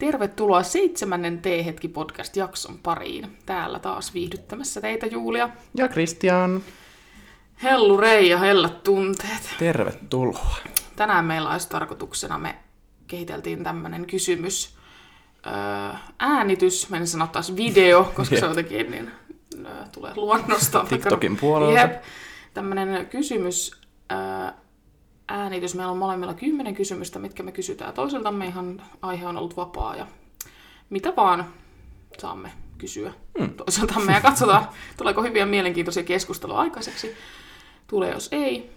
Tervetuloa seitsemännen T-hetki podcast-jakson pariin. Täällä taas viihdyttämässä teitä Julia. Ja Christian. Hellu Rei ja hellät tunteet. Tervetuloa. Tänään meillä olisi tarkoituksena, me kehiteltiin tämmönen kysymys, öö, äänitys, mä en sano taas video, koska se jotenkin niin, öö, tulee luonnosta. TikTokin puolelta. Jep. Tämmönen kysymys, äänitys. Meillä on molemmilla kymmenen kysymystä, mitkä me kysytään toiseltamme. Ihan aihe on ollut vapaa ja mitä vaan saamme kysyä Hmm. toiseltamme ja katsotaan, tuleeko hyviä mielenkiintoisia keskustelua aikaiseksi. Tulee jos ei,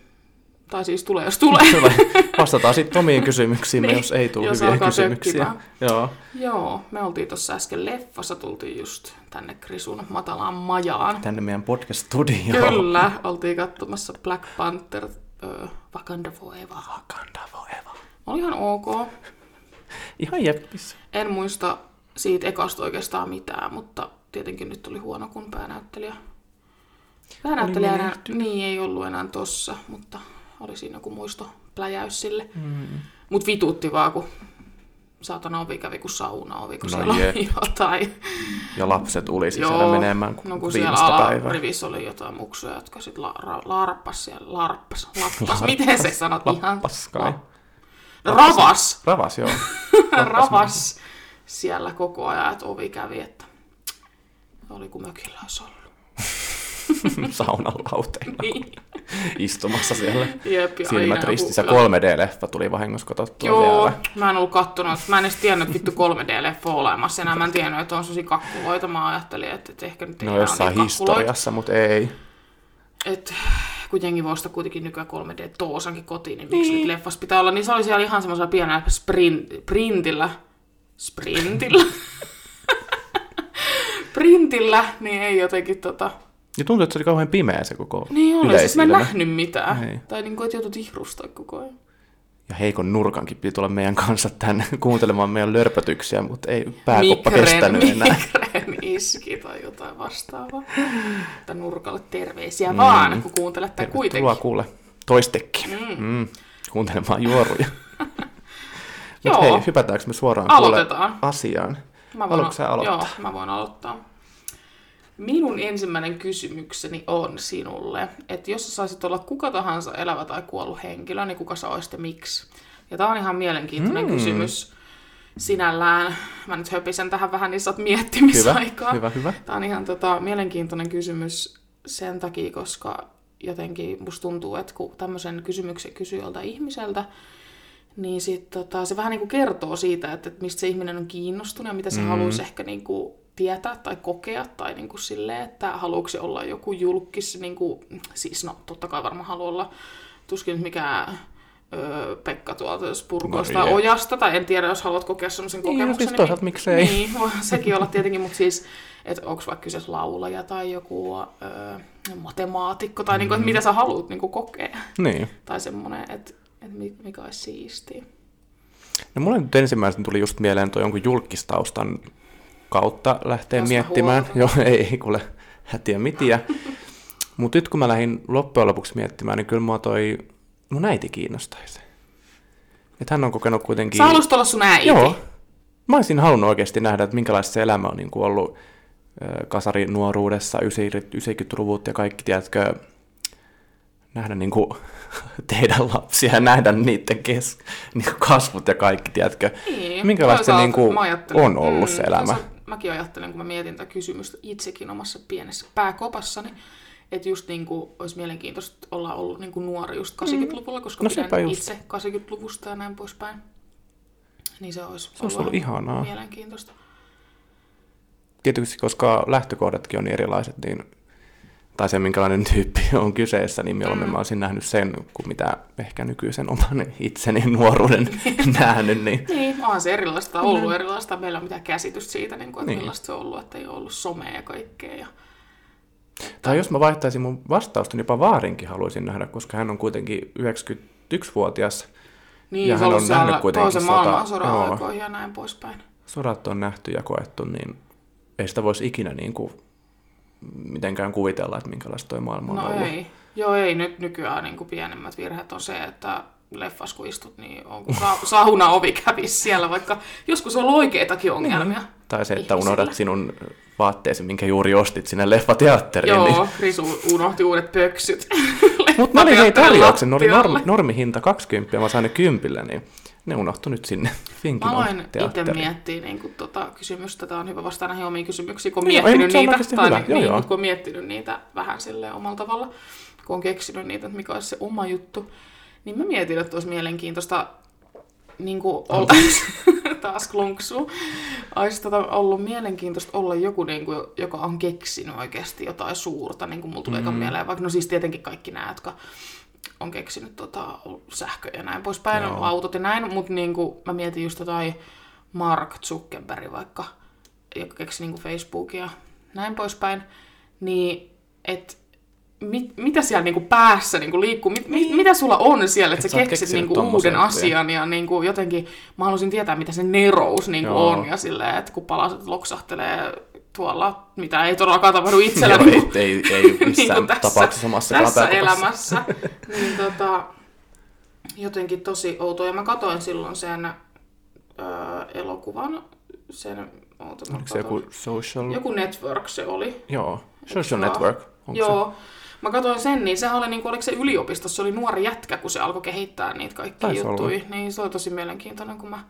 tai siis tulee jos tulee. Tulee. Vastataan sitten omiin kysymyksiimme, Niin, jos ei tule jos hyviä kysymyksiä. tökkimään. Joo. Joo, me oltiin tuossa äsken leffassa, tultiin just tänne Krisun matalaan majaan. Tänne meidän podcast-studioon. Kyllä, oltiin katsomassa Black Panther, Wakanda Forever. Wakanda forever. Oli ihan ok. Ihan jeppis. En muista siitä ekasta oikeastaan mitään, mutta tietenkin nyt oli huono, kun päänäyttelijä... Päänäyttelijä Oli enää, niin ei ollut enää tossa, mutta oli siinä joku muisto pläjäys sille. Mm. Mut vituutti vaan, kun saatana ovi kävi kuin sauna ovi, kun No siellä jep. oli jotain. Ja lapset ulisi Joo, siellä menemään no kun siellä päivää. alarivissä oli jotain muksuja, jotka sit la, ra, larppas siellä, larppas, lappas, miten se sanot ihan? Lappas kai. La- Ravas, Ravas, joo. ravas siellä koko ajan, että ovi kävi, että oli kuin mökillä olisi ollut. Saunan lauteilla Niin. istumassa siellä. Jep, Silmät aina ristissä. joku- 3D-leffa tuli vahingossa katsottua Joo, vielä. mä en ollut kattonut. Mä en edes tiennyt, että vittu 3D-leffa on olemassa enää. Mä en tiennyt, että on sellaisia kakkuloita. Mä ajattelin, että, että ehkä nyt ei No jossain niin historiassa, mutta ei. Et, kun jengi voi kuitenkin nykyään 3D-toosankin kotiin, niin miksi nyt leffassa pitää olla, niin se oli siellä ihan semmoisella pienellä sprint, sprintillä, sprintillä, printillä, niin ei jotenkin tota... Ja tuntuu, että se oli kauhean pimeä se koko Niin oli, siis mä en nähnyt mitään. Ei. Tai niin kuin, että joutui ihrustaa koko ajan. Ja heikon nurkankin piti tulla meidän kanssa tänne kuuntelemaan meidän lörpötyksiä, mutta ei pääkoppa kestänyt enää. iski tai jotain vastaavaa. Tai nurkalle terveisiä mm. vaan, kun kuuntelette Tervetuloa kuitenkin. kuule toistekin. Mm. Mm. Kuuntelemaan juoruja. Mutta hei, hypätäänkö me suoraan Aloitetaan. asiaan? Mä Haluatko sä aloittaa? Joo, mä voin aloittaa. Minun ensimmäinen kysymykseni on sinulle, että jos sä saisit olla kuka tahansa elävä tai kuollut henkilö, niin kuka sä olisit ja miksi? Ja tää on ihan mielenkiintoinen Mm. kysymys sinällään. Mä nyt höpisen tähän vähän, niin saat Hyvä, miettimisaikaa. hyvä, hyvä. Tämä on ihan tota, mielenkiintoinen kysymys sen takia, koska jotenkin musta tuntuu, että kun tämmöisen kysymyksen kysyy jolta ihmiseltä, niin sit, tota, se vähän niin kuin kertoo siitä, että, että mistä se ihminen on kiinnostunut ja mitä se mm. haluaisi ehkä niin kuin tietää tai kokea, tai niin kuin silleen, että haluuko se olla joku julkis, niin kuin, siis no totta kai varmaan haluaa olla, tuskin mikään öö, Pekka tuolta Spurgoista No. Ojasta, tai en tiedä, jos haluat kokea semmoisen Niin, kokemuksen. siis toisaalta miksei. Niin, sekin olla tietenkin, mutta siis, että onko vaikka kyseessä laulaja tai joku öö, matemaatikko, tai mm. niinku, että mitä sä haluat niinku, kokea. Niin. Tai semmoinen, että, että mi- mikä olisi siistiä. No mulle nyt ensimmäisenä tuli just mieleen tuo jonkun julkistaustan kautta lähteä Tästä miettimään. huolta. Joo, ei kuule hätiä mitiä. Mutta nyt kun mä lähdin loppujen lopuksi miettimään, niin kyllä mua toi mun äiti kiinnostaisi. Että hän on kokenut kuitenkin... Sä haluaisit olla sun äiti. Joo. Mä olisin halunnut oikeasti nähdä, että minkälaista se elämä on niin kuin ollut kasarin nuoruudessa, 90-luvut ja kaikki, tiedätkö, nähdä niin kuin, teidän lapsia ja nähdä niiden kes, niin kuin kasvut ja kaikki, tiedätkö. Niin, Minkälaista se niin kuin on ollut se elämä? Mäkin ajattelen, kun mä mietin tätä kysymystä itsekin omassa pienessä pääkopassani, että just niin kuin olisi mielenkiintoista olla ollut niin kuin nuori just 80-luvulla, koska No pidän just. itse 80-luvusta ja näin poispäin. Niin se olisi, Se olisi ollut ihanaa. mielenkiintoista. Tietysti, koska lähtökohdatkin on erilaiset, niin tai se, minkälainen tyyppi on kyseessä, niin mieluummin mm. mä olisin nähnyt sen, kuin mitä ehkä nykyisen oman itseni nuoruuden nähnyt. Niin. Niin, onhan se erilaista ollut erilaista. Meillä on mitään käsitystä siitä, niin kuin, että Niin. millaista se on ollut, että ei ole ollut somea ja kaikkea. Ja... Tai jos mä vaihtaisin mun vastausta, niin jopa Vaarinkin haluaisin nähdä, koska hän on kuitenkin 91-vuotias. Niin, Ja hän on on nähnyt siellä kuitenkin sota- joo. ja näin poispäin. Sodat on nähty ja koettu, niin ei sitä voisi ikinä niin kuin mitenkään kuvitella, että minkälaista toi maailma on No ollut. ei. Joo, ei. Nyt nykyään niin kuin pienemmät virheet on se, että leffas kun istut, niin on kun sa- sauna ovi kävis siellä, vaikka joskus on oikeitakin ongelmia. Tai se, että ihmisillä. unohdat sinun vaatteesi, minkä juuri ostit sinne leffateatteriin. Joo, Niin... Risu unohti uudet pöksyt. Mutta mä olin hei tarjouksen, ne oli normi, lattialle. normihinta 20 ja mä sain ne kympillä, niin ne unohtu nyt sinne Mä Finkinon aloin itse miettiä niin kuin, tota, kysymystä. Tämä on hyvä vastaan näihin omiin kysymyksiin, kun on miettinyt on niitä. Tai hyvä. niin, Joo, niin, joo. kun on miettinyt niitä vähän silleen omalla tavalla, kun on keksinyt niitä, että mikä olisi se oma juttu, niin mä mietin, että olisi mielenkiintoista niin kuin olla, taas klunksuu, olisi tota ollut mielenkiintoista olla joku, niin kuin, joka on keksinyt oikeasti jotain suurta, niin kuin mulla tulee mm. mieleen, vaikka no siis tietenkin kaikki nämä, jotka on keksinyt tota, sähkö ja näin poispäin, Joo. autot ja näin, mutta niin kuin, mä mietin just jotain Mark Zuckerberg vaikka, joka keksi niin kuin Facebookia ja näin poispäin, niin et, mit, mitä siellä niinku päässä niinku liikkuu, mit, mit, mitä sulla on siellä, että Et sä keksit niinku uuden asian ja niinku jotenkin, mä haluaisin tietää, mitä se nerous niinku Joo. on ja silleen, että kun palaset loksahtelee tuolla, mitä ei todellakaan tapahdu itsellä Joo, niinku, ei, ei, ei missään tässä, tapauksessa omassa tässä elämässä, niin tota, jotenkin tosi outoa. Ja mä katoin silloin sen öö, elokuvan, sen, oota, Oliko se joku social... joku network se oli. Joo, social Joo. network. Onko Joo. Mä katsoin sen, niin sehän oli, niin kuin, oliko se yliopistossa, se oli nuori jätkä, kun se alkoi kehittää niitä kaikkia Taisi juttuja. Niin se oli tosi mielenkiintoinen, kun mä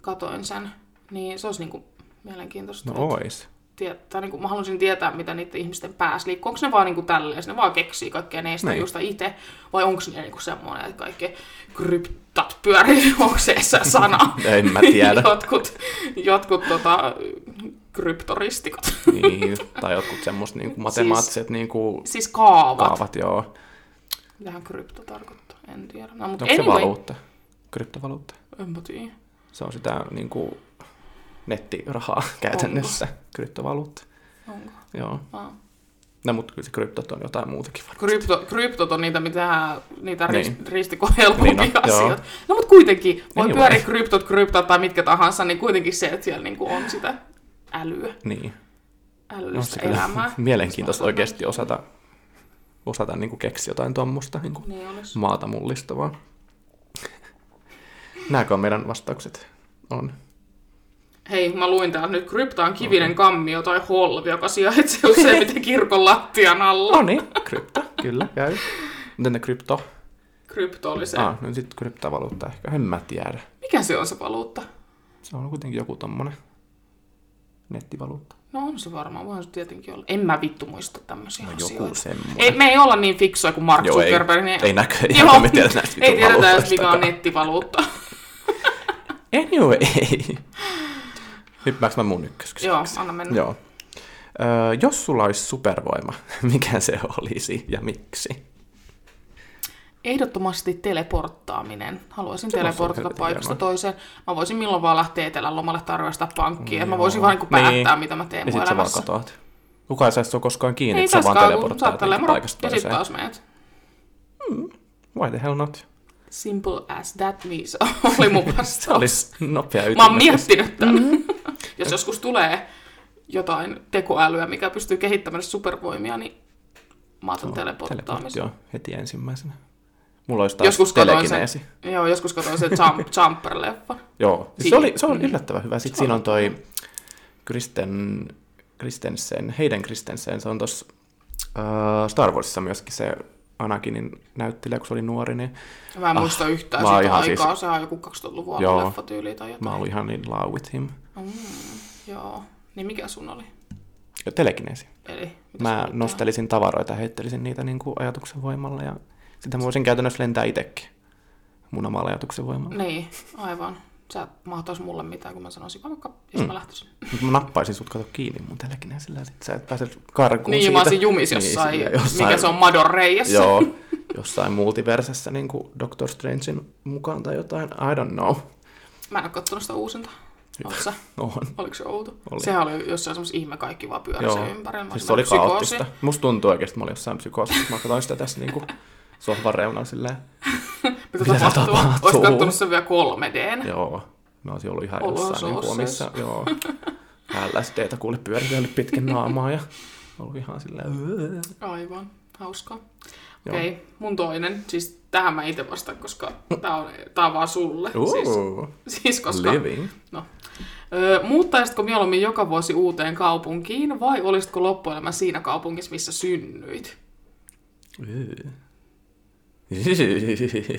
katoin sen. Niin se olisi niin kuin, mielenkiintoista. Se? No ois. Tietää, niin kuin, mä haluaisin tietää, mitä niiden ihmisten päässä liikkuu. Onko ne vaan niin kuin tälleen, ne vaan keksii kaikkea neistä Niin. justa itse, vai onko ne niin kuin semmoinen, että kaikki kryptat pyörii, onko se se sana? En mä tiedä. jotkut, jotkut tota, kryptoristikot. niin, tai jotkut semmoiset niinku matemaattiset niinku Siis kaavat. kaavat, joo. Mitähän krypto tarkoittaa? En tiedä. No, mutta Onko se anyway, valuutta? Kryptovaluutta. En mä tiedä. Se on sitä niinku nettirahaa käytännössä. Kryptovaluutta. Onko? Joo. Ah. No, mutta kyllä se kryptot on jotain muutakin varmaan. Krypto, kryptot on niitä, mitä niitä Niin. niin. ristikohelpompia Niin joo. asioita. No mutta kuitenkin, voi Anyway. pyöriä kryptot, kryptot tai mitkä tahansa, niin kuitenkin se, että siellä niinku on sitä älyä, Niin. No, älyllistä kyllä elämää. mielenkiintoista oikeasti osata, osata niinku keksiä jotain tuommoista niinku Niin olisi. maata mullistavaa. Nämäkö on meidän vastaukset? On. Hei, mä luin täältä nyt, krypta on kivinen kammio tai holvi, joka sijaitsee useimmiten kirkon lattian alla. No niin, krypto, kyllä, käy. Miten ne krypto? Krypto oli se. Ah, no sitten kryptovaluutta ehkä, en mä tiedä. Mikä se on se valuutta? Se on kuitenkin joku tommonen nettivaluutta. No on se varmaan, voihan se tietenkin olla. En mä vittu muista tämmöisiä No asioita. joku semmoinen. Ei, me ei olla niin fiksuja kuin Mark Joo, ei, niin... ei näköjään, Joo, me tiedä näistä ei tiedetä edes mikä on nettivaluutta. Anyway. Hyppääks mä mun ykköskysymykseen? Joo, anna mennä. Joo. Öö, jos sulla olisi supervoima, mikä se olisi ja miksi? Ehdottomasti teleporttaaminen. Haluaisin Se teleportata paikasta toiseen. Mä voisin milloin vaan lähteä etelän lomalle tarjosta pankkiin. Mm, mä Joo. voisin vaan niin päättää, Niin. mitä mä teen Ja mun sit sä vaan elämässä. Kukaan ei saisi sua koskaan kiinni, Ei että sä vaan jotenkin moro, paikasta ja sit toiseen. taas meet. Why the hell not? Simple as that means oli mun vastaus. olisi nopea Mä oon miettinyt tämän. Mm-hmm. Jos joskus tulee jotain tekoälyä, mikä pystyy kehittämään supervoimia, niin mä otan teleporttaamisen. heti ensimmäisenä. Mulla olisi taas Joskus telekineesi. sen, joo, joskus katsoin sen jump, Jumper-leffa. Joo, siis se, oli, se on yllättävän hyvä. Sitten Se siinä on toi Kristen, Kristensen, Hayden Kristensen, se on tuossa uh, Star Warsissa myöskin se Anakinin näyttelijä, kun se oli nuori, niin Mä en Ah, muista yhtään siitä ihan aikaa, siis- sehän on joku 2000-luvun Joo. alun leffatyyli tai jotain. mä olin ihan in love with him. Mm, joo. Niin mikä sun oli? Ja telekineesi. Eli, Mä nostelisin tavaroita ja heittelisin niitä niin kuin ajatuksen voimalla ja sitten mä voisin käytännössä lentää itsekin mun omalla ajatuksen voimalla. Niin, aivan. Sä et mahtais mulle mitään, kun mä sanoisin vaikka, jos Mm. mä lähtisin. Mutta mä nappaisin sut kato kiinni mun telekineesillä ja sit sä et pääse karkuun Niin, siitä. mä olisin jumis Niin, jossain, mikä se on, Madon reijässä. Joo, jossain multiversessä niin kuin Doctor Strangein mukaan tai jotain. I don't know. Mä en oo kattonut sitä uusinta. Sä? On. Oliko se outo? Oli. Sehän oli jossain semmos ihme kaikki vaan pyöri Joo. ympärillä. Siis se oli kaoottista. Musta tuntuu oikeasti, että mä olin jossain psykoosissa. Mä katsoin sitä tässä niin kuin sohvan reunalla silleen. Mitä Mitä tapahtuu? tapahtuu? Oisit kattonut sen vielä 3Dn. Joo, mä olisin ollut ihan Ollut jossain niin omissa, joo. LSDtä kuule pyöritellyt pitkin naamaa ja ollut ihan silleen. Aivan, hauskaa. Okei, okay. mun toinen. Siis tähän mä itse vastaan, koska tää on, tää on vaan sulle. Siis, Ooh, siis koska... living. No. Öö, muuttaisitko mieluummin joka vuosi uuteen kaupunkiin vai olisitko loppuelämä siinä kaupungissa, missä synnyit?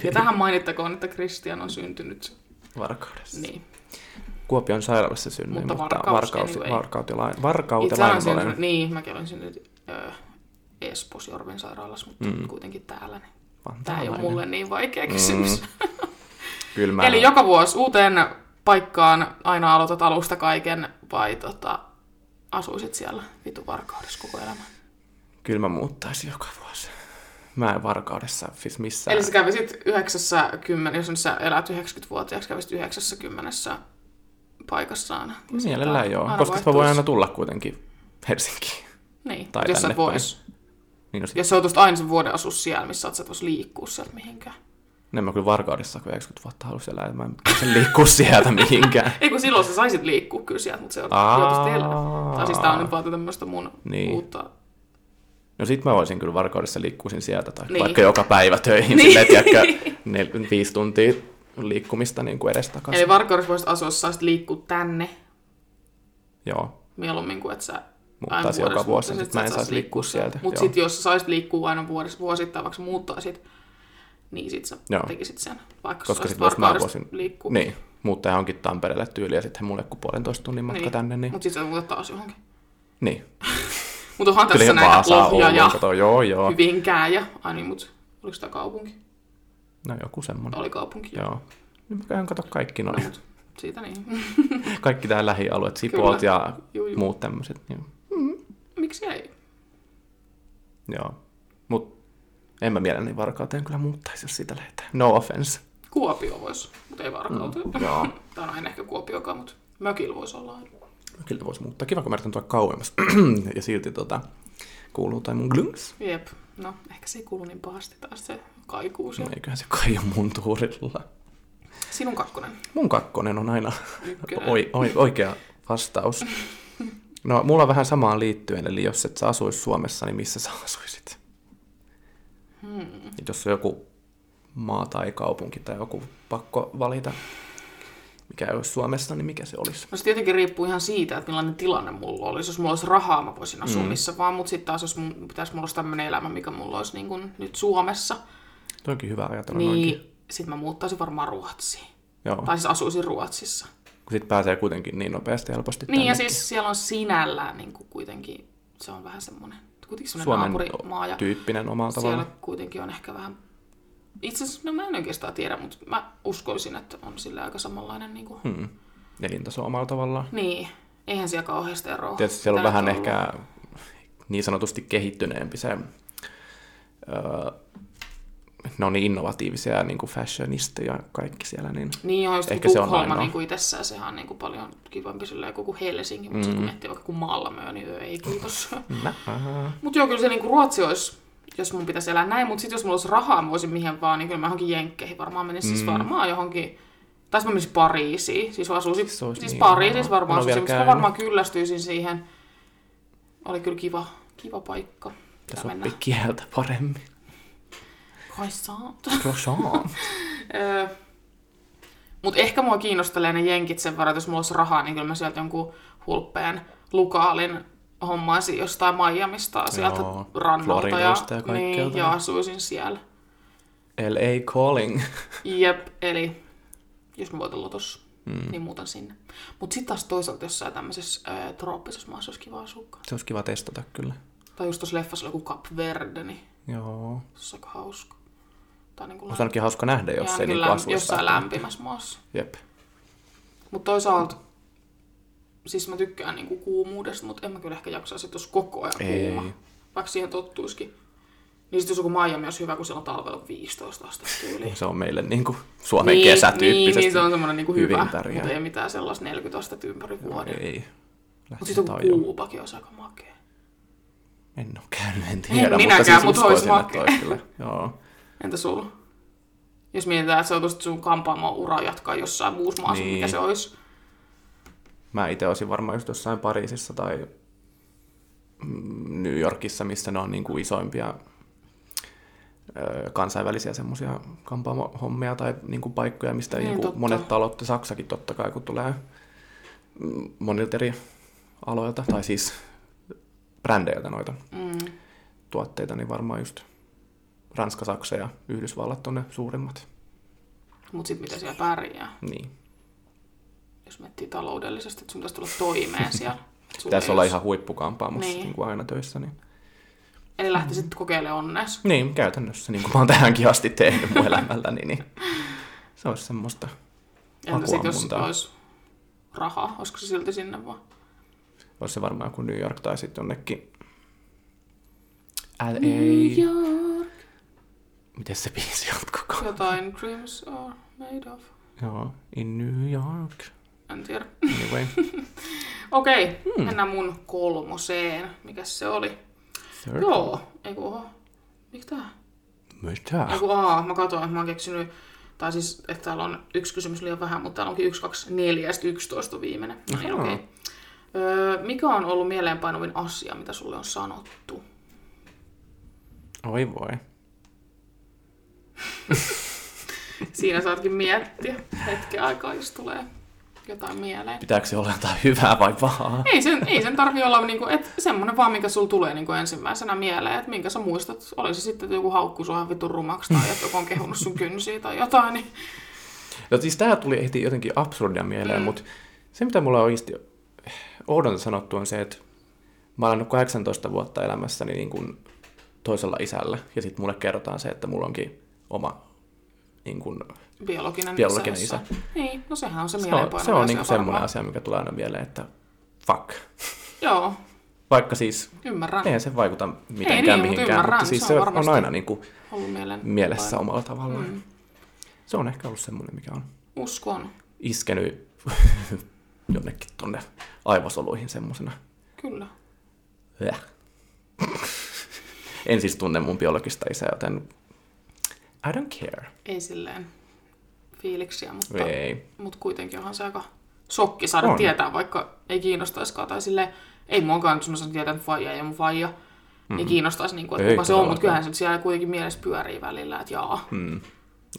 Ja tähän mainittakoon, että Christian on syntynyt. Varkaudessa. Niin. Kuopion sairaalassa synnyin, Mutta mutta, Varkaus anyway. varkautilain, varkautilain olen syntynyt, niin, mäkin olen syntynyt öö, Espoossa Jorvin sairaalassa, mutta Mm. kuitenkin täällä. Niin. Tää ei ole mulle niin vaikea kysymys. Mm. Kyllä mä, Eli joka vuosi uuteen paikkaan aina aloitat alusta kaiken vai tota, asuisit siellä vitu varkaudessa koko elämän? kyllä mä muuttaisin joka vuosi. Mä en varkaudessa siis missään. Eli sä kävisit 90, jos nyt sä elät 90-vuotiaaksi, kävisit 90 paikassaan. Mielellään joo, koska mä voin aina tulla kuitenkin Helsinkiin. Niin, tai jos sä vois. Niin no sit, Jos sä joutuisit aina sen vuoden asua siellä, missä sä et vois liikkua sieltä mihinkään. En mä kyllä varkaudessa, kun 90 vuotta halusi elää, mä en pääse liikkua sieltä mihinkään. Ei kun silloin sä saisit liikkua kyllä sieltä, mutta se Aa. joutuisit elää. Tai siis tää on nyt vaan tämmöistä mun Niin. uutta... No sit mä voisin kyllä varkaudessa liikkuisin sieltä, tai Niin. niin. vaikka joka päivä töihin, Niin. niin. silleen, tiedätkö, nel, viisi tuntia liikkumista niin kuin edestakaisin. Eli varkaudessa voisit asua, jos saisit liikkua tänne Joo, mieluummin kuin että sä Muuttaisin joka vuosi, sit mä en saisi liikkua sieltä, Mutta sitten jos sä saisit liikkua aina vuodessa, vuosittain, vaikka sä muuttaisit, niin sit sä Joo. tekisit sen, vaikka koska sit jos mä voisin, liikkua. niin, muuttaja onkin Tampereelle tyyli ja sitten mulle kun puolentoista tunnin matka Niin. tänne, niin, Mutta sit sä muutat taas johonkin. niin. Mutta onhan tässä Kyllä näitä Vaasaa, Lohja ja kato, joo, joo. Hyvinkää ja... Ai niin, mut oliko tämä kaupunki? No joku semmonen. Oli kaupunki. Joo. Niin mä käyn kato kaikki No, noin. mut siitä niin. Kaikki tää lähialueet, Sipoot Kyllä. ja Juu, juu. muut tämmöiset. Niin. Miksi ei? Joo. En mä mielelläni varkauteen kyllä muuttaisi, jos siitä lähdetään. No offense. Kuopio voisi, mutta ei varkautu. Mm, joo. no en ehkä Kuopiokaan, mutta mökillä voisi olla aina. Kyllä voisi muuttaa. Kiva, kun mä tuoda kauemmas. ja silti tota, kuuluu tai mun glungs. Jep. No, ehkä se ei kuulu niin pahasti taas se kaikuu No siellä. eiköhän se kai ole mun tuurilla. Sinun kakkonen. Mun kakkonen on aina oi, oi, oikea vastaus. No, mulla on vähän samaan liittyen, eli jos et sä asuis Suomessa, niin missä sä asuisit? Hmm. Et jos on joku maa tai kaupunki tai joku pakko valita, mikä ei olisi Suomessa, niin mikä se olisi? No se tietenkin riippuu ihan siitä, että millainen tilanne mulla olisi. Jos mulla olisi rahaa, mä voisin asua mm. missä vaan, mutta sitten taas jos mun, pitäisi mulla olisi tämmöinen elämä, mikä mulla olisi niin kuin nyt Suomessa, Tuo onkin hyvä ajatella niin sitten mä muuttaisin varmaan Ruotsiin. Joo, Tai siis asuisin Ruotsissa. kun sit pääsee kuitenkin niin nopeasti ja helposti Niin ja tännekin. siis siellä on sinällään niin kuin kuitenkin, se on vähän semmoinen, kuitenkin Suomen naapurimaa ja tyyppinen omalla siellä tavalla. kuitenkin on ehkä vähän, itse asiassa, no mä en oikeastaan tiedä, mutta mä uskoisin, että on sillä aika samanlainen niin kuin, Hmm. Elintaso omalla tavallaan. niin, eihän siellä kauheasti eroa. Tietysti siellä on vähän ollut. ehkä niin sanotusti kehittyneempi se, öö, ne on niin innovatiivisia ja niin kuin fashionisteja kaikki siellä, niin Niin just Ehkä se on ainoa. niin kuin itsessään, sehän on niin kuin paljon kivempi silleen kuin Helsinki, mutta mm. sitten kun miettii vaikka kuin Malmö, niin ei kiitos. mutta joo, kyllä se niin kuin Ruotsi olisi, jos mun pitäisi elää näin, mutta sitten jos mulla olisi rahaa, mä voisin mihin vaan, niin kyllä mä johonkin jenkkeihin varmaan menisin, mm. siis varmaan johonkin, tai sitten mä menisin Pariisiin, siis asuisin, olisi siis niin Pariisissa ihanaa. varmaan asuisin, mutta mä varmaan kyllästyisin siihen. Oli kyllä kiva, kiva paikka. Pitää oppii kieltä paremmin. Croissant. Croissant. Mutta ehkä mua kiinnostelee ne jenkit sen verran, että jos mulla olisi rahaa, niin kyllä mä sieltä jonkun hulppeen lukaalin hommaisin jostain Miamista sieltä Joo, rannalta ja, ja niin, ja asuisin siellä. LA Calling. Jep, eli jos mä voitan lotossa, Mm. niin muutan sinne. Mutta sitten taas toisaalta jossain tämmöisessä ää, trooppisessa maassa olisi kiva asua. Se olisi kiva testata kyllä. Tai just tuossa leffassa oli joku Cap Verde, niin Joo. se on aika hauska. Tai niin kuin Olisi ainakin hauska nähdä, jos ei niinku asuisi. jossain lämpimässä maassa. Jep. Mutta toisaalta, siis mä tykkään niinku kuumuudesta, mutta en mä kyllä ehkä jaksaisi, että olisi koko ajan Ei. kuuma. Vaikka siihen tottuisikin. Niin sitten jos joku Miami olisi hyvä, kun siellä on talvella 15 astetta tyyliin. Se on meille niinku Suomen kesä niin, tyyppisesti. niin, se on semmoinen niinku hyvin hyvä, pärjää. mutta ei mitään sellaista 40 astetta ympäri vuoden. Ei. Mutta sitten joku Lähtee Kuubakin olisi aika makea. En ole käynyt, en tiedä, minäkään, mutta siis mut uskoisin, ois että makea. olisi kyllä. Joo. Entä sulla? Jos mietitään, että sä joutuisit sun kampaamaan uraa jatkaa jossain muussa maassa, niin. Mikä se olisi? Mä itse olisin varmaan just jossain Pariisissa tai New Yorkissa, missä ne on niin kuin isoimpia kansainvälisiä semmoisia kampaamohommia tai niin kuin paikkoja, mistä Niin, niin, totta. monet talot, Saksakin totta kai, kun tulee mm, monilta eri aloilta, tai siis brändeiltä noita Mm. tuotteita, niin varmaan just Ranska, Saksa ja Yhdysvallat on ne suurimmat. Mutta sitten miten siellä pärjää, Niin. jos miettii taloudellisesti, että sun pitäisi tulla toimeen siellä. Pitäisi ei olla ihan huippukampaamossa Niin. niin. kuin aina töissä. Niin. Eli lähtisit kokeilemaan onnes. niin, käytännössä, niin kuin mä oon tähänkin asti tehnyt mun elämälläni, niin se olisi semmoista. Entä sitten jos olisi rahaa, olisiko se silti sinne vaan? Olisi se varmaan joku New York tai sitten jonnekin LA. New York. Miten se biisi jatkuko? Jotain dreams are made of. Joo, in New York. En tiedä. Anyway, Okei, okay, hmm. mennään mun kolmoseen. Mikäs se oli? third. Joo, eiku oho. Mikä tää? Mitä? Eiku aa, mä katsoin, että mä oon keksinyt, tai siis, että täällä on yksi kysymys liian vähän, mutta täällä onkin yksi, kaksi, neljä ja sitten yksitoista on viimeinen. Niin, Ahaa. okei. Okay. Öö, mikä on ollut mieleenpainuvin asia, mitä sulle on sanottu? Oi voi. Siinä saatkin miettiä hetken aikaa, jos tulee jotain mieleen. Pitääkö se olla jotain hyvää vai pahaa? Ei sen, ei sen tarvi olla niinku, et semmonen vaan, mikä sulla tulee niinku ensimmäisenä mieleen, että minkä sä muistat. Oli se sitten, että joku haukku sua vitun rumaksi tai että joku on kehunut sun kynsiä tai jotain. Niin... No siis tää tuli heti jotenkin absurdia mieleen, Mm. mutta se mitä mulla on oikeasti oudonta sanottu on se, että mä olen ollut 18 vuotta elämässäni niin kuin toisella isällä, ja sitten mulle kerrotaan se, että mulla onkin oma niin kuin, Biologinen, Biologinen isä. isä. Niin, no sehän on se se on, mieleenpainava se on asia niin kuin semmoinen asia, mikä tulee aina mieleen, että fuck. Joo, Vaikka siis ymmärrän. eihän se vaikuta mitenkään niin, mutta mihinkään, ymmärrän, mutta siis se se on on, on aina niin kuin mielessä omalla tavallaan. Mm. Se on ehkä ollut semmoinen, mikä on Uskon, iskenyt jonnekin tonne aivosoluihin semmosena. kyllä. Äh. en siis tunne mun biologista isää, joten I don't care. Ei silleen fiiliksiä, mutta, Ei. mutta kuitenkin onhan se aika shokki saada On. tietää, vaikka ei kiinnostaisikaan. Tai silleen, ei muakaan, mä saan tietää, että faija ja mun faija, mm. niin kiinnostaisi, niin kuin, että Ei kuka se on, mutta kyllähän se nyt siellä kuitenkin mielessä pyörii välillä, että jaa. Hmm.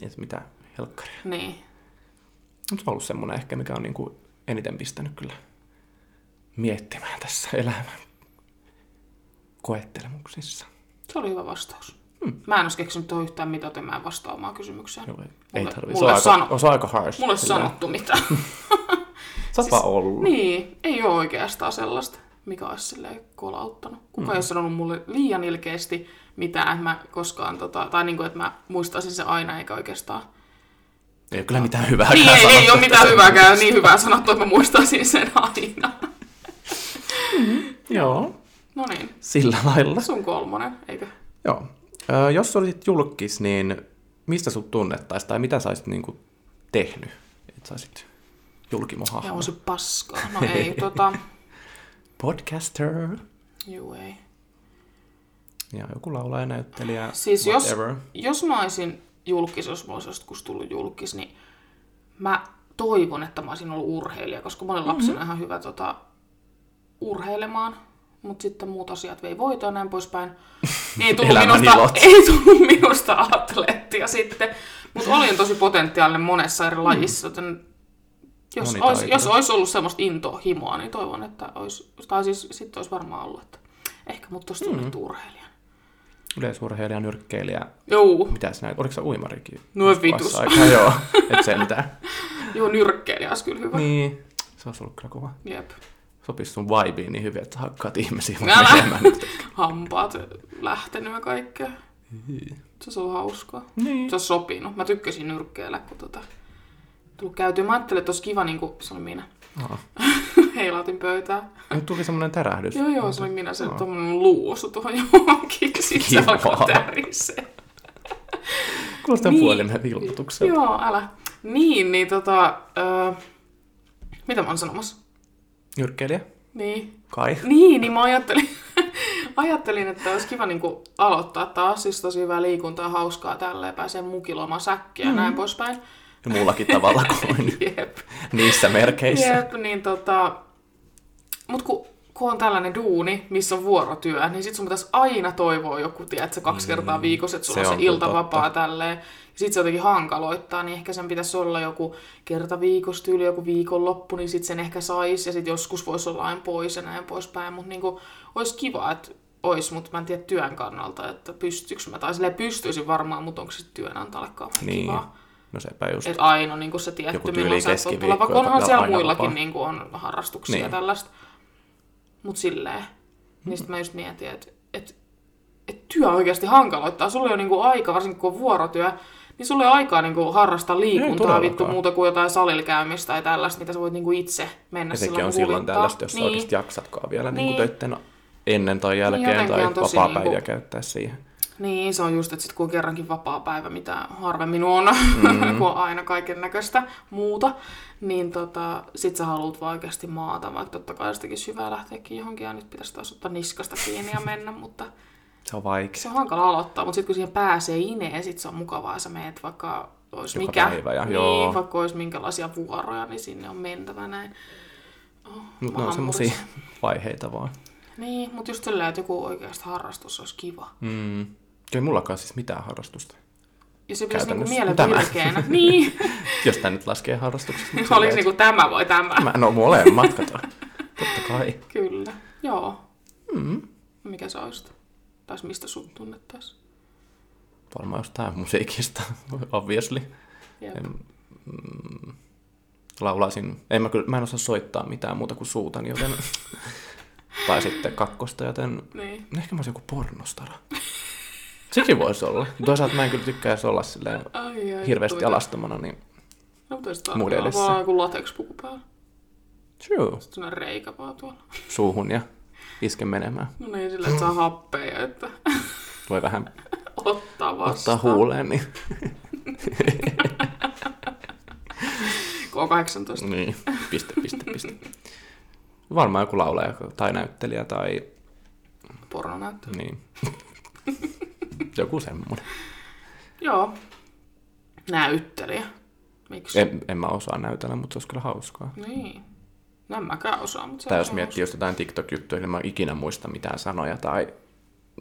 Et mitä helkkaria. Niin. Mut Se on ollut semmoinen ehkä, mikä on niinku eniten pistänyt kyllä miettimään tässä elämän koettelemuksissa. Se oli hyvä vastaus. Hmm. Mä en olisi keksinyt tuohon yhtään mitään, joten mä en vastaa omaan kysymykseen. Joo, ei Mulle- tarvitse. Se, mulle on aika, se on aika harsh. Mulle ei Silleen, sanottu mitään. Oot vaan ollut. niin, ei ole oikeastaan sellaista, mikä olisi silleen kolauttanut. Kuka mm. ei ole sanonut mulle liian ilkeästi mitään, että mä koskaan, tota, tai niin kuin, että mä muistaisin se aina, eikä oikeastaan. Ei ole kyllä mitään hyvää. Niin, ei, ei ole mitään hyvääkään, niin hyvää sanottu, että mä muistaisin sen aina. Joo, No niin, sillä lailla. sun kolmonen, eikö? Joo. Ö, jos olisit julkis, niin mistä sut tunnettaisiin tai mitä sä olisit niinku tehnyt, että saisit Ja julkimohahmo? on se paskaa. No ei, tota, Podcaster. juu ei. Ja joku laulaja, näyttelijä, Siis jos, whatever. jos mä olisin julkis, jos mulla olisi joskus tullut julkis, niin mä toivon, että mä olisin ollut urheilija, koska mä olin lapsena mm-hmm. ihan hyvä tota, urheilemaan, mutta sitten muut asiat vei voitoa ja näin poispäin. Ei tullut, Elämän minusta, ilot. ei tullut minusta atleettia sitten, mutta olin tosi potentiaalinen monessa eri lajissa, joten jos olisi, jos olisi ollut semmoista intohimoa, niin toivon, että olisi, tai siis sitten olisi varmaan ollut, että ehkä mut olisi tunnettu mm. urheilija. Yleisurheilija, nyrkkeilijä. Joo, Mitäs näitä? Oliko se uimarikin? No vitus. Aikaa, joo, et sentään. joo nyrkkeilijä olisi kyllä hyvä. niin, se olisi ollut kyllä kova. Jep. Sopisi sun vibeen niin hyvin, että hakkaat ihmisiä Älä. Hampaat lähtenyt ja kaikkea. Se olisi ollut hauskaa. niin. Se olisi sopinut. Mä tykkäsin nyrkkeillä, kun tota, tullut käytyä. Mä ajattelin, että olisi kiva, niin kuin se oli minä. Aa. Heilautin pöytää. Nyt tuli semmoinen tärähdys. Joo, joo, se oli minä. Se Aa. tommonen luu osui tuohon johonkin. Sitten se alkoi tärisee. Kuulostaa Niin. puolimen vilkutukselta. Joo, älä. Niin, niin tota... Öö, mitä mä oon sanomassa? Nyrkkeilijä? Niin. Kai. Niin, niin mä ajattelin, ajattelin että olisi kiva niin kuin, aloittaa taas, siis tosi hyvää liikuntaa, hauskaa tälleen, pääsee mukiloimaan säkkiä ja Mm. näin poispäin. Ja muullakin tavalla kuin Jep. niissä merkeissä. Jep, niin tota... Mut kun kun on tällainen duuni, missä on vuorotyö, niin sit sun pitäisi aina toivoa joku, tiedätkö, kaksi kertaa viikossa, että sulla se on se iltavapaa totta. tälleen. Ja sit se jotenkin hankaloittaa, niin ehkä sen pitäisi olla joku kerta viikossa tyyli, joku viikonloppu, niin sit sen ehkä sais, ja sit joskus voisi olla aina pois ja näin poispäin. Mutta niinku, olisi kiva, että olisi, mutta mä en tiedä työn kannalta, että pystyykö mä, tai silleen pystyisin varmaan, mutta onko se työnantajallekaan vähän Niin. kivaa. No sepä just. Että aina on niin se tietty, Joku tyyli milloin sä et keskiviikko, vaikka onhan siellä muillakin vapaa. niin on harrastuksia Niin. ja tällaista. Mutta silleen. Niin sit mä just mietin, että et, et työ oikeasti hankaloittaa. Sulla ei ole niinku aika, varsinkin kun on vuorotyö, niin sulla ei ole aikaa niinku harrastaa liikuntaa vittu muuta kuin jotain salilla käymistä tai tällaista, mitä sä voit niinku itse mennä sekin silloin, on silloin tällaista, jos niin. niin. oikeasti jaksatkaan vielä niin. Niin. Niin töitten ennen tai jälkeen jotenkin tai vapaa-päiviä niinku- käyttää siihen. Niin, se on just, että sit kun on kerrankin vapaa päivä, mitä harvemmin on, mm. kun on aina kaiken näköistä muuta, niin tota, sit sä haluat vaan oikeasti maata, vaikka totta kai sitäkin syvää lähteekin johonkin, ja nyt pitäisi taas ottaa niskasta kiinni ja mennä, mutta Se on vaikea. se on hankala aloittaa, mutta sitten kun siihen pääsee ineen, sit se on mukavaa, sä meet vaikka olisi Joka mikä, päivä ja niin, joo. vaikka olisi minkälaisia vuoroja, niin sinne on mentävä näin. Oh, Mutta ne on murisee. vaiheita vaan. Niin, mutta just silleen, että joku oikeasti harrastus olisi kiva. Mm. Ei mullakaan siis mitään harrastusta. Ja se pitäisi niinku mielen Tämä. virkeänä. niin. Jos tää nyt laskee harrastuksesta. niin Olisi niinku tämä vai tämä? Mä, no molemmat, kato. Totta kai. Kyllä. Joo. Mm. Mikä sä olisit? Tai mistä sut tunnettaisiin? Varmaan jostain musiikista, obviously. Jep. En, mm, laulaisin, en mä, kyllä, mä en osaa soittaa mitään muuta kuin suutan, joten... tai sitten kakkosta, joten Niin. ehkä mä olisin joku pornostara. Sekin voisi olla. Toisaalta mä en kyllä tykkää olla silleen Ai, ai, hirveästi tuita. alastomana, niin No, mutta sitten muiden vaan edessä. vaan joku latex-puku päällä. true. Sitten on reikä vaan tuolla. Suuhun ja iske menemään. No niin, sillä että saa happeja, että Voi vähän ottaa vastaan. ottaa huuleen, niin, K18. niin piste, piste, piste. Varmaan joku laulaja tai näyttelijä tai Pornonäyttö. niin. Joku semmoinen. Joo. Näyttelijä. Miksi? En, en mä osaa näytellä, mutta se olisi kyllä hauskaa. Niin. No en mäkään osaa, mutta Tai jos miettii just jotain TikTok-juttuja, niin mä en ikinä muista mitään sanoja tai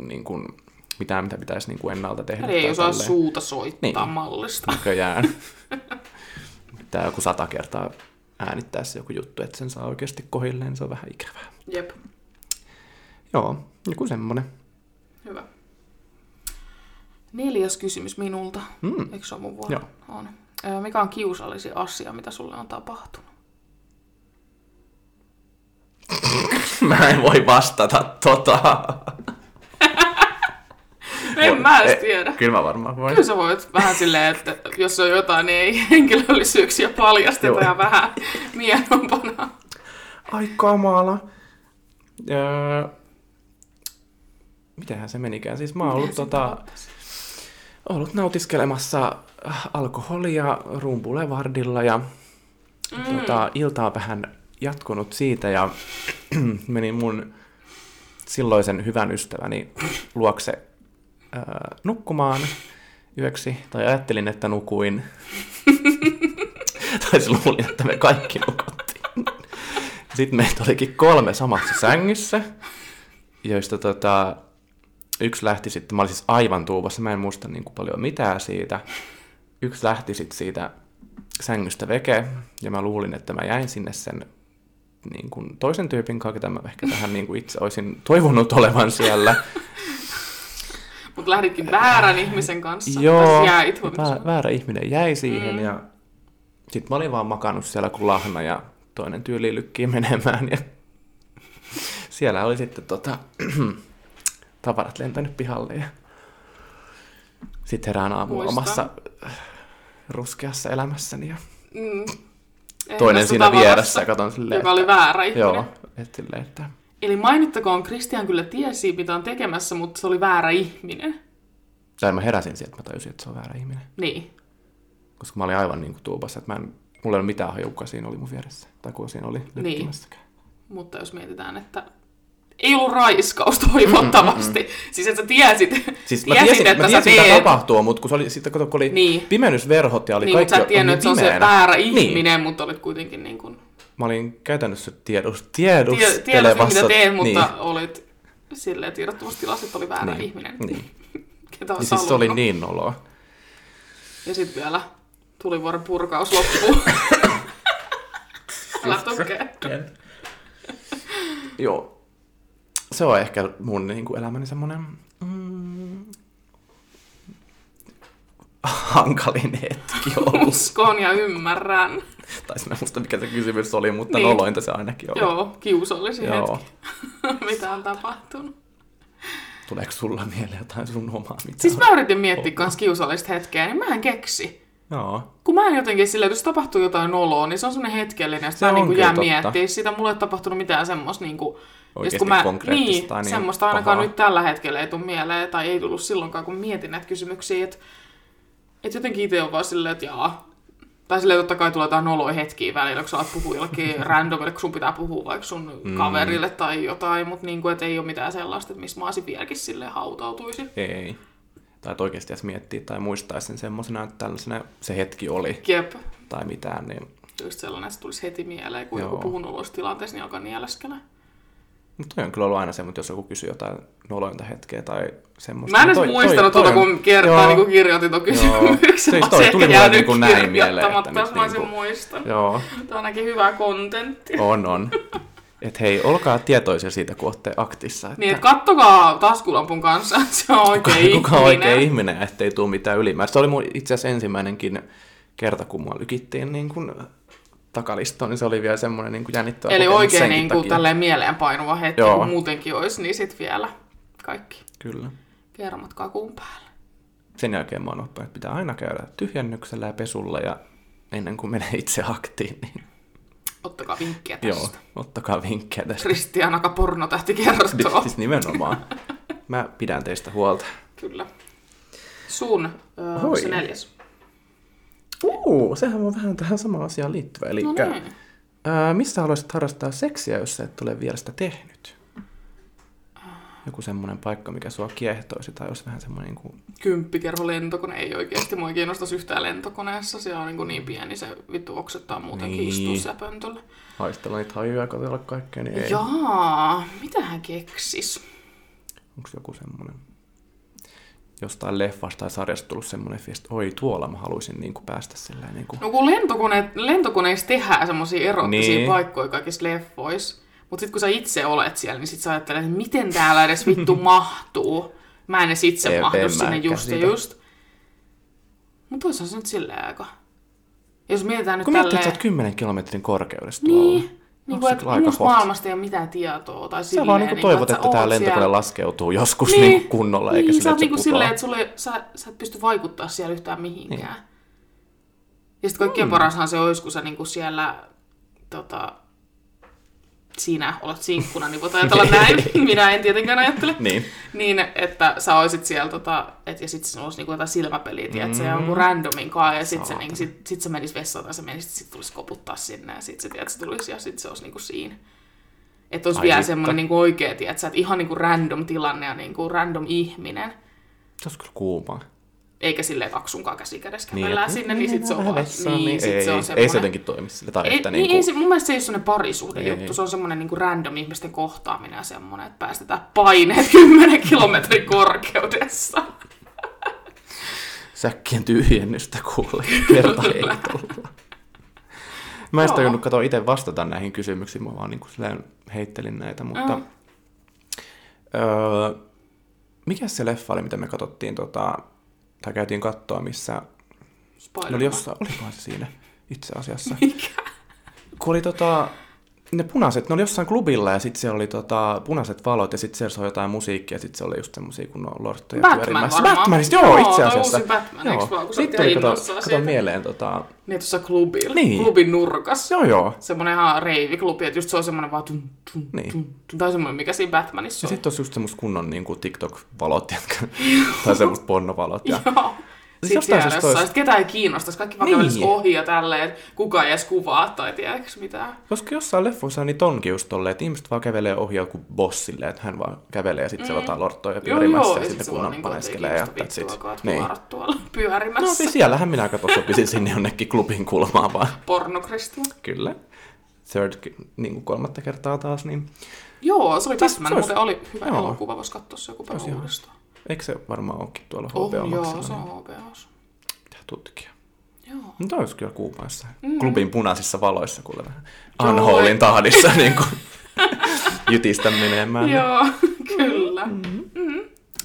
niin kuin, mitään, mitä pitäisi niin kuin ennalta tehdä. Eli ei osaa tälleen. suuta soittaa Niin. mallista. Näköjään. Pitää joku sata kertaa äänittää se joku juttu, että sen saa oikeasti kohilleen, niin se on vähän ikävää. Jep. Joo, joku semmonen. Hyvä. Neljäs kysymys minulta. Mm. Eikö se ole mun vuoro? Joo. On. Mikä on kiusallisin asia, mitä sulle on tapahtunut? Mä en voi vastata tota. En mä edes Eh, tiedä. Kyllä mä varmaan voin. Kyllä sä voit vähän silleen, että jos on jotain, niin ei henkilöllisyyksiä paljasteta ja vähän mienompana. Ai kamala. Öö, mitähän se menikään? Siis mä oon ollut, tota, ollut nautiskelemassa äh, alkoholia rumpulevardilla ja mm. tota, ilta on vähän jatkunut siitä ja menin mun silloisen hyvän ystäväni luokse äh, nukkumaan yöksi, tai ajattelin, että nukuin. tai siis luulin, että me kaikki nukuttiin. Sitten meitä olikin kolme samassa sängyssä, joista tota, yksi lähti sitten, mä olin siis aivan tuubassa, mä en muista niin kuin paljon mitään siitä. Yksi lähti sitten siitä sängystä veke, ja mä luulin, että mä jäin sinne sen niin kuin toisen tyypin kanssa, ketä mä ehkä vähän niin kuin itse olisin toivonut olevan siellä. Mutta lähditkin väärän ihmisen kanssa. Joo, jäit väärä ihminen jäi siihen, mm. ja sitten mä olin vaan makannut siellä kuin lahna, ja toinen tyyli lykkii menemään, ja siellä oli sitten tota, tavarat lentänyt pihalle, ja sitten herään aamulla omassa ruskeassa elämässäni, ja Mm. Toinen siinä vieressä, ja katon silleen, Joka oli väärä ihminen. joo, että silleen, että Eli mainittakoon, Christian kyllä tiesi, mitä on tekemässä, mutta se oli väärä ihminen. tai mä heräsin sieltä, mä tajusin, että se on väärä ihminen, Niin. koska mä olin aivan niin kuin tuubassa, että mä en, mulla ei ollut mitään hajua, kuka siinä oli mun vieressä, tai kuka siinä oli lykkimässäkään. Mutta jos mietitään, että ei ollut raiskaus toivottavasti. Mm, mm, mm. Siis että sä tiesit, Siis mä tiesit tiesin, että mä sä tiesin mitä teet. tapahtuu, mutta kun se oli, sitten kun oli Niin. niin. pimennysverhot ja oli Niin, mutta kaikki sä et tiennyt, että se on se väärä Niin. ihminen, mutta olit kuitenkin niin kuin... mä olin käytännössä tiedus, tiedustelevassa... mitä teet, mutta niin, olit silleen tiedottomuustilassa, että oli väärä niin, ihminen. Niin. Ketä olisi siis se oli niin noloa. Ja sitten vielä tulivuoren purkaus loppuu. Älä tukea. Joo. Se on ehkä mun niin kuin elämäni semmoinen mm, hankalin hetki ollut. Uskon ja ymmärrän. tai mä muista mikä se kysymys oli, mutta Niin. nolointa se ainakin oli. Joo, kiusallisin Joo. hetki. mitä on tapahtunut. Tuleeko sulla mieleen jotain sun omaa? Mitä Siis on? mä yritin miettiä kans kiusallista hetkeä, niin mä en keksi. Joo. Kun mä en jotenkin silleen, että jos tapahtuu jotain noloa, niin se on semmoinen hetkellinen, että Se mä niin kyllä jään totta. miettiä sitä. Mulle ei tapahtunut mitään semmoista niin kuin, Oikeasti kun mä, konkreettista niin, niin semmoista ainakaan pahaa. nyt tällä hetkellä ei tule mieleen, tai ei tullut silloinkaan, kun mietin näitä kysymyksiä, että, että jotenkin itse on vaan silleen, että jaa. Tai silleen totta kai tulee jotain noloja hetkiä välillä, kun sä alat puhua jollekin randomille, kun sun pitää puhua vaikka sun mm. kaverille tai jotain, mutta niin kuin, että ei ole mitään sellaista, että missä mä olisin vieläkin silleen hautautuisin. Ei. Tai että oikeasti edes miettiä tai muistaisi sen semmoisena, että tällaisena se hetki oli Jep. tai mitään, niin... Just sellainen, että se tulisi heti mieleen, kun Joo. joku puhuu noloista tilanteessa, niin alkaa nieleskellä. Mutta toi on kyllä ollut aina se, mutta jos joku kysyy jotain nolointa hetkeä tai semmoista... Mä en niin edes toi- muistanut toi- tuota, on- kun kertaa Joo. niin kun kirjoitin tuon kysymyksen. Siis Mä toi tuli mulle jäänyt niinku näin mieleen, että nyt mä olisin niinku- muistanut. Joo, Tämä on ainakin hyvä kontentti. on, on. Että hei, olkaa tietoisia siitä, kun olette aktissa. Että Niin, että kattokaa taskulampun kanssa, että se on oikein ihminen. kuka on oikein ihminen, ettei tule mitään ylimääräistä. Se oli mun itse asiassa ensimmäinenkin kerta, kun mua lykittiin niin kuin takalistoon, niin se oli vielä semmoinen niin kuin jännittävä Eli oikein niin kuin tälleen mieleenpainuva hetki, Joo. kun muutenkin olisi, niin sit vielä kaikki Kyllä. kermat kakun päälle. Sen jälkeen mä oon oppinut, että pitää aina käydä tyhjennyksellä ja pesulla ja ennen kuin menee itse aktiin, niin Ottakaa vinkkiä joo, tästä. ottakaa vinkkejä tästä. Kristian Aka pornotähti kertoo. Siis nimenomaan. Mä pidän teistä huolta. Kyllä. Sun, öö, se neljäs? Uu, sehän on vähän tähän samaan asiaan liittyvä. Eli No niin. ää, missä haluaisit harrastaa seksiä, jos sä et ole vielä sitä tehnyt? Joku semmoinen paikka, mikä sua kiehtoisi, tai olisi vähän semmoinen niin kuin... Kymppikerho lentokone ei oikeasti mua ei kiinnostaisi yhtään lentokoneessa. Se on niin, kuin niin pieni, se vittu oksettaa muutenkin Niin. istua siellä pöntöllä. haistella niitä hajuja ja katsella kaikkea, niin ei. Jaa, mitä hän keksis? Onko joku semmoinen jostain leffasta tai sarjasta tullut semmoinen fiilis, että oi tuolla mä haluaisin niin kuin päästä sillä niin kuin... No kun lentokone, lentokoneissa tehdään semmoisia erottisia Niin. paikkoja kaikissa leffoissa. Mutta sitten kun sä itse olet siellä, niin sit sä ajattelet, että miten täällä edes vittu mahtuu. Mä en edes itse En- mahdu en sinne just ja just. Mutta toisaalta se nyt silleen aika. Jos mietitään nyt Kun miettii, että sä tälleen... oot 10 kilometrin korkeudesta tuolla. Niin, niin kuin, että muusta hot? maailmasta ei ole mitään tietoa. Tai Sä silleen, vaan niin niin toivot, sä että tämä lentokone siellä- laskeutuu joskus niin. Niin kunnolla, eikä niin, sillä, sä, että niinku silleen, että sulle, sä, sä et pysty vaikuttaa siellä yhtään mihinkään. Niin. Ja sitten kaikkein mm. parashan se olisi, kun sä niinku siellä tota, sinä olet sinkkuna, niin voit ajatella näin. Minä en tietenkään ajattele. Niin. Niin, että sä olisit siellä, tota, et, ja sitten se olisi niinku jotain silmäpeliä, mm. että se on joku randomin kanssa, ja sitten se, niinku, sit, sit se menisi vessaan, tai se menisi, sit tulisi koputtaa sinne, ja sitten se, tiedät, se tulisi, ja sitten se olisi niinku siinä. Että olisi Ai vielä semmoinen niinku oikea, tiedät, että ihan niinku random tilanne ja niinku random ihminen. Se olisi kyllä kuumaa. Eikä silleen, että aksunkaan käsi kädessä Niin, kävellään että sinne, niin sitten se on vähän vaan, niin, sit ei, se on ei semmoinen. se jotenkin toimi sille. Tai Ei, että niin, niin ei se, mun mielestä se ei ole semmoinen parisuhde Ei. juttu, se on semmoinen niin random ihmisten kohtaaminen ja semmoinen, että päästetään paineet 10 kilometrin korkeudessa. säkkien tyhjennystä kuule kertaheitolla. Mä en sitä katsoa itse vastata näihin kysymyksiin, mä vaan niin kuin heittelin näitä, mutta... Mm. Öö, mikä se leffa oli, mitä me katsottiin, tota, tai käytiin kattoa, missä... Spider-Man. oli jossain, olikohan se siinä itse asiassa? Mikä? Kun oli tota, ne punaiset, ne oli jossain klubilla ja sitten siellä oli tota, punaiset valot ja sitten siellä soi jotain musiikkia ja sitten se oli just semmosia kun on lortteja Batman pyörimässä. varmaan. Batmanista, joo, Joo, itse asiassa. uusi Batman, eiks vaan, kun Sitten tuli kato, kato mieleen tota, Niin tuossa klubilla, Niin. klubin nurkas. joo joo. Semmoinen ihan reiviklubi, että just se on semmoinen vaan tum, tum, Niin. tum, tai semmoinen, mikä siinä Batmanissa Ja on. sitten olisi just semmoista kunnon niin kuin TikTok-valot, jotka, tai semmoista pornovalot. Ja, Joo. Siis Sitten jostain siellä syystä jossain, sit ketään ei kiinnostaisi, kaikki vaan Niin. niin. ohi ja tälleen, että kuka ei edes kuvaa tai tiedäks mitään. koska jossain leffoissa niitä onkin just tolleen, että ihmiset vaan kävelee ohi joku bossille, että hän vaan kävelee ja sitten mm. se jotain lorttoja Joo, pyörimässä joo, ja ja sitten sit kun paneskelee ja kiinnosta that's it. vittua, että Niin. tuolla pyörimässä. No siis siellähän minä kato sopisin sinne jonnekin klubin kulmaan vaan. Pornokristua. Kyllä. third, niin kuin kolmatta kertaa taas, niin Joo, se oli Siis Batman, muuten oli hyvä joo. elokuva, voisi katsoa se joku päivä uudestaan. Eikö se varmaan olekin tuolla Oh, HBO joo, Maxilla, se on HBOs. pitää tutkia. Joo. Mutta olisi kyllä kuumaissa. Mm. Klubin punaisissa valoissa kuule vähän. Joo. Unholy tahdissa niin kuin, jytistä menemään. Joo, kyllä.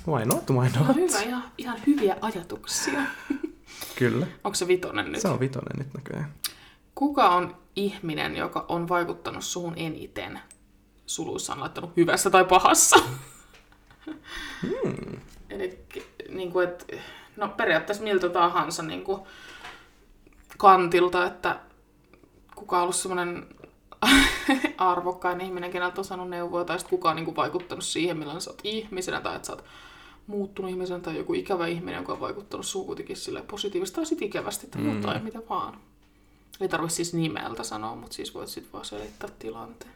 Why not, why not? hyvä, ihan, ihan hyviä ajatuksia. Kyllä. Onko se vitonen nyt? Se on vitonen nyt näköjään. Kuka on ihminen, joka on vaikuttanut suhun eniten? Suluissa on laittanut hyvässä tai pahassa. Hmm. Eli niin kuin, et, no periaatteessa miltä tahansa niin kuin, kantilta, että kuka on ollut semmoinen arvokkain ihminen, keneltä on saanut neuvoja, tai sitten kuka on niin kuin, vaikuttanut siihen, millainen sä oot ihmisenä, tai että sä oot muuttunut ihmisenä, tai joku ikävä ihminen, joka on vaikuttanut suhun kuitenkin silleen positiivisesti, tai sitten ikävästi, tai Mm. jotain, mitä vaan. Ei tarvitse siis nimeltä sanoa, mutta siis voit sitten vaan selittää tilanteen.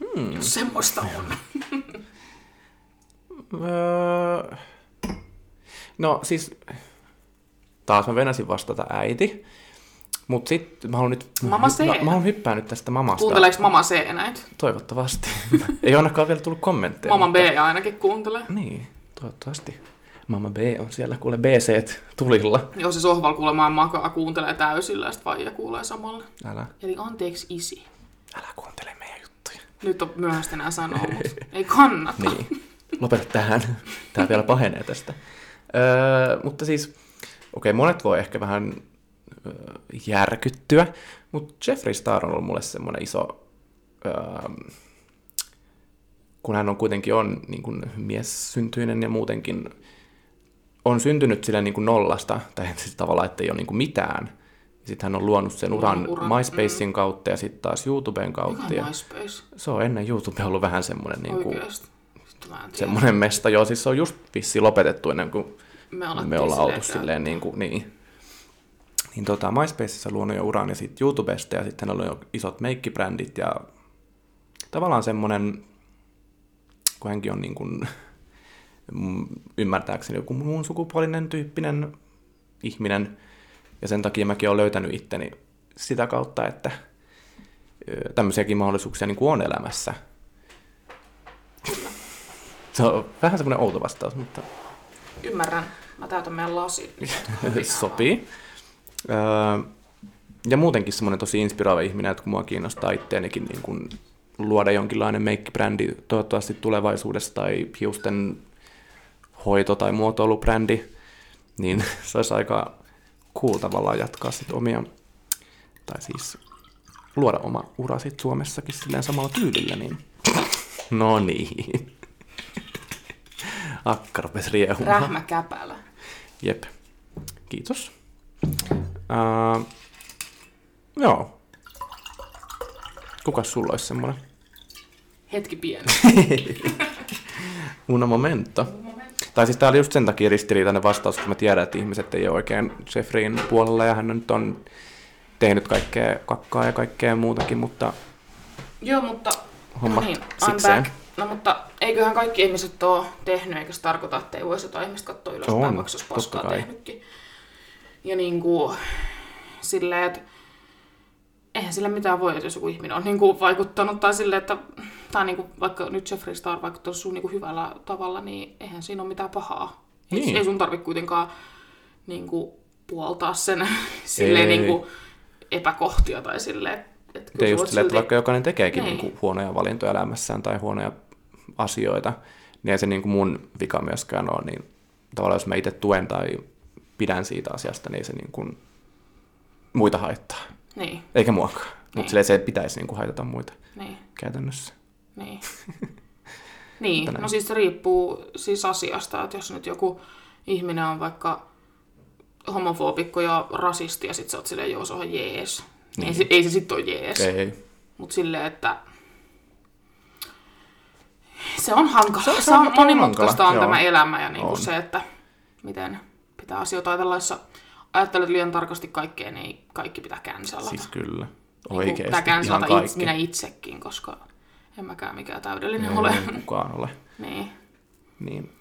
Hmm. Jos semmoista on. Öö, no siis, taas mä venäsin vastata äiti. Mut sit mä haluan nyt... Mama C. Mä, mä haluan hyppää nyt tästä mamasta. Kuunteleeko Mama C näitä? Toivottavasti. Ei ole ainakaan vielä tullut kommentteja. Mama B mutta- ainakin kuuntelee. Niin, toivottavasti. Mama B on siellä kuule BC tulilla. Joo, se sohval kuulemaan makaa, kuuntelee täysillä ja vaija kuulee samalla. Älä, Eli anteeksi isi. älä kuuntele meidän juttuja. Nyt on myöhäistä enää sanoa, mutta ei kannata. Niin, lopeta tähän. Tää vielä pahenee tästä. Öö, mutta siis, okei, monet voi ehkä vähän öö, järkyttyä, mutta Jeffree Star on ollut mulle semmoinen iso, öö, kun hän on kuitenkin on niin kuin miessyntyinen ja muutenkin on syntynyt sillä niin kuin nollasta, tai siis tavallaan, että ei ole niin kuin mitään. Sitten hän on luonut sen uran, Uran, MySpacein kautta ja sitten taas YouTuben kautta. Mikä Ja MySpace? se on ennen YouTube ollut vähän semmoinen niin kuin, Oikeesti. Semmoinen mesta, joo, siis se on just vissi lopetettu ennen kuin Me, me ollaan oltu silleen niin kuin, niin. Niin tota, MySpaceissa luonut jo uran ja sitten YouTubesta ja sitten on jo isot meikkibrändit ja tavallaan semmoinen, kun hänkin on niin kuin, mm, ymmärtääkseni joku muun sukupuolinen tyyppinen ihminen ja sen takia mäkin olen löytänyt itteni sitä kautta, että tämmöisiäkin mahdollisuuksia niin kuin on elämässä. Se on vähän semmoinen outo vastaus, mutta Ymmärrän. Mä täytän meidän lasit. Sopii. Öö, ja muutenkin semmoinen tosi inspiroiva ihminen, että kun mua kiinnostaa itteenikin niin kun luoda jonkinlainen meikkibrändi toivottavasti tulevaisuudessa tai hiusten hoito- tai muotoilubrändi, niin se olisi aika cool tavallaan jatkaa sit omia, tai siis luoda oma ura sit Suomessakin silleen samalla tyylillä, niin no niin. Akka rupesi riehumaan. Rähmä käpälä. Jep. Kiitos. Uh, joo. Kukas sulla olisi semmoinen? Hetki pieni. Una momento. Tai siis tää oli just sen takia ristiriitainen vastaus, kun mä tiedän, että ihmiset ei ole oikein Jeffreyin puolella ja hän nyt on tehnyt kaikkea kakkaa ja kaikkea muutakin, mutta Joo, mutta... Hommat no niin, I'm sikseen. back. No mutta eiköhän kaikki ihmiset ole tehnyt, eikä se tarkoita, että ei voisi jotain ihmistä katsoa ylöspäin, vaikka olisi paskaa kai. tehnytkin. Ja niin kuin, silleen, että eihän sille mitään voi, että jos joku ihminen on niin kuin vaikuttanut, tai silleen, että tai niin kuin, vaikka nyt Jeffree Star on vaikuttanut sun niin kuin hyvällä tavalla, niin eihän siinä ole mitään pahaa. Ei, Niin. ei sun tarvitse kuitenkaan niin kuin, puoltaa sen silleen Ei. niin kuin, epäkohtia tai silleen, että kyllä just silleen, että silti- vaikka jokainen tekeekin Niin. niin kuin huonoja valintoja elämässään tai huonoja asioita, niin ei se niin kuin mun vika myöskään ole. Niin tavallaan jos mä itse tuen tai pidän siitä asiasta, niin ei se niin kuin muita haittaa. Niin, Eikä muakaan. Niin. Mutta se pitäisi niin kuin haitata muita niin. käytännössä. Niin. niin, Tänään. no siis se riippuu siis asiasta, että jos nyt joku ihminen on vaikka homofobikko ja rasisti ja sit sä oot silleen, joo se on jees. Niin. Ei, se, ei se sit ole jees. Ei. Mut silleen, että se on hankala. Se, Se- se on- on, se on monimutkaista hankala, on joo. tämä elämä ja niinku On. se, että miten pitää asioita ajatella, jos ajattelet liian tarkasti kaikkea, niin kaikki pitää cancelata. Siis kyllä. Niin Oikeesti. pitää cancelata itse, minä itsekin, koska en mäkään mikään täydellinen Ei ole. kukaan ole. niin, Niin.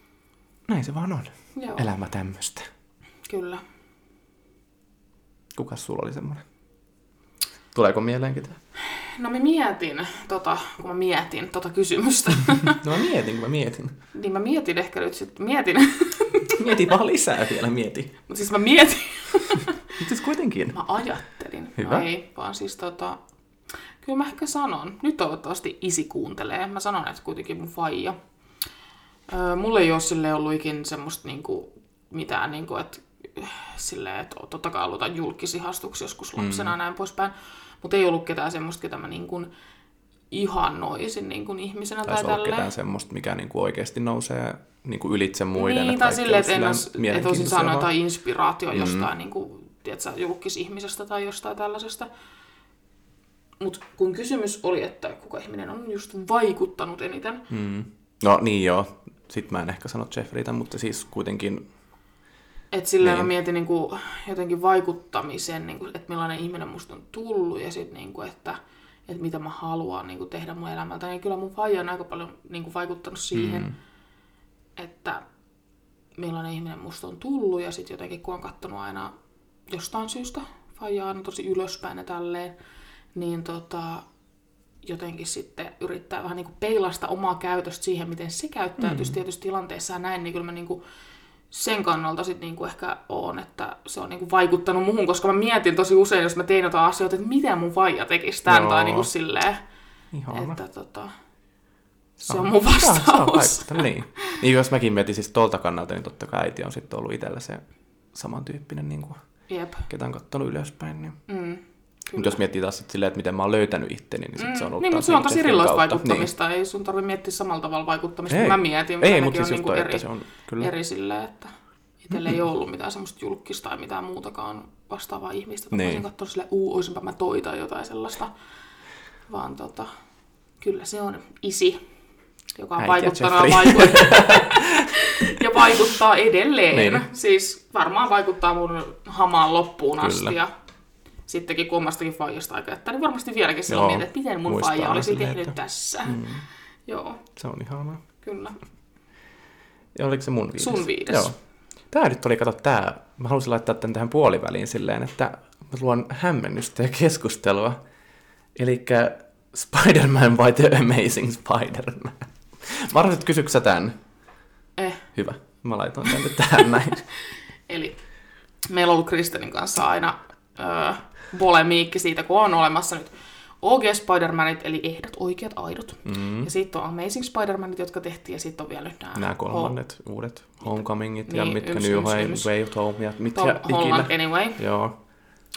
Näin se vaan on. joo, Elämä tämmöistä. kyllä. Kukas sulla oli semmoinen? Tuleeko mieleen ketään? No mä mietin, tota, kun mä mietin tota kysymystä, No mä mietin, kun mä mietin. niin mä mietin ehkä nyt sit, mietin, Mieti vaan lisää vielä, mieti. mutta siis mä mietin, Mutta siis kuitenkin. mä ajattelin. Hyvä. No ei, vaan siis tota, kyllä mä ehkä sanon, nyt toivottavasti isi kuuntelee, mä sanon, että kuitenkin mun faija. Öö, mulla ei ole sille ollut ikin semmoista niinku, mitään, niinku, että silleen, että totta kai aloitan julkisihastuksi joskus lapsena mm. näin poispäin, mutta ei ollut ketään semmoista, ketä mä niinku ihannoisin niinku ihmisenä tai, Taisi olla tälleen. ketään semmoista, mikä niinku oikeasti nousee niinku ylitse muiden. Niin, että tai silleen, että en olisi, et olisin mielenkiintoisia saanut jotain inspiraatio jostain niin kuin, tiedätkö, julkisihmisestä tai jostain tällaisesta. Mutta kun kysymys oli, että kuka ihminen on just vaikuttanut eniten, Mm. No niin joo. Sitten mä en ehkä sano Jeffreytä, mutta siis kuitenkin että silleen Niin. mä mietin niin kuin, jotenkin vaikuttamisen, niin kuin, että millainen ihminen musta on tullut ja sitten niin kuin, että, että mitä mä haluan niin kuin, tehdä mun elämältä. Niin kyllä mun faija on aika paljon niin kuin, vaikuttanut siihen, Mm. että millainen ihminen musta on tullut ja sitten jotenkin kun on kattonut aina jostain syystä faijaa aina tosi ylöspäin ja tälleen, niin tota, jotenkin sitten yrittää vähän niin kuin peilasta omaa käytöstä siihen, miten se käyttäytyisi mm. tietysti tilanteessa ja näin, niin kyllä mä niin kuin sen kannalta sitten niinku ehkä on, että se on niinku vaikuttanut muuhun, koska mä mietin tosi usein, jos mä tein jotain asioita, että miten mun faija tekisi tämän Joo. tai niinku silleen, ihana. että tota, se on mun vastaus. vaikuttaa, niin. niin. jos mäkin mietin siis tuolta kannalta, niin totta kai äiti on sitten ollut itsellä se samantyyppinen, niin kuin, Jep. ketä on kattonut ylöspäin. Niin. Mm. Mutta jos miettii taas sit silleen, että miten mä oon löytänyt itteni, niin sit se on ollut Niin, mutta taas se on tosi Jeffreyn erilaista kautta. vaikuttamista. Ei sun tarvitse miettiä samalla tavalla vaikuttamista, Ei. mä mietin. Ei, mutta siis on niinku toi, eri, että se on kyllä. eri silleen, että itsellä ei ollut mitään semmoista julkista tai mitään muutakaan vastaavaa ihmistä. Niin. voisin katsoa silleen, uu, olisinpa mä toi tai jotain sellaista. Vaan tota, kyllä se on isi, joka on vaikuttanut ja, vaikuttaa edelleen. Niin. Siis varmaan vaikuttaa mun hamaan loppuun asti. Kyllä. Ja sittenkin kun ommastakin faijasta aika jättää, niin varmasti vieläkin Joo, mietin, että miten mun faija olisi silleen, tehnyt että- tässä. Mm, Joo, se on ihanaa. kyllä. Ja oliko se mun viides? Sun viides. Joo. Tää nyt oli, kato tää. Mä halusin laittaa tän tähän puoliväliin silleen, että mä luon hämmennystä ja keskustelua. Eli Spider-Man vai The Amazing Spider-Man? Mä arvasin, että sä tän? Eh. Hyvä. Mä laitoin nyt tähän näin. Eli meillä on ollut Kristenin kanssa aina öö, polemiikki siitä, kun on olemassa nyt OG Spider-Manit, eli ehdot, oikeat, aidot. Mm. Ja sitten on Amazing Spider-Manit, jotka tehtiin, ja sitten on vielä nyt nämä... Nämä kolmannet uudet Homecomingit ja Niin, mitkä yms, New yms, Way, yms. Way of Home ja mitkä Tom ikinä. Holland anyway, Joo.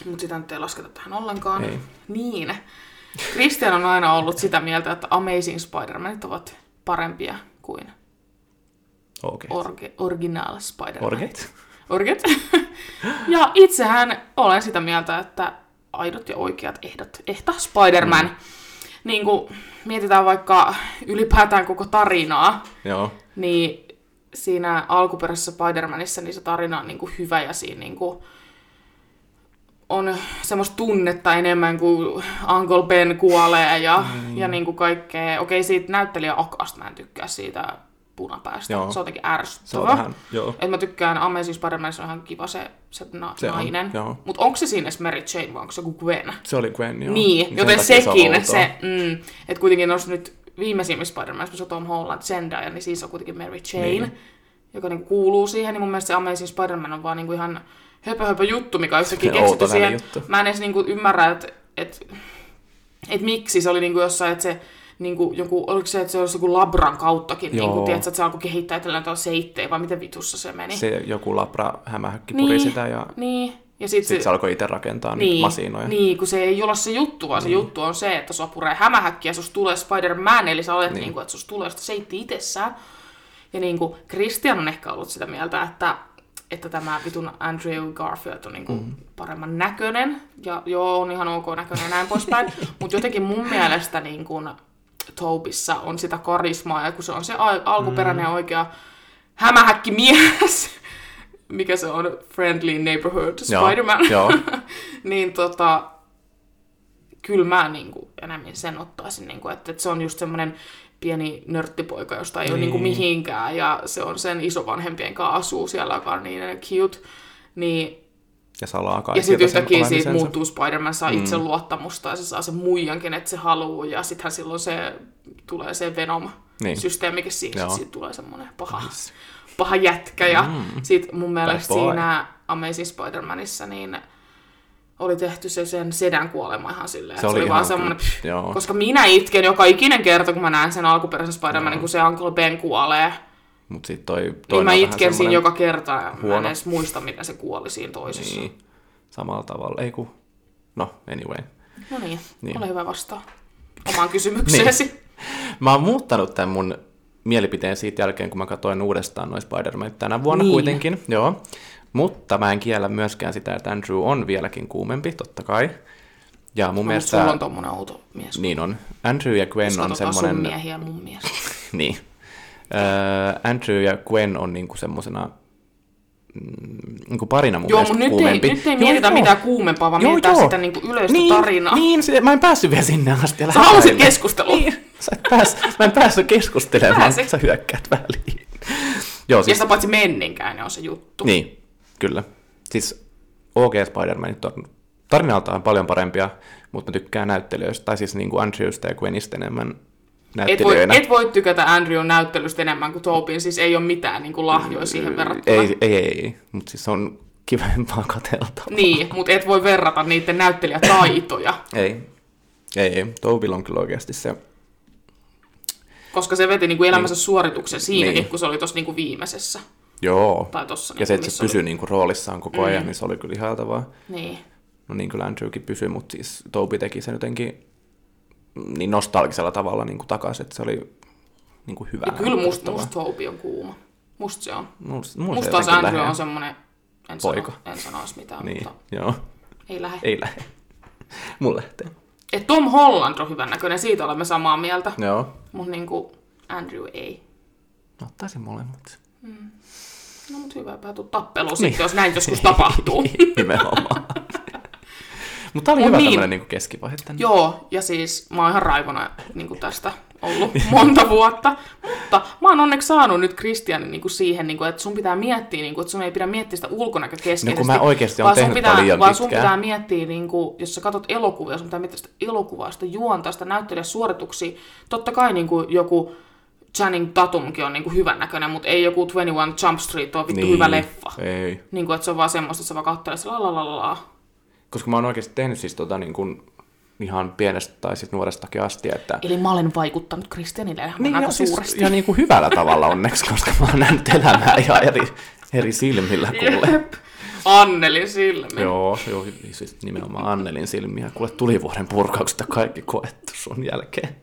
mutta sitä nyt ei lasketa tähän ollenkaan. Ei. Niin. Christian on aina ollut sitä mieltä, että Amazing Spider-Manit ovat parempia kuin Okei. orge, Original Spider-Man. Orget? Orget. ja itsehän olen sitä mieltä, että aidot ja oikeat ehdot, ehta Spider-Man. Mm. Niin kuin mietitään vaikka ylipäätään koko tarinaa, Joo. niin siinä alkuperäisessä Spider-Manissa niin se tarina on niin kuin hyvä ja siinä niin kuin on semmoista tunnetta enemmän kuin Uncle Ben kuolee ja, mm. ja niin kuin kaikkea. Okei, siitä näyttelijä Akasta mä en tykkää siitä punapäästä. Joo. Se on jotenkin Se on ärsyttävä. vähän, joo. Et mä tykkään Amazing Spider-Manissa on ihan kiva se, se, na- Se nainen. Mutta onko se siinä edes Mary Jane vai onko se joku Gwen? Se oli Gwen, joo. Niin, sen joten sekin, se, mm, että kuitenkin noissa nyt viimeisimmissä Spider-Manissa, missä on Tom Holland, Zendaya, niin siis on kuitenkin Mary Jane, Niin. niin. joka niinku kuuluu siihen, niin mun mielestä se Amazing Spider-Man on vaan niinku ihan höpö höpö juttu, mikä on yhtäkkiä Se keksitty siihen. välijuttu. Mä en edes niinku ymmärrä, että et, et miksi se oli niinku jossain, että se niinku, joku, oliko se, että se olisi joku labran kauttakin, Joo. niinku, tiedätkö, että se alkoi kehittää itselleen tuolla seittejä, vai miten vitussa se meni. Se joku labra hämähäkki puri Niin. sitä ja Niin, ja sit, sitten se alkoi itse rakentaa niin, niin, masinoja. Niin, kun se ei ole se juttu, vaan se juttu on se, että sua puree hämähäkki ja susta tulee Spider-Man, eli sä olet Niin. niin. niin kuin, että susta tulee sitä seitti itsessään. Ja niin kuin Christian on ehkä ollut sitä mieltä, että, että tämä vitun Andrew Garfield on niin kuin mm. paremman näköinen. Ja joo, on ihan ok näköinen ja näin poispäin. Mutta jotenkin mun mielestä niin kuin Tobissa on sitä karismaa, ja kun se on se al- alkuperäinen mm. oikea hämähäkkimies, mikä se on, Friendly Neighborhood Spider-Man, joo. niin tota, kyllä mä niin kuin, enemmän sen ottaisin, niin kuin, että, että se on just semmoinen pieni nörttipoika, josta ei niin. ole niin kuin mihinkään, ja se on sen isovanhempien kanssa asuu siellä, joka on niin cute, niin Ja salaa Ja kaikilta sitten yhtäkkiä siitä muuttuu Spider-Man, saa itse luottamusta ja se saa sen muijankin, että se haluaa. Ja sittenhän silloin se tulee se Venom-systeemikin Niin. siihen, siitä tulee semmoinen paha, paha jätkä. Ja mm. sit mun mielestä siinä Amazing Spider-Manissa niin oli tehty se sen sedän kuolema ihan silleen, Se oli se oli ihan vaan semmoinen, koska minä itken joka ikinen kerta, kun mä näen sen alkuperäisen Spider-Manin, kun se Uncle Ben kuolee. Mut sit toi Niin mä itken siinä semmonen joka kerta ja mä en huono. edes muista, miten se kuoli siinä toisessa. Niin, samalla tavalla. Ei ku... No, anyway. No niin, Niin. ole hyvä vastaa omaan kysymykseesi. Niin. Mä oon muuttanut tämän mun mielipiteen siitä jälkeen, kun mä katsoin uudestaan noin Spider-Man tänä vuonna Niin. kuitenkin. Joo. Mutta mä en kiellä myöskään sitä, että Andrew on vieläkin kuumempi, totta kai. Ja mun Mutta mielestä... sulla on tommonen outo mies. Niin on. Andrew ja Gwen Koska on tota sun semmonen... miehiä mun mies. Niin. Öö, Andrew ja Gwen on niinku semmosena mm, niinku parina mun Joo, mielestä mutta nyt ei, nyt ei Joo, mietitä joo. mitään kuumempaa, vaan Joo, mietitään joo. sitä niinku yleistä niin, tarinaa. Niin, se, mä en päässyt vielä sinne asti. Sä halusit keskustelua. Niin, sä et pääs, mä en päässyt keskustelemaan, Pääsit. sä hyökkäät väliin. Joo, Ja siis, sitä paitsi menninkään, niin on se juttu. niin, kyllä. Siis OG Spider-Manit on tarinaltaan paljon parempia, mutta mä tykkään näyttelijöistä, tai siis niin kuin Andrewsta ja Gwenistä enemmän Et voi, et voi tykätä Andrewn näyttelystä enemmän kuin Tobin, siis ei ole mitään niin kuin lahjoja siihen verrattuna. ei, ei, ei, mutta siis on kivempaa katseltavaa. Niin, mutta et voi verrata niiden näyttelijätaitoja, Ei, ei, ei. On kyllä oikeasti se. koska se veti niin kuin elämänsä suorituksen siinäkin, Niin. kun se oli tuossa niin kuin viimeisessä. Joo. Tai tossa, ja niin se, kuin, että se oli- pysyi niinku roolissaan koko ajan, niin se oli kyllä ihailtavaa. Niin. No niin kyllä Andrewkin pysyi, mutta siis Toby teki sen jotenkin niin nostalgisella tavalla niin kuin takaisin, että se oli niin kuin hyvä. Ja kyllä musta, katsottavaa. musta Toby on kuuma. Musta se on. Must, musta, Musta se taas jotenkin Andrew lähe. on semmonen, en, sano, Poika. en sanoisi mitään, Niin, mutta joo. ei lähde. Ei lähde. Mulle lähtee. Et Tom Holland on hyvän näköinen, siitä olemme samaa mieltä, Joo. mutta niinku Andrew ei. No, Ottaisin molemmat. No mut hyvä, päätu tappeluun Niin. sitten, jos näin joskus tapahtuu. Nimenomaan. Mutta tää oli hyvä niin. tämmönen niin keskivaihe tänne. Joo, ja siis mä oon ihan raivona niin tästä ollut monta vuotta, mutta mä oon onneksi saanut nyt Kristianin niin siihen, niin kuin, että sun pitää miettiä, niin kuin, että sun ei pidä miettiä sitä ulkonäkökeskeisesti. No kun mä oikeesti oon tehnyt pitää, tää liian Vaan sun pitää miettiä, niin kuin, jos sä katsot elokuvia, sun pitää miettiä sitä elokuvaa, sitä juontaa, sitä näyttelijäsuorituksia. Totta kai niin kuin joku Channing Tatumkin on niin kuin hyvän näköinen, mutta ei joku 21 Jump Street ole vittu hyvä leffa. Ei. Niin kuin, että se on vaan semmoista, että sä vaan katselet la la la la. Koska mä oon oikeasti tehnyt siis tota niin kuin ihan pienestä tai siis nuorestakin asti, että... Eli mä olen vaikuttanut Kristianille elämään Niin, aika ja, siis, suuresti. ja niin kuin hyvällä tavalla onneksi, koska mä oon nähnyt elämää ihan eri, eri silmillä kuule. Jep. Anneli silmi. Joo, joo, siis nimenomaan Annelin silmiä. Kuule tulivuoden purkaukset ja kaikki koettu sun jälkeen.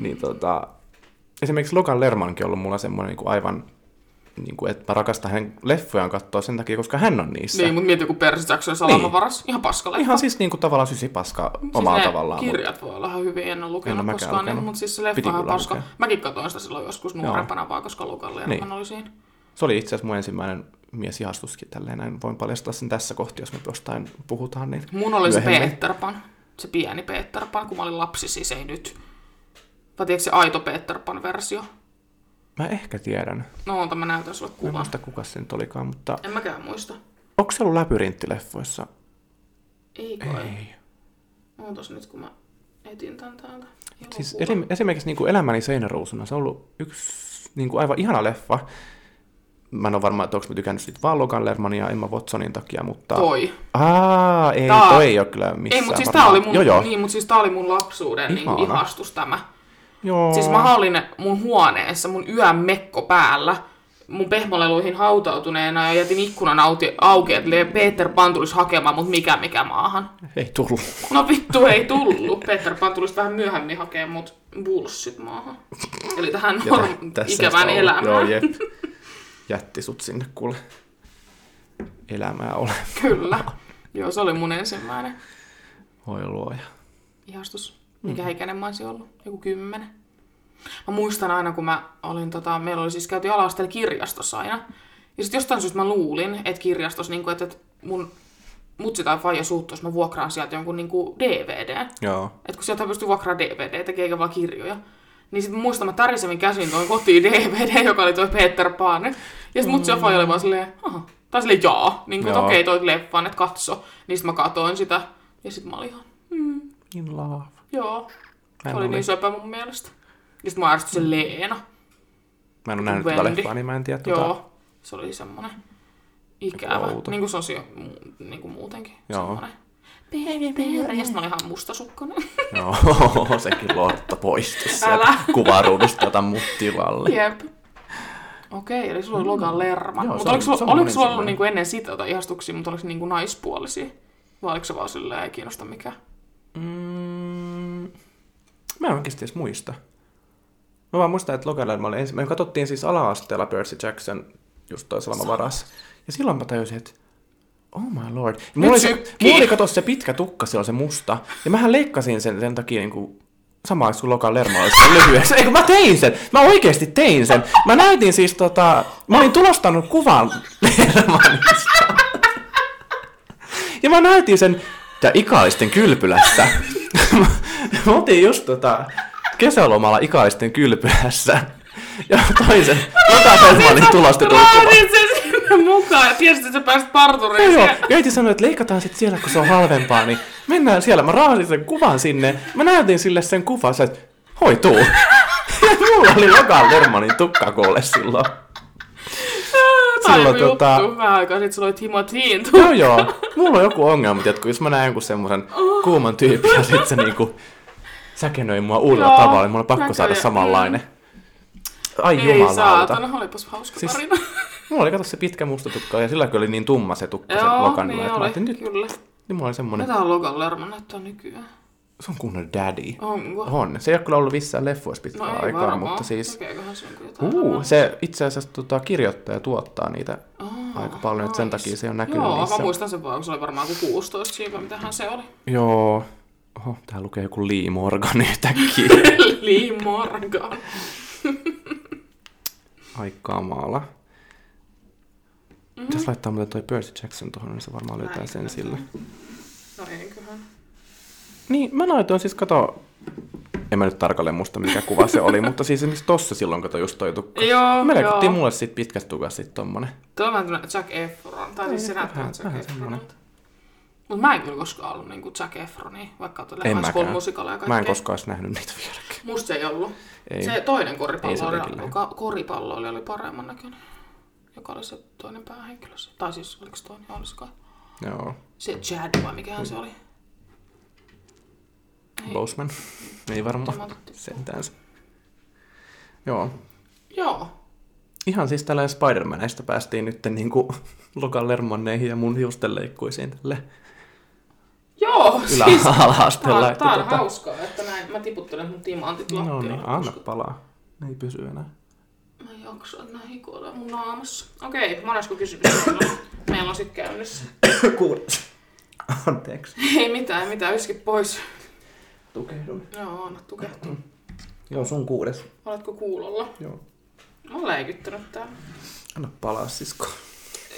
niin tota, esimerkiksi Logan Lermankin on ollut mulla semmoinen niin kuin aivan, niin kuin, että mä rakastan hänen leffojaan katsoa sen takia, koska hän on niissä. Niin, mutta mieti joku Percy Jackson salamavaras. Ihan paskalle. Ihan siis niin kuin tavallaan sysipaska omalla tavallaan. mutta- kirjat voi olla ihan hyviä, en ole En lukenut mäkään koskaan, niin, lukenut. mutta siis se leffa on paska. lukea. Mäkin katsoin sitä silloin joskus nuorempana vaan, koska Lukalle ja Niin. oli siinä. Se oli itse asiassa mun ensimmäinen miesihastuskin tälleen. Näin voin paljastaa sen tässä kohti, jos me jostain puhutaan. Niin Mun oli se. Peter Pan, se pieni Peter Pan, kun mä olin lapsi, siis ei nyt. Vai tiedätkö se aito Peter Pan versio? Mä ehkä tiedän. No, ota mä näytän sulle Mä en kuvan. muista kuka se nyt olikaan, mutta En mäkään muista. onko se ollut labyrinttileffoissa? Ei kai. Ei. Ootas nyt, kun mä etin tän täältä. Siis Elokuva. esim- esimerkiksi niin kuin Elämäni seinäruusuna, se on ollut yksi niin kuin aivan ihana leffa. Mä en ole varma, että onko mä tykännyt siitä vaan Logan Lermanin ja Emma Watsonin takia, mutta... Toi. Aa, ei, Tää- toi ei ole kyllä missään Ei, mutta siis varmaan. tää oli mun, Joo, joo. Niin, mutta siis tää oli mun lapsuuden niin ihastus tämä. Joo. Siis mä olin mun huoneessa, mun yön mekko päällä, mun pehmoleluihin hautautuneena ja jätin ikkunan auki, auki että Le- Peter Pan tulisi hakemaan mut mikä mikä maahan. Ei tullut. No vittu ei tullut. Peter Pan tulisi vähän myöhemmin hakemaan mut bullshit maahan. Eli tähän norm- tässä ikävään on- elämään. Joo, jep. Jätti sut sinne kuule elämää ole. Kyllä. Joo, se oli mun ensimmäinen Voi luoja. ihastus. Mikä ikäinen mä olisin ollut? Joku kymmenen. Mä muistan aina, kun mä olin, tota, meillä oli siis käyty ala kirjastossa aina. Ja sitten jostain syystä mä luulin, että kirjastossa, niin että, että mun mutsi tai faija suuttuu, jos mä vuokraan sieltä jonkun niin DVD. Joo. Että kun sieltä pystyy vuokraamaan DVD, eikä vaan kirjoja. Niin sitten muistan, mä tärisemmin käsin toin kotiin DVD, joka oli toi Peter Pan. Ja sitten mutsi ja faija oli vaan silleen, aha, Tai silleen jaa, niin kuin, okei, toi leffan, että katso. Niin sit mä katoin sitä, ja sit mä olin ihan, mm, In love. Joo. Se Mä oli niin söpö mun mielestä. Ja sit mä ärsytyin se Leena. mä en ole nähnyt tätä leffaa, niin mä en tiedä. Tuota, Joo, se oli semmonen ikävä. outo. Niin kuin se on mu- niin kuin muutenkin. Joo. Semmonen. Ja sit mä olin ihan mustasukkainen. Joo, sekin Lotta poistu sieltä kuvaruudusta, ota mut tilalle. Jep. Okei, eli sulla oli Logan Lerman. Joo, Mutta oliko, sulla, on mun oliko sulla ollut niinku ennen sitä jotain ihastuksia, mutta oliko se niinku naispuolisia? Vai oliko se vaan silleen, ei kiinnosta mikään? Mm, mä en oikeasti edes muista. Mä vaan muistan, että Logan Lerman oli ensimmäinen. Me katsottiin siis ala-asteella Percy Jackson just toisella mä varas. Ja silloin mä tajusin, että oh my lord. Ja Mulla oli, se, mulla oli kato se pitkä tukka, silloin se musta. Ja mähän leikkasin sen sen takia niin kuin samaa kuin Logan Lerman oli sen lyhyessä. Eikö mä tein sen? Mä oikeasti tein sen. Mä näytin siis tota, mä olin tulostanut kuvan Lermanista. Ja mä näytin sen tää Ikaisten kylpylässä. mä oltiin just tota, kesälomalla Ikaisten kylpylässä. Ja toin sen Logan Lermanin tulostetun kuvan. Laadit sen sinne mukaan ja tiesit, että sä pääsit parturiin Joo, joo. Ja äiti sanoi, että leikataan sitten siellä, kun se on halvempaa, niin mennään siellä. Mä raasin sen kuvan sinne. Mä näytin sille sen kuvan, sä että hoituu. Ja mulla oli Logan Lermanin tukkakuolle silloin. Silloin tota-. Vähän aikaa sit sulla oli Timotiin. Joo, joo. Mulla on joku ongelma, tiedätkö, jos mä näen jonkun semmoisen kuuman tyypin ja sit se niinku säkenöi mua uudella Joo, tavalla, niin mulla on pakko näköjään. saada samanlainen. Ai Ei jumalauta. saatana, olipas hauska Siis- tarina. Mulla oli kato se pitkä musta tukka ja sillä oli niin tumma se tukka se Joo, Logan. niin että mä oli, ajattelin, nyt, kyllä. niin mulla oli semmonen, Mitä on Logan Lerman näyttää nykyään? se on kunnon daddy. Onko? On. Se ei ole kyllä ollut missään leffoissa pitkään No ei aikaa, varmaan. mutta siis... Tekeeköhän se samaa? se itse asiassa tota, kirjoittaa ja tuottaa niitä Aa, aika paljon, että sen nice. takia se on näkynyt Joo, niissä. mä muistan sen vaan, kun se oli varmaan joku 16 siinä, mitähän se oli. Joo. Oho, tää lukee joku Lee Morgan yhtäkkiä. Lee Morgan. Ai kamala. Mhm. Jos laittaa muuten toi Percy Jackson tuohon, niin se varmaan löytää Näin, sen sillä. No eiköhän. Niin, mä laitoin siis kato... En mä nyt tarkalleen muista, mikä kuva se oli, mutta siis esimerkiksi tossa silloin, kato just toi tukka. Joo, Me joo. mulle sit pitkästä tukasta sit tommonen. Tuo on vähän Jack Efron. Tai siis se näyttää Jack Efronilta. Mut mä en kyllä koskaan ollut niinku Jack Efronia, vaikka on En High School mäkään. Musical ja kaikkea. Mä en koskaan nähnyt niitä vieläkään. Musta se ei ollut. Ei. Se toinen se koripallo, oli joka, koripallo oli, oli paremman näköinen. Joka oli se toinen päähenkilö. se- Tai siis, oliko se toinen? Olisiko? Joo. Se Chad vai mikähän se oli? Ei. Boseman. Ei varmaan. Timothy. Sentäänsä. Joo. Joo. Ihan siis tällä Spider-Manista päästiin nyt niinku Logan Lermanneihin ja mun hiustenleikkuisiin tälle Joo, siis ylä-ala-asteella. tää, on tota- hauskaa, että näin, mä tiputtelen mun timantit No lattialle. niin, anna koska palaa. Ne ei pysy enää. Mä en jaksa enää hikoilla mun naamassa. Okei, monesko kysymys meillä on? Meillä on sit käynnissä. Kuudes. Anteeksi. Ei mitään, ei mitään, yski pois. Tukehdun. Joo, anna tukehtua. Joo, sun kuudes. Oletko kuulolla? Joo. Mä oon leikyttänyt tää. Anna palaa sisko.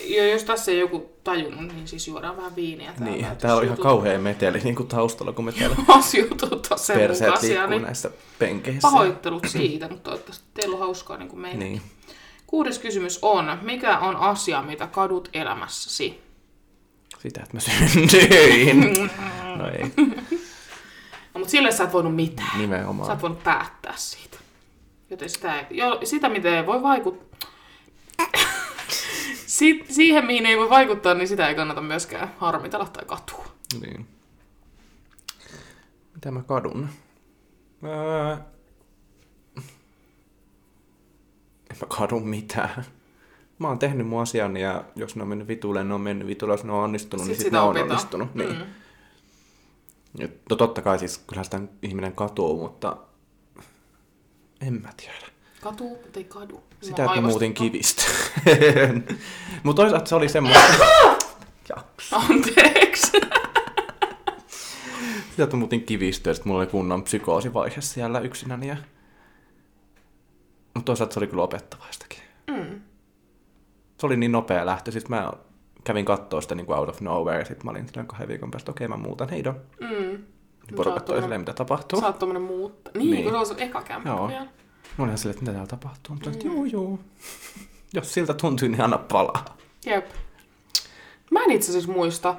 Ja jos tässä ei joku tajunnut, niin siis juodaan vähän viiniä täällä. Niin, täällä on ihan kauhea meteli niin kuin taustalla, kun me täällä perseet mukaisia, liikkuu niin näissä penkeissä. pahoittelut siitä, mutta toivottavasti teillä on hauskaa niin kuin meillä. Niin. Kuudes kysymys on, mikä on asia, mitä kadut elämässäsi? Sitä, että mä synnyin. No ei, No, mutta sille sä et voinut mitään. Sä nimenomaan. et voinut päättää siitä. Joten sitä, ei, jo, sitä, miten ei voi vaikuttaa... si, siihen, mihin ei voi vaikuttaa, niin sitä ei kannata myöskään harmitella tai katua. Niin. Mitä mä kadun? Öö... En mä kadu mitään. Mä oon tehnyt mun asiani ja jos ne on mennyt vitulle, ne on mennyt vitulle. Jos ne on onnistunut, Sit niin sit sitä ne on onnistunut. Niin. Mm. Ja No totta kai siis kyllä sitä ihminen katuu, mutta en mä tiedä. Katu, ei kadu. Sitä, että mä muutin kivistä. mutta toisaalta se oli semmoista... Jaks. Anteeksi. Sitä, muutin kivistä ja sitten mulla oli kunnon psykoosivaihe siellä yksinäni. Ja... Mutta toisaalta se oli kyllä opettavaistakin. Mm. Se oli niin nopea lähtö. Sitten mä kävin kattoo sitä niin kuin out of nowhere. Sitten mä olin kahden viikon päästä, okei mä muutan, heidon. Mm. Niin porukat oli silleen, mitä tapahtuu. Sä oot tommonen muutta. Niin, Niin. niin. kun se on sun eka kämppä Joo. vielä. Mä olin silleen, että mitä täällä tapahtuu. Mutta mm. joo, joo. Jos siltä tuntuu, niin anna palaa. Jep. Mä en itse asiassa muista.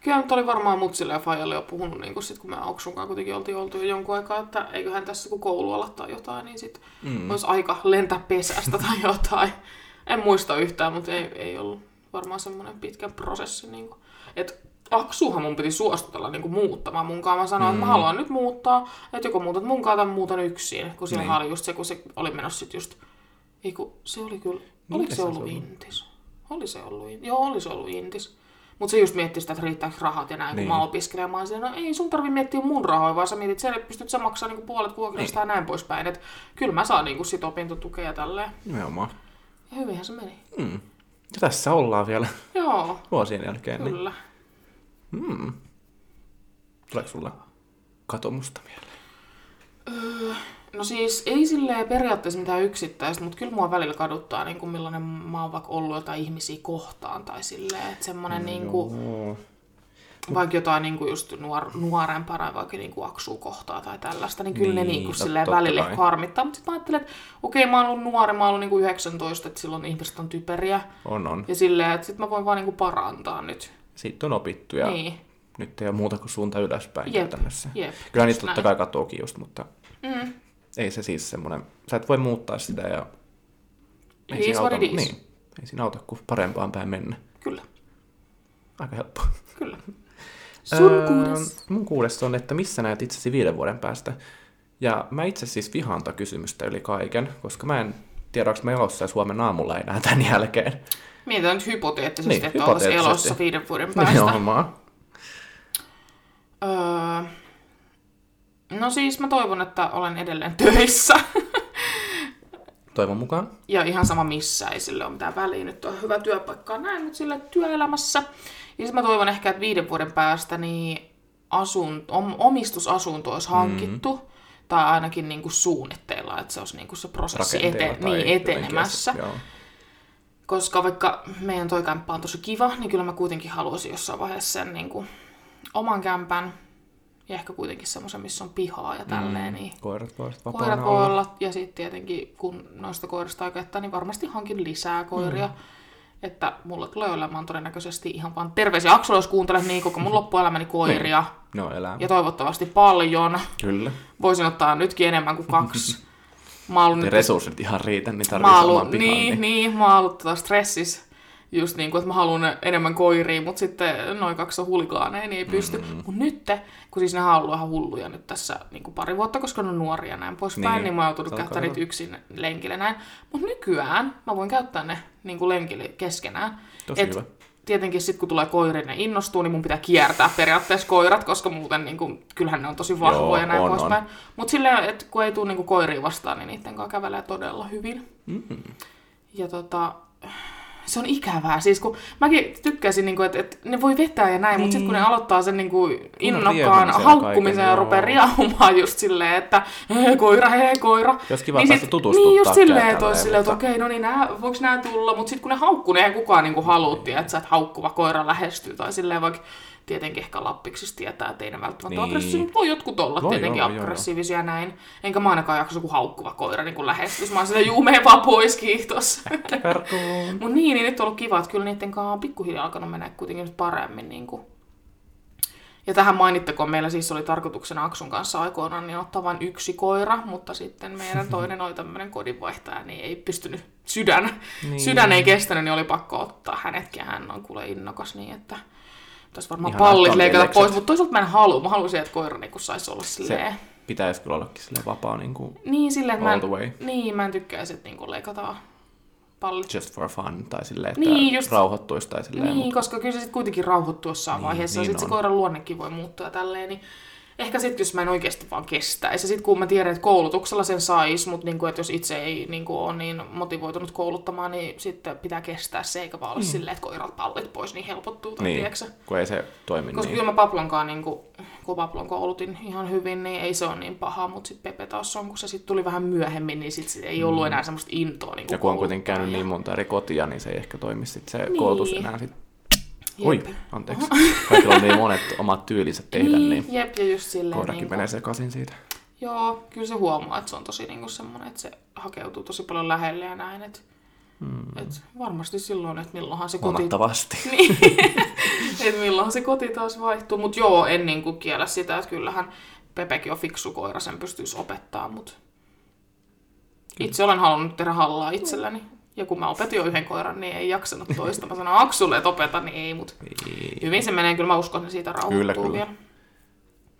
Kyllä nyt oli varmaan mutsille ja Fajalle jo puhunut, niin kun, sit, kun me Auksunkaan kuitenkin oltiin oltu jo jonkun aikaa, että eiköhän tässä kun koulu aloittaa jotain, niin sit mm. olisi aika lentää pesästä tai jotain. En muista yhtään, mutta ei, ei ollut varmaan semmoinen pitkä prosessi. Niin kuin. Et Aksuhan mun piti suostutella niin kuin muuttamaan mun kanssa. Mä sanoin, mm. että mä haluan nyt muuttaa, että joko muutat mun kanssa tai muutan yksin. Kun siinä niin. oli just se, kun se oli menossa sit just... Ei kun se oli kyllä... Niin, oliko se ollut se Intis? Oli se ollut Intis. Joo, oli se ollut Intis. Mutta se just mietti sitä, että riittääkö rahat ja näin, niin. kun mä opiskelen. Mä olisin, no ei sun tarvi miettiä mun rahoja, vaan sä mietit sen, että pystyt sä maksaa niinku puolet vuokrasta niin. ja näin poispäin. Että kyllä mä saan niinku sit opintotukea ja tälleen. Nimenomaan. Ja hyvinhän se meni. Mm. Ja tässä ollaan vielä Joo. vuosien jälkeen. Niin- kyllä. Niin. Mm. Tuleeko sulla katomusta mieleen? Öö, no siis ei silleen periaatteessa mitään yksittäistä, mutta kyllä mua välillä kaduttaa, niin kuin millainen mä oon vaikka ollut jotain ihmisiä kohtaan tai silleen, että semmoinen no, niin kuin, vaikka jotain niin kuin just nuor, nuorempana, vaikka niin kuin aksuu kohtaa tai tällaista, niin kyllä niin, ne niin kuin, silleen välillä kai. harmittaa. Mutta sitten mä ajattelen, että okei, okay, mä oon ollut nuori, mä oon ollut niin kuin 19, että silloin ihmiset on typeriä. On, on. Ja silleen, että sitten mä voin vaan niin kuin parantaa nyt. Sitten on opittu ja niin. nyt ei ole muuta kuin suunta ylöspäin Jep, käytännössä. jep, Kyllä niitä totta kai katoakin just, mutta Mm. ei se siis semmoinen, sä et voi muuttaa sitä ja what it is. niin, ei siinä auta kuin parempaan päin mennä. Kyllä, Aika helppo. kyllä. Sun kuudes. Mun kuudes on, että missä näet itsesi viiden vuoden päästä. Ja mä itse siis vihaan tätä kysymystä yli kaiken, koska mä en tiedä, onko mä elossa ja Suomen aamulla enää tämän jälkeen. Mietitään nyt hypoteettisesti, Niin, että oltaisiin elossa viiden vuoden päästä. Nimenomaan. Öö, no siis mä toivon, että olen edelleen töissä. Toivon mukaan. ja ihan sama missä, ei sille ole mitään väliä. Nyt on hyvä työpaikka näin, mutta sille työelämässä. Ja sitten mä toivon ehkä, että viiden vuoden päästä niin asun, om, omistusasunto olisi hankittu. Mm. Tai ainakin niin kuin suunnitteilla, että se olisi niin kuin se prosessi ete, Rakenteilla tai niin, etenemässä. Joo. Koska vaikka meidän toi kämppä on tosi kiva, niin kyllä mä kuitenkin haluaisin jossain vaiheessa sen niin kuin, oman kämpän. Ja ehkä kuitenkin semmoisen, missä on pihaa ja tälleen. Niin Koirat voivat koirat voi olla. olla. Ja sitten tietenkin, kun noista koirista jättää, niin varmasti hankin lisää koiria. Mm. Että mulla tulee olemaan todennäköisesti ihan vaan terveisiä Aksulla, jos kuuntelet niin koko mun loppuelämäni koiria. Ne on elämä. Ja toivottavasti paljon. Kyllä. Voisin ottaa nytkin enemmän kuin kaksi. Mä oon ollut nyt resurssit ihan riitä, niin Mä oon oman ollut, pihan. niin, niin, mä oon ollut tota stressissä. Just niin kuin, että mä haluan enemmän koiria, mutta sitten noin kaksi on huligaaneja, niin ei pysty. Mm. Mutta nyt, kun siis ne on ollut ihan hulluja nyt tässä niin kuin pari vuotta, koska ne on nuoria ja näin poispäin, Niin, niin, niin mä oon joutunut käyttämään niitä yksin lenkille näin. Mutta nykyään mä voin käyttää ne niin kuin lenkille keskenään. Tosi Et hyvä. Tietenkin sitten kun tulee koiri, ne innostuu, niin mun pitää kiertää periaatteessa koirat, koska muuten niin kuin, kyllähän ne on tosi vahvoja Joo, ja näin on, poispäin. Mutta silleen, että kun ei tule niin koiria vastaan, niin niiden kanssa kävelee todella hyvin. Mm-hmm. Ja tota, se on ikävää. Siis kun mäkin tykkäsin, niin kuin, että, että ne voi vetää ja näin, niin. mutta sitten kun ne aloittaa sen niin kuin innokkaan haukkumisen ja rupeaa riahumaan just silleen, että hei koira, hei koira. Jos kiva niin päästä sit- tutustuttaa Niin just silleen, että olisi silleen, että okei, no niin, nää, voiko nämä tulla, mutta sitten kun ne haukkuu, niin eihän kukaan niin kuin haluutti, että sä et haukkuva koira lähestyy tai silleen, vaikka tietenkin ehkä lappiksissa tietää, että ei ne välttämättä Niin. aggressiivisia, mutta voi jotkut olla Voi, tietenkin joo, joo, joo. aggressiivisia näin. Enkä mä ainakaan jaksa, kun haukkuva koira niin kuin lähestyisi. Mä oon silleen, juu, vaan pois, kiitos. Mut niin, niin nyt on ollut kiva, että kyllä niiden kanssa on pikkuhiljaa alkanut mennä kuitenkin nyt paremmin. Niin kuin. Ja tähän mainittakoon, meillä siis oli tarkoituksena Aksun kanssa aikoinaan niin ottaa vain yksi koira, mutta sitten meidän toinen oli tämmöinen kodinvaihtaja, niin ei pystynyt, sydän, Niin. sydän ei kestänyt, niin oli pakko ottaa hänetkin, hän on kuule innokas niin, että tässä varmaan Ihanaa, pallit leikata pois, mutta toisaalta mä en halua, mä haluaisin, että koira niin saisi olla silleen, Se pitäisi kyllä ollakin sille vapaa niin kuin niin silleen, että mä all the en, way. niin, mä en tykkäisi, että niin leikataan pallit Just for fun, tai silleen, että Niin, just- rauhoittuisi tai silleen. Niin, mut- koska kyllä se sitten kuitenkin rauhoittuu jossain Niin, vaiheessa. niin ja sitten se koiran luonnekin voi muuttua tälleen. Niin ehkä sitten, jos mä en oikeasti vaan kestäisi. Ja sitten kun mä tiedän, että koulutuksella sen sais, mutta niinku, että jos itse ei niinku, ole niin motivoitunut kouluttamaan, niin sitten pitää kestää se, eikä vaan olla mm. silleen, että koirat pallit pois, niin helpottuu. Tai niin, tiedätkö? kun ei se toimi Koska niin. kyllä mä Paplonkaan, niin kun, Paplon koulutin ihan hyvin, niin ei se ole niin paha, mutta sitten Pepe taas on, kun se sitten tuli vähän myöhemmin, niin sitten ei ollut enää semmoista intoa niin Mm. Ja kun on kuitenkin käynyt niin monta eri kotia, niin se ei ehkä toimi sit se niin. koulutus enää sit. Oi, Jep. anteeksi. Kaikilla on niin monet omat tyylinsä tehdä, niin, niin, niin jep, ja just silleen, koirakin niin menee sekaisin siitä. Joo, kyllä se huomaa, että se on tosi niinku semmoinen, että se hakeutuu tosi paljon lähelle ja näin. Et Hmm. Et varmasti silloin, että milloinhan se koti... Huomattavasti. Niin. että milloinhan se koti taas vaihtuu. Mutta joo, en niinku kiellä sitä, että kyllähän Pepekin on fiksu koira, sen pystyisi opettaa, mutta itse olen halunnut tehdä hallaa itselleni. Ja kun mä opetin jo yhden koiran, niin ei jaksanut toista. Mä sanoin Aksulle, että opeta, niin ei, mutta Ei. hyvin se menee. Kyllä mä uskon, että siitä rauhoittuu Kyllä, kyllä. vielä.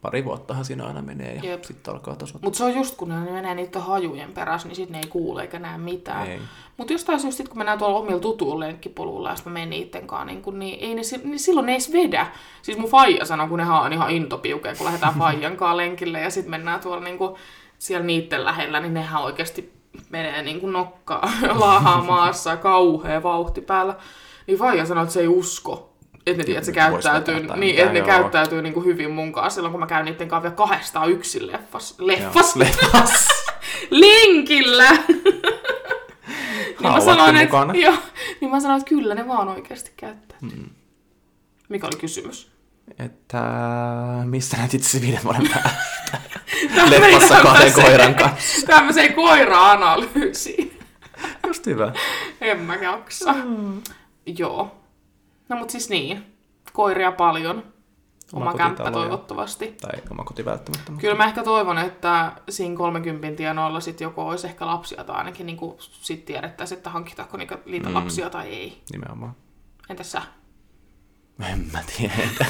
Pari vuottahan siinä aina menee ja sitten alkaa tasoittaa. Mutta se on just, kun ne menee niiden hajujen perässä, niin sitten ne ei kuule eikä näe mitään. Ei. Mutta jostain syystä, sit kun mennään tuolla omilla tutuilla lenkkipoluilla ja sitten mä menen niiden kanssa, niin, kun, niin, ei ne, niin silloin ne ei edes vedä. Siis mun faija sanoi, kun nehän on ihan intopiukea, kun lähdetään faijan kanssa lenkille ja sitten mennään tuolla niin kuin, siellä niiden lähellä, niin nehän oikeasti menee niin kuin nokkaa laahaa maassa ja kauhea vauhti päällä. Niin faija sanoi, että se ei usko. Että ne, tiedät, se käyttäytyy, niin, mitään, että ne joo. käyttäytyy niin kuin hyvin mun kanssa silloin, kun mä käyn niiden kanssa vielä kahdestaan yksin leffas. Leffas? Leffas. Lenkillä! niin, mä sanoin, että, joo, niin mä sanoin, että kyllä ne vaan oikeasti käyttää. Mm. Mikä oli kysymys? Että missä näet itse viiden vuoden päästä? Meni kahden koiran kanssa. Tämmöiseen koira-analyysiin. Just hyvä. En mä jaksa. Mm. Joo. No mut siis niin. Koiria paljon. Oma, Oma kämppä toivottavasti. Tai oma koti välttämättä. Mutta... Kyllä mä ehkä toivon, että siinä 30 tienoilla sit joko olisi ehkä lapsia tai ainakin niin sit tiedettäisiin, että hankitaanko niitä, niitä mm. lapsia tai ei. Nimenomaan. Entäs sä? En mä tiedä.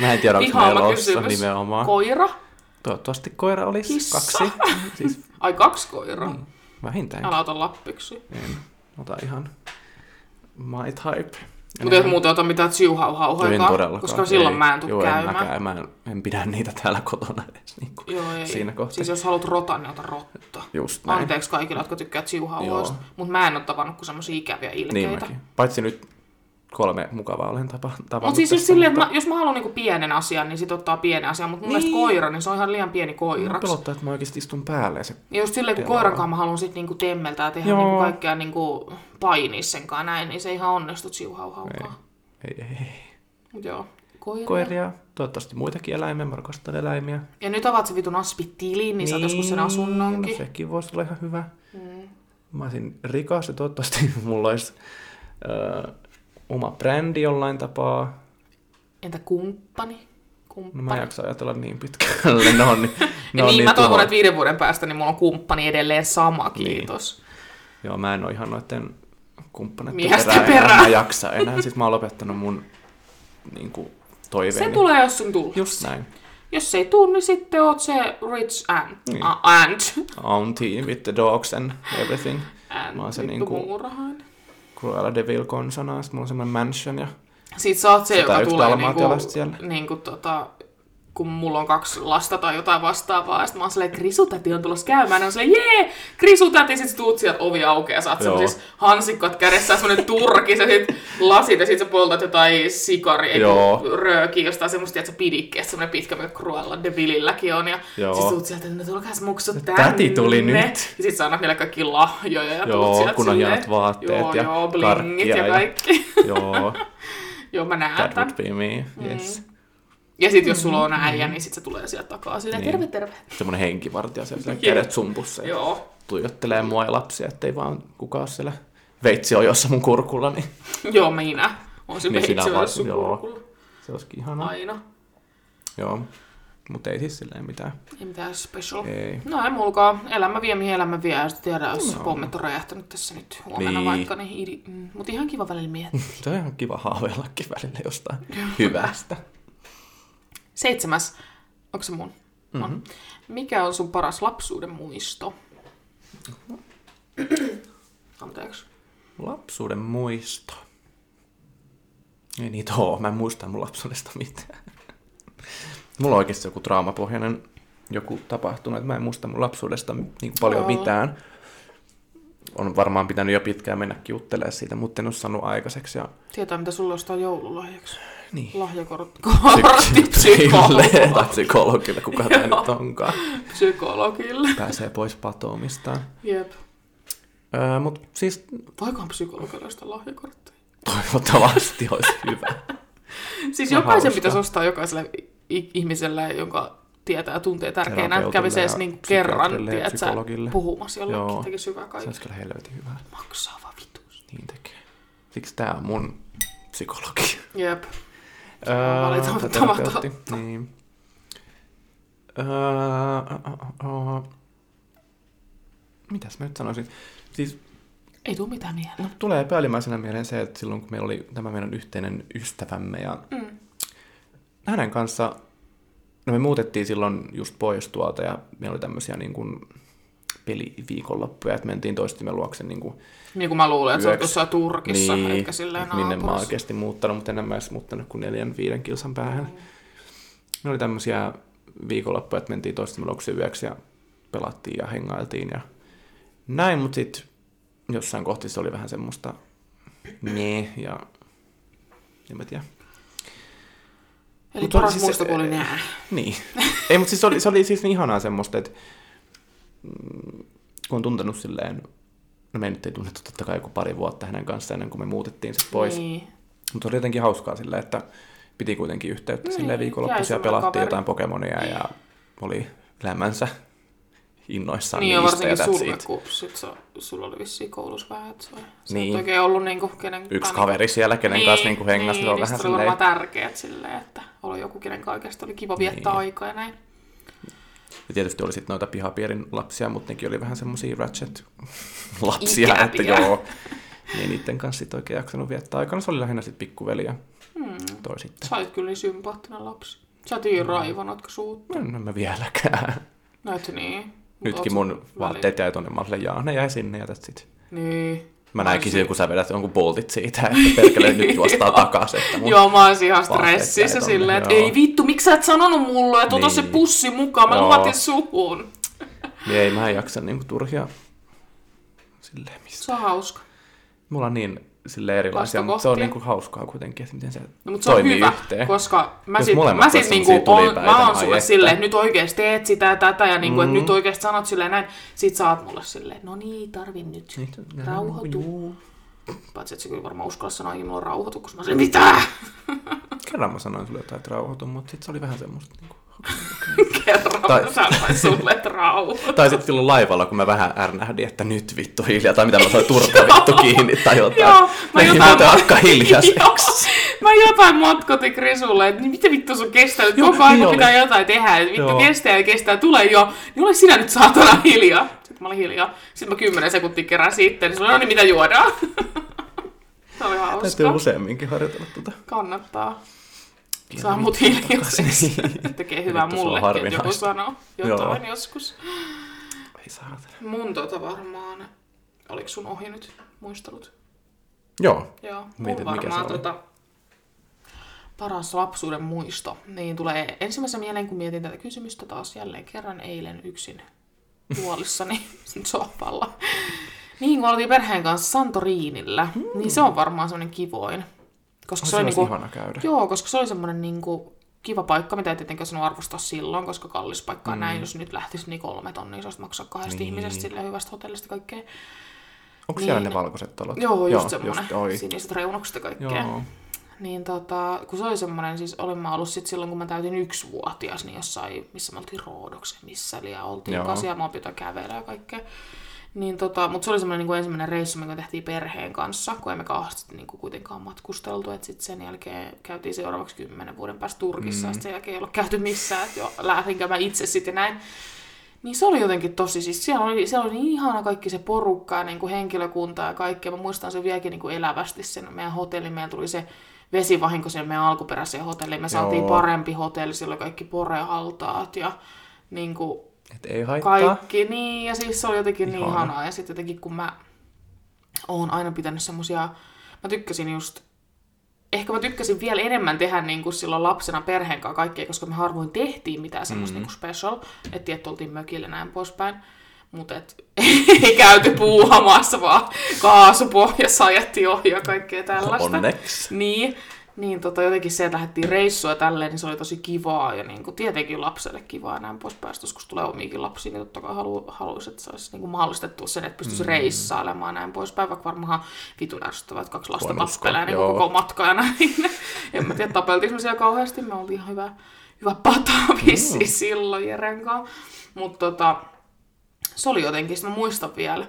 Mä en tiedä, onko meillä kysymys. nimenomaan. Koira? Toivottavasti koira olisi Kissa. kaksi. Siis Ai kaksi koiraa. Mm. vähintään. Älä ota lappyksi. En ota ihan my type. Mutta et muuten ota mitään todellakaan. koska silloin ei. mä en tuu Joo, käymään. En, mäkään. mä en, en pidä niitä täällä kotona edes. Niin kuin Joo, ei. Siinä kohtaa. Siis jos haluat rotan, niin ota rotta. Just näin. Anteeksi kaikille, jotka tykkää tsiuhauhoista. Mutta mä en ole tavannut kuin semmosia ikäviä Niin ilkeitä. mäkin. Paitsi nyt kolme mukavaa olen tapa, tavannut. mutta siis just silleen, että mä, jos mä haluan niinku pienen asian, niin sit ottaa pienen asian. Mutta mun Niin. mielestä koira, niin se on ihan liian pieni Mua koiraksi. pelottaa, että mä oikeasti istun päälle se... Ja just silleen, kun koiran kanssa mä haluan sit niinku temmeltää ja tehdä Joo. niinku kaikkea niinku painia sen kanssa näin, niin se ei ihan onnistu tsiuhauhaukaan. Ei, ei, ei. Mut joo, koira. Koiria, toivottavasti muitakin eläimiä, mä rakastan eläimiä. Ja nyt avaat se vitun aspi-tilin, niin, saat joskus sen asunnonkin. No sekin voisi olla ihan hyvä. Mm. Mä olisin rikas ja toivottavasti mulla olisi ö, oma brändi jollain tapaa. Entä kumppani? No Kumppani. mä en jaksa ajatella niin pitkälle. Ne on, niin, Ja ne on niin, mä toivon, että viiden vuoden päästä niin mulla on kumppani edelleen sama, Niin. kiitos. Joo, mä en ole ihan noiden kumppaneiden perään. enää. perään. Mä jaksa enää. Siis mä oon lopettanut mun niin kuin, toiveeni. Se tulee, jos sun tulee. Just näin. Jos se ei tuu, niin sitten oot se rich ant. Niin. A- ant. Auntie with the dogs and everything. ant. Mä oon se niinku- muurahainen. Cruella de Vil konsana. Sitten mulla on semmonen mansion ja Sit sä oot se, joka 101 tulee niinku, siellä. niinku tota, kun mulla on kaksi lasta tai jotain vastaavaa, ja sit mä oon silleen, Krisutäti on tulossa käymään, ja on silleen, jee, Krisutäti, sit sä tuut sieltä ovi aukeaa, sä oot Joo. semmosis hansikot kädessä, semmonen turkis, ja sit lasit, ja sit sä poltat jotain sikari, röökiä, jostain semmoista, että sä pidikkeestä, semmonen pitkä, mikä Cruella de Vililläkin on, ja Joo. sit tuut sieltä, että no tulkaas muksut tänne. Täti tuli nyt. Ja sit sä annat niille kaikki lahjoja, ja tuut Joo, sieltä kun on silleen, hienot vaatteet joo, ja joo, blingit ja ja- kaikki. joo, Joo, mä that näen would be me. Yes. Ja sit jos sulla on äijä, niin sit se tulee sieltä takaa silleen, Niin. terve, terve. Semmonen henkivartija siellä, kädet sumpussa Joo. tuijottelee mua ja lapsia, ettei vaan kukaan siellä veitsi ojossa mun kurkulla, niin Joo, minä. On se Niin veitsi vaan, sun joo. kurkulla. se olisikin ihanaa. Aina. Joo, mutta ei siis silleen mitään. Ei mitään special. Ei. No ei mulkaa. Elämä vie, mihin elämä vie. Ja sitten tiedä, jos pommit on räjähtänyt tässä nyt huomenna Niin. vaikka. Niin idi... mm. Mutta ihan kiva välillä miettiä. Se on ihan kiva haaveillakin välillä jostain hyvästä. Seitsemäs. Onko se mun? Mhm. On. Mikä on sun paras lapsuuden muisto? Anteeksi. Lapsuuden muisto. Ei niitä oo, mä en muista mun lapsuudesta mitään. Mulla on oikeasti joku traamapohjainen joku tapahtunut, että mä en muista mun lapsuudesta niin paljon Joo. mitään. On varmaan pitänyt jo pitkään mennäkin juttelemaan siitä, mutta en ole saanut aikaiseksi. Ja... Tietää, mitä sulla ostaa joululahjaksi. Niin. Lahjakortti. Psykologille kuka tämä nyt onkaan. Psykologille. Pääsee pois patoomistaan. Jep. Öö, mutta siis Voikohan psykologille ostaa lahjakortteja? toivottavasti olisi hyvä. Siis jokaisen pitäisi ostaa jokaiselle ihmiselle, jonka tietää ja tuntee tärkeänä, kävisi edes niin kerran tiedätkö, puhumassa jollekin, Joo. tekisi hyvää Se kaikille. olisi kyllä helvetin hyvä. Maksaa vaan vitus. Niin tekee. Siksi tää on mun psykologi. Jep. Öö, valitettava terapeutti. totta. Niin. Öö. Mitäs mä nyt sanoisin? Siis Ei tuu mitään mieleen. no, tulee päällimmäisenä mieleen se, että silloin kun meillä oli tämä meidän yhteinen ystävämme ja Mm. hänen kanssa, no me muutettiin silloin just pois tuolta ja meillä oli tämmöisiä niin kuin peliviikonloppuja, että mentiin toistimme luokse niin kuin, Niin kuin mä luulen, että sä oot Turkissa, niin, eikä silleen minne mä oon oikeasti muuttanut, mutta en mä edes muuttanut kuin neljän, viiden kilsan päähän. Ne oli tämmöisiä viikonloppuja, että mentiin toistamme luokse yöksi ja pelattiin ja hengailtiin ja näin, mutta sitten jossain kohti se oli vähän semmoista nee ja en mä tiedä. Eli paras siis- muisto, kun oli nää. Niin. Ei, mutta siis se oli, se oli siis niin ihanaa semmoista, että mm, kun on tuntenut silleen, no me nyt ei tunnettu totta kai joku pari vuotta hänen kanssa ennen kuin me muutettiin sitten pois. Niin. Mutta se oli jotenkin hauskaa silleen, että piti kuitenkin yhteyttä Niin, silleen viikonloppuisia pelattiin kaveri. jotain Pokemonia ja oli elämänsä innoissaan Niin, niistä ja varsinkin sulle, kun sit sä, sulla oli vissiin koulussa vähän, että sä, sä Niin. niin. et oikein ollut niinku kenen Yksi kaveri siellä, kenen kanssa niinku hengasi, niin, se on niin vähän sit oli silleen... varmaan tärkeät silleen, että oli joku, kenen kanssa oikeasti oli kiva viettää Niin. aikaa ja näin. Ja tietysti oli sitten noita pihapierin lapsia, mutta nekin oli vähän semmosia ratchet-lapsia, Ikäviä. että joo. Niin niiden kanssa sitten oikein jaksanut viettää aikaa. No se oli lähinnä sitten pikkuveli ja Hmm. toi sitten. Sä olit kyllä niin sympaattinen lapsi. Sä oot niin raivonatko suut. No, en mä vieläkään. No et niin. Nytkin mun vaatteet jäi tonne. Mä olin jaa, ne jäi sinne ja that's it. Niin. Mä Mä näinkin olisin- kun sä vedät jonkun boltit siitä, että perkele nyt juostaa takaisin. Että mun... Joo, mä olisin ihan vaatteet jäi stressissä silleen, että ei vittu, miksi sä et sanonut mulle, että ota Niin. se pussi mukaan, mä Joo. luvatin suhun. Niin ei mä en jaksa niinku turhia silleen missä. Se on hauska. Mulla on niin sille erilaisia, mutta se on niinku hauskaa kuitenkin, että miten se No, mutta se on hyvä, yhteen. koska mä sit, molemmat mä sit niinku on, mä oon sulle että. silleen, että nyt oikeesti teet sitä ja tätä ja niinku, Mm. että nyt oikeesti sanot silleen näin. Sit sä oot mulle silleen, no niin, tarvin nyt. Niin, Rauhoitu. juu. Paitsi että se kyllä varmaan uskalla sanoa, että mulla on rauhoitu, koska mä sanoin, mitä? Kerran mä sanoin sulle jotain, että rauhoitu, mutta sitten se oli vähän semmoista. Niinku. Tai- mä sanoin sulle, että. Tai sitten silloin laivalla, kun mä vähän ärnähdin, että nyt vittu hiljaa, tai mitä mä sanoin, turpa vittu kiinni, tai jotain. Joo, mä jotain... akka hiljaiseksi. Mä jotain motkotin Krisulle, että niin mitä vittu sun kestää, että Joo, koko ajan niin pitää jotain tehdä, että vittu Joo. kestää ja kestää, tulee jo, niin ole sinä nyt saatana hiljaa. Sitten mä olin hiljaa. Sitten mä kymmenen sekuntia kerran sitten, niin se oli, no niin mitä juodaan. Se oli Täytyy hauska. useamminkin harjoitella tuota. Kannattaa. Saa mut hiljaiseksi. Tekee hyvää mullekin, että joku sanoo jotain Joo. joskus. Ei saatana. Mun tota varmaan, oliko sun ohi nyt muistelut? Joo. Joo, mun Mietit, mikä se varmaan tota, paras lapsuuden muisto. Niin tulee ensimmäisen mieleen, kun mietin tätä kysymystä taas jälleen kerran eilen yksin huolissani sohvalla. Niin, kun oltiin perheen kanssa Santoriinillä, mm. niin se on varmaan semmoinen kivoin. Koska Se se, oli niinku, ihana käydä. Joo, koska se oli semmoinen niinku kiva paikka, mitä ei tietenkään sanonut arvostaa silloin, koska kallis paikka mm. näin, jos nyt lähtisi niin kolme tonnia, se olisi maksaa kahdesta Niin. niin. ihmisestä silleen hyvästä hotellista kaikkea. Onko siellä Niin. ne valkoiset talot? Joo, just semmoinen. Just. Siniset reunukset ja kaikkea. Joo. Niin tota, kun se oli semmoinen, siis olin mä ollut sit silloin, kun mä täytin yksivuotias, niin jossain, missä me oltiin Roodoksen missä, ja oltiin Joo. kasia, mä opin kävellä ja kaikkea. Niin tota, mutta se oli semmoinen niin kuin ensimmäinen reissu, mikä tehtiin perheen kanssa, kun emme kauheasti niin kuin kuitenkaan matkusteltu. Et sitten sen jälkeen käytiin seuraavaksi kymmenen vuoden päästä Turkissa, mm. ja sen jälkeen ei ollut käyty missään, että jo lähdinkö mä itse sitten näin. Niin se oli jotenkin tosi, siis siellä oli, siellä oli niin ihana kaikki se porukka ja niin kuin henkilökunta ja kaikkea. Mä muistan sen vieläkin niin kuin elävästi sen meidän hotelli. Meillä tuli se vesivahinko sen meidän alkuperäiseen hotelliin. Me saatiin Joo. parempi hotelli, siellä oli kaikki porealtaat ja niin kuin Et ei haittaa. kaikki. Niin, ja siis se oli jotenkin niin Ihana. ihanaa. Ja sitten jotenkin kun mä oon aina pitänyt semmosia, mä tykkäsin just ehkä mä tykkäsin vielä enemmän tehdä niin kuin silloin lapsena perheen kanssa kaikkea, koska me harvoin tehtiin mitään semmoista mm. niin kuin special. Että tietty oltiin mökillä näin poispäin. Mutta et, ei käyty puuhamassa, vaan kaasupohjassa ajettiin ohi ja kaikkea tällaista. Onneksi. Niin, niin tota, jotenkin se, että lähdettiin reissua tälleen, niin se oli tosi kivaa ja niin kuin, tietenkin lapselle kivaa ja näin poispäin. Joskus tulee omiakin lapsia, niin totta kai halu, haluaisi, että se olisi niin kuin mahdollistettu sen, että pystyisi mm. reissailemaan näin poispäin, vaikka varmaan vitun ärsyttävää, että kaksi lasta tappelee niin koko matka ja näin. en mä tiedä, tapeltiinko me siellä kauheasti, me oltiin ihan hyvä, hyvä pata Mm. silloin Jeren kanssa. Mutta tota, se oli jotenkin, mä muistan vielä,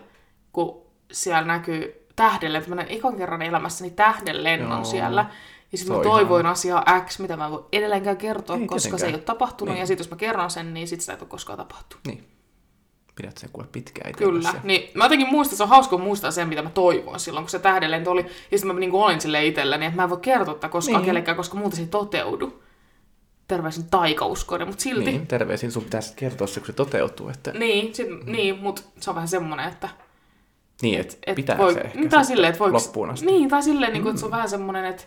kun siellä näkyy tähdenlento. Mä näin ekan kerran elämässäni tähdenlennon Joo. siellä. Ja Se sitten mä toivoin asiaa X, mitä mä en voi edelleenkään kertoa, Ei koska se tietenkään. ei ole tapahtunut. Niin. Ja sitten jos mä kerron sen, niin sit sitä ei ole koskaan tapahtunut. Niin. Pidät sen kuule pitkään Kyllä. Niin, mä jotenkin muistan, se on hauska muistaa sen, mitä mä toivoin silloin, kun se tähdenlento oli. Ja sitten mä niinku olin silleen itselleni, että mä en voi kertoa tätä koskaan Niin. niin. kellekään, koska muuten se ei toteudu. Terveisin taikauskoinen, mutta silti. Niin, terveisin sun pitää sitten kertoa se, kun se toteutuu. Että... Niin, sit, niin mutta se on vähän semmoinen, että Niin, että et pitää voi, se ehkä niin, tai sitten silleen, että voiko, loppuun asti. Niin, tai silleen, niin kuin, että se on vähän semmoinen, että,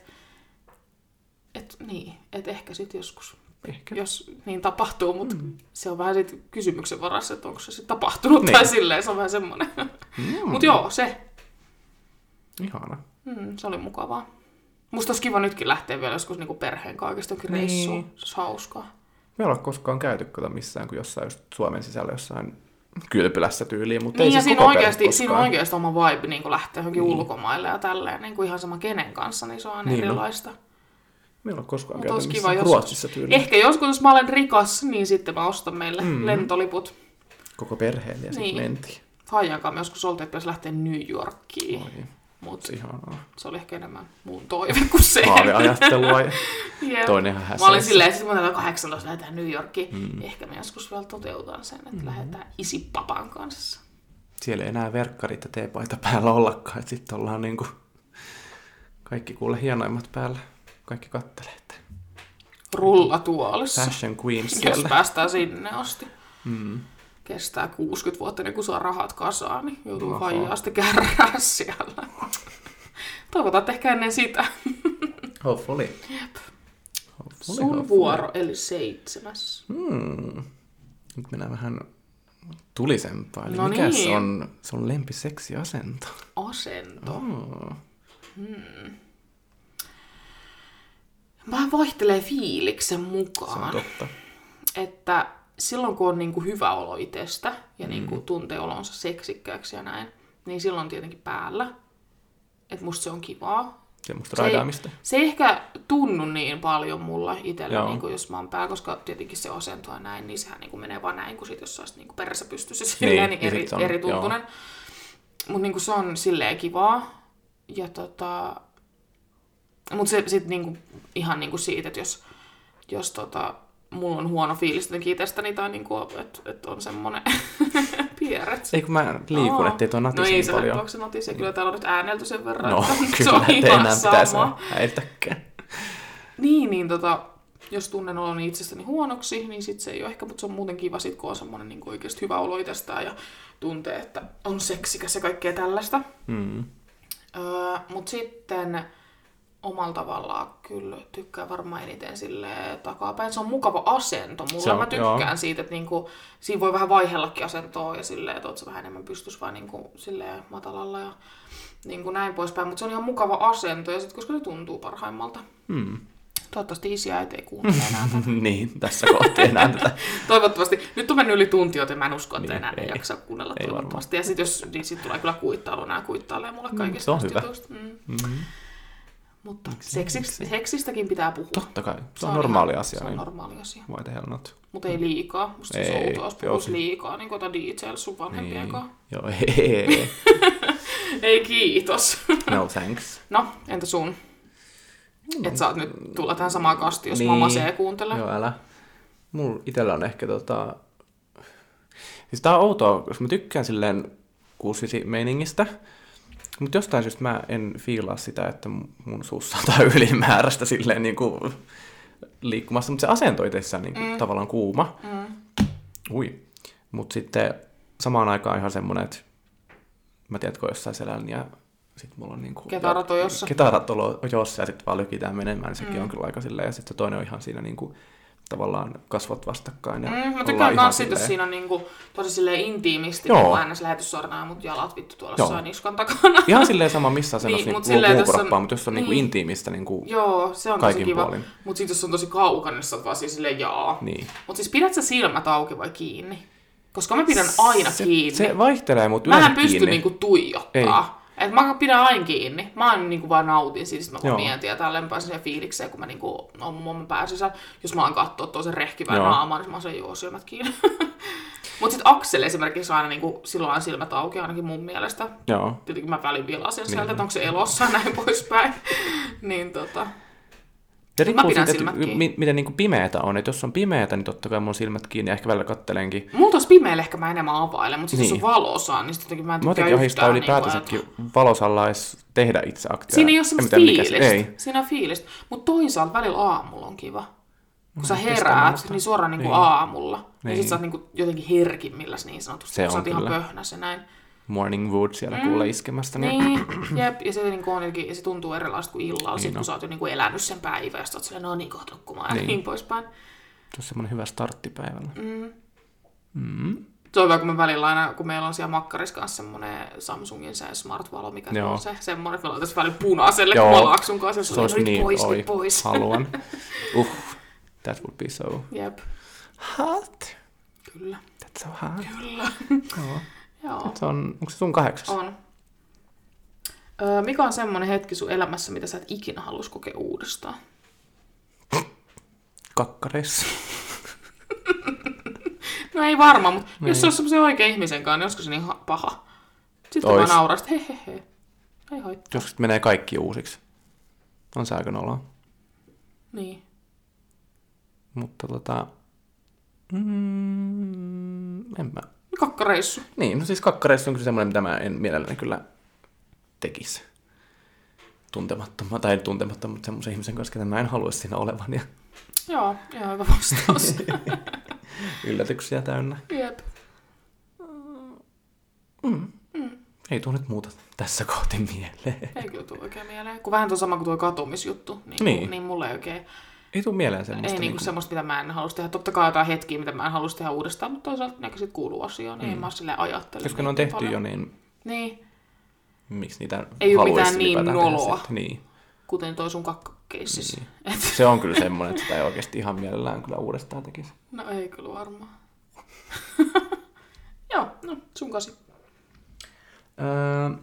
että niin, että ehkä sitten joskus, Ehkä. jos niin tapahtuu, mutta mm. se on vähän sitten kysymyksen varassa, että onko se sitten tapahtunut Niin. tai silleen, se on vähän semmoinen. Mm, Mutta joo, se, Ihana. mm, se oli mukavaa. Musta olisi kiva nytkin lähteä vielä joskus niinku perheen jonkin Niin. reissuun. Se olisi hauskaa. Me ei olla koskaan käyty kato missään kuin jossain just Suomen sisällä jossain kylpylässä tyyliin, mutta Niin, ei ja siis siinä oikeasti, siinä on oikeasti oma vibe niin lähteä johonkin niin. ulkomaille ja tälleen, niin kuin ihan sama kenen kanssa, niin se on Niin erilaista. Me ei olla koskaan Mutta käyty kiva joskus. Ruotsissa tyyliin. Ehkä joskus, jos mä olen rikas, niin sitten mä ostan meille Mm. lentoliput. Koko perheelle ja sitten Niin. mentiin. Faijankaan me joskus oltiin, että pitäisi lähteä New Yorkiin, Oi, se ihanaa. se oli ehkä enemmän mun toive kuin se. Haaveajattelua ja Jep. toinen ihan Mä olin silleen, että sitten mä 18 lähdetään New Yorkiin. Mm. Mm. Ehkä me joskus vielä toteutan sen, että mm. lähdetään isipapan kanssa. Siellä ei enää verkkarit ja teepaita päällä ollakaan, että sitten ollaan niinku kaikki kuule hienoimmat päällä. Kaikki kattelee, että Rullatuolissa. fashion queens Jos siellä. päästään sinne asti. Mm. Kestää 60 vuotta, niin kun saa rahat kasaan, niin joutuu sitten kärrää siellä. Toivotaan, että ehkä ennen sitä. Hopefully. Jep. Hopefully, Sun hopefully. vuoro, eli seitsemäs. Hmm. Nyt mennään vähän tulisempaa. Eli No mikä niin. on sun lempiseksiasento? Asento. Oh. Vähän vaihtelee fiiliksen Se on mukaan. totta. Että silloin kun on niinku hyvä olo itsestä ja Mm. tuntee olonsa seksikkääksi ja näin, niin silloin tietenkin päällä. Että musta se on kivaa. Semmoista Se ei-. Se ei ehkä tunnu niin paljon mulla itsellä, niin kuin jos mä oon pää, koska tietenkin se asento ja näin, niin sehän niin kuin menee vaan näin, kun sit jos sä olisit niin perässä pystyssä silleen, niin, ja eri, on- eri tuntunen. Mutta niin se on silleen kivaa. Ja tota... Mutta se sit niinku, ihan niinku siitä, että jos, jos tota, mulla on huono fiilis jotenkin itsestäni tai niinku, että et on semmonen pieret. Ei kun mä liikun, ettei tuo natisi No ei niin se paljon. se natise. Kyllä täällä on nyt äänelty sen verran, No, se kyllä, on ettei ihan enää sama. häiritäkään. Niin, niin tota, jos tunnen oloni itsestäni huonoksi, niin sit se ei ole ehkä, mutta se on muuten kiva sit, kun on semmoinen niin oikeasti hyvä olo itsestään ja tuntee, että on seksikäs ja kaikkea tällaista. Mm. Öö, mutta sitten omalla tavallaan kyllä tykkään varmaan eniten sille takapäin. Se on mukava asento. Mulla Se on, mä tykkään joo. siitä, että niinku, siinä voi vähän vaihellakin asentoa ja silleen, että oot sä vähän enemmän pystys vaan niinku, silleen matalalla ja niinku näin poispäin. Mutta se on ihan mukava asento ja sit, koska se tuntuu parhaimmalta. Mm. Toivottavasti isi ja äiti ei kuuntele enää tätä. niin, tässä kohti enää tätä. Toivottavasti. Nyt on mennyt yli tunti, joten mä en usko, että Niin, enää ei, ei. jaksa kuunnella Ei toivottavasti. Ja sitten jos, niin sit tulee kyllä kuittailu, nämä kuittailee mulle kaikista se on hyvä. jutuista. Mm. Mm. Mutta seksistä, seksistäkin pitää puhua. Totta kai. Se on normaali ihan- asia. Se on Niin. normaali asia. Why the hell not? Mutta ei liikaa. Musta se Ei, on outoa, jos puhuisi se- liikaa, niin kuin DJ sun vanhempien Niin. kanssa. Joo, ei, ei. Ei kiitos. No thanks. No, entä sun? Et sä oot nyt tulla tähän samaan kastiin, jos Niin. mama se kuuntelee. Joo, älä. Mulla itellä on ehkä tota... Siis tää on outoa, koska mä tykkään silleen kuusisi meiningistä. Mutta jostain syystä mä en fiilaa sitä, että mun suussa on tää ylimääräistä silleen niinku liikkumassa. Mutta se asento itsessään niinku mm. tavallaan kuuma. Mm. Ui. Mutta sitten samaan aikaan ihan semmonen, että mä kun jossain selän ja sitten mulla on niinku... Ketarat on jossa. Ketarat on jossa ja sitten vaan lykitään menemään, niin sekin Mm. on kyllä aika silleen. Ja sitten se toinen on ihan siinä niinku tavallaan kasvot vastakkain. Ja Mm, mä tykkään kans siitä, silleen- siinä on niinku, tosi silleen intiimisti, Joo. niin äänes lähetyssornaa mut jalat vittu tuolla Joo. jossain niskan takana. Ihan silleen sama missä asennossa Niin, niin, mut jos on- kroppaa, mutta jos on niinku niin. intiimistä niinku... Joo, se on tosi kiva. puolin. Mut sit jos on tosi kaukana, niin sä oot vaan siis silleen jaa. Niin. Mut siis pidät sä silmät auki vai kiinni? Koska mä pidän aina se, kiinni. Se vaihtelee, mutta mä yleensä en pysty kiinni. niinku tuijottaa. Et mä pidän aina kiinni. Mä aina niinku vaan nautin siitä, sit mä vaan mietin ja tälleen pääsen siihen fiilikseen, kun mä niinku oon mun mummon pää sisällä. Jos mä alan katsoa toisen rehkivää Joo. naamaa, niin mä oon sen joo silmät kiinni. Mutta sitten Aksel esimerkiksi aina niinku, silloin on silmät auki ainakin mun mielestä. Joo. Tietenkin mä välin vilasen Niin. sieltä, että onko se elossa näin poispäin. niin tota, Ja Mä riippuu siitä, että mi- miten niin pimeätä on. Että jos on pimeätä, niin totta kai mun silmät kiinni ja ehkä välillä kattelenkin. mulla tuossa pimeällä ehkä mä enemmän availen, mutta sitten Niin. jos on valossa, niin sitten jotenkin mä en Mä tykkää jotenkin ahistaa yhtään niinku, ylipäätänsäkin valosalla edes tehdä itse aktia. Siinä ei ole semmoista tiedä, mikä fiilistä. Ei. Siinä on fiilistä. Mutta toisaalta välillä aamulla on kiva. Kun sä kestä heräät, niin suoraan niinku Niin. aamulla. Niin, Niin. sit sä oot niinku jotenkin herkimmilläs niin sanotusti. Se kun sä on oot ihan pöhnäs ja näin. Morning wood siellä mm. kuulee iskemästä. Niin, Niin, jep. Ja se, niinku on jotenkin, se tuntuu erilaiselta kuin illalla, niin sit, no. kun sä oot jo niinku elänyt sen päivän ja sit oot silleen, no niin, kohta nukkumaan ja Niin. niin poispäin. Se on semmoinen hyvä starttipäivällä. Mm. Mm. Se on hyvä, kun me välillä aina, kun meillä on siellä makkarissa kanssa semmonen Samsungin se smart-valo, mikä se Joo. on se semmonen, että me laitaisiin välillä punaiselle, Joo. kun mä laaksun kanssa. Se olisi nyt niin, pois, oi, pois. haluan. Uh, that would be so Jep, hot. kyllä. That's so hot. Kyllä. Joo. Joo, Se on, onko se sun kahdeksas? on. Öö, mikä on semmonen hetki sun elämässä, mitä sä et ikinä halus kokea uudestaan? Kakkareissa. No ei varmaan, mutta Niin. jos se olisi semmoisen oikean ihmisen kanssa, niin olisiko se niin ha- paha? Sitten Ois. vaan nauraa, että he he he. Ei haittaa. Joskus menee kaikki uusiksi. On se aika noloa. Niin. Mutta tota... Mm, en mä. Kakkareissu. Niin, no siis kakkareissa on kyllä semmoinen, mitä mä en mielelläni kyllä tekisi. Tuntemattoman, tai tuntemattoman, mutta semmoisen ihmisen kanssa, ketä mä en halua siinä olevan. Ja Joo, ihan hyvä vastaus. yllätyksiä täynnä. Jep. Ei tuu nyt muuta tässä kohti mieleen. Ei kyllä tule oikein mieleen. Kun vähän tuo sama kuin tuo katumisjuttu, niin, Niin. niin. niin mulle ei oikein, Ei tuu mieleen semmoista. ei niinku semmoista, mitä mä en halus tehdä. Totta kai jotain hetkiä, mitä mä en halus tehdä uudestaan, mutta toisaalta ne sit kuuluu asiaan, niin mm. en mä silleen ajattele. Koska ne on niitä tehty paljon. jo, niin Niin, miksi niitä Ei haluaisi mitään niin noloa. Niin. kuten toi sun kakkakeissis. Niin. Se on kyllä semmoinen, että sitä ei oikeasti ihan mielellään kyllä uudestaan tekisi. no ei kyllä varmaan. Joo, no sun kasi. Öö,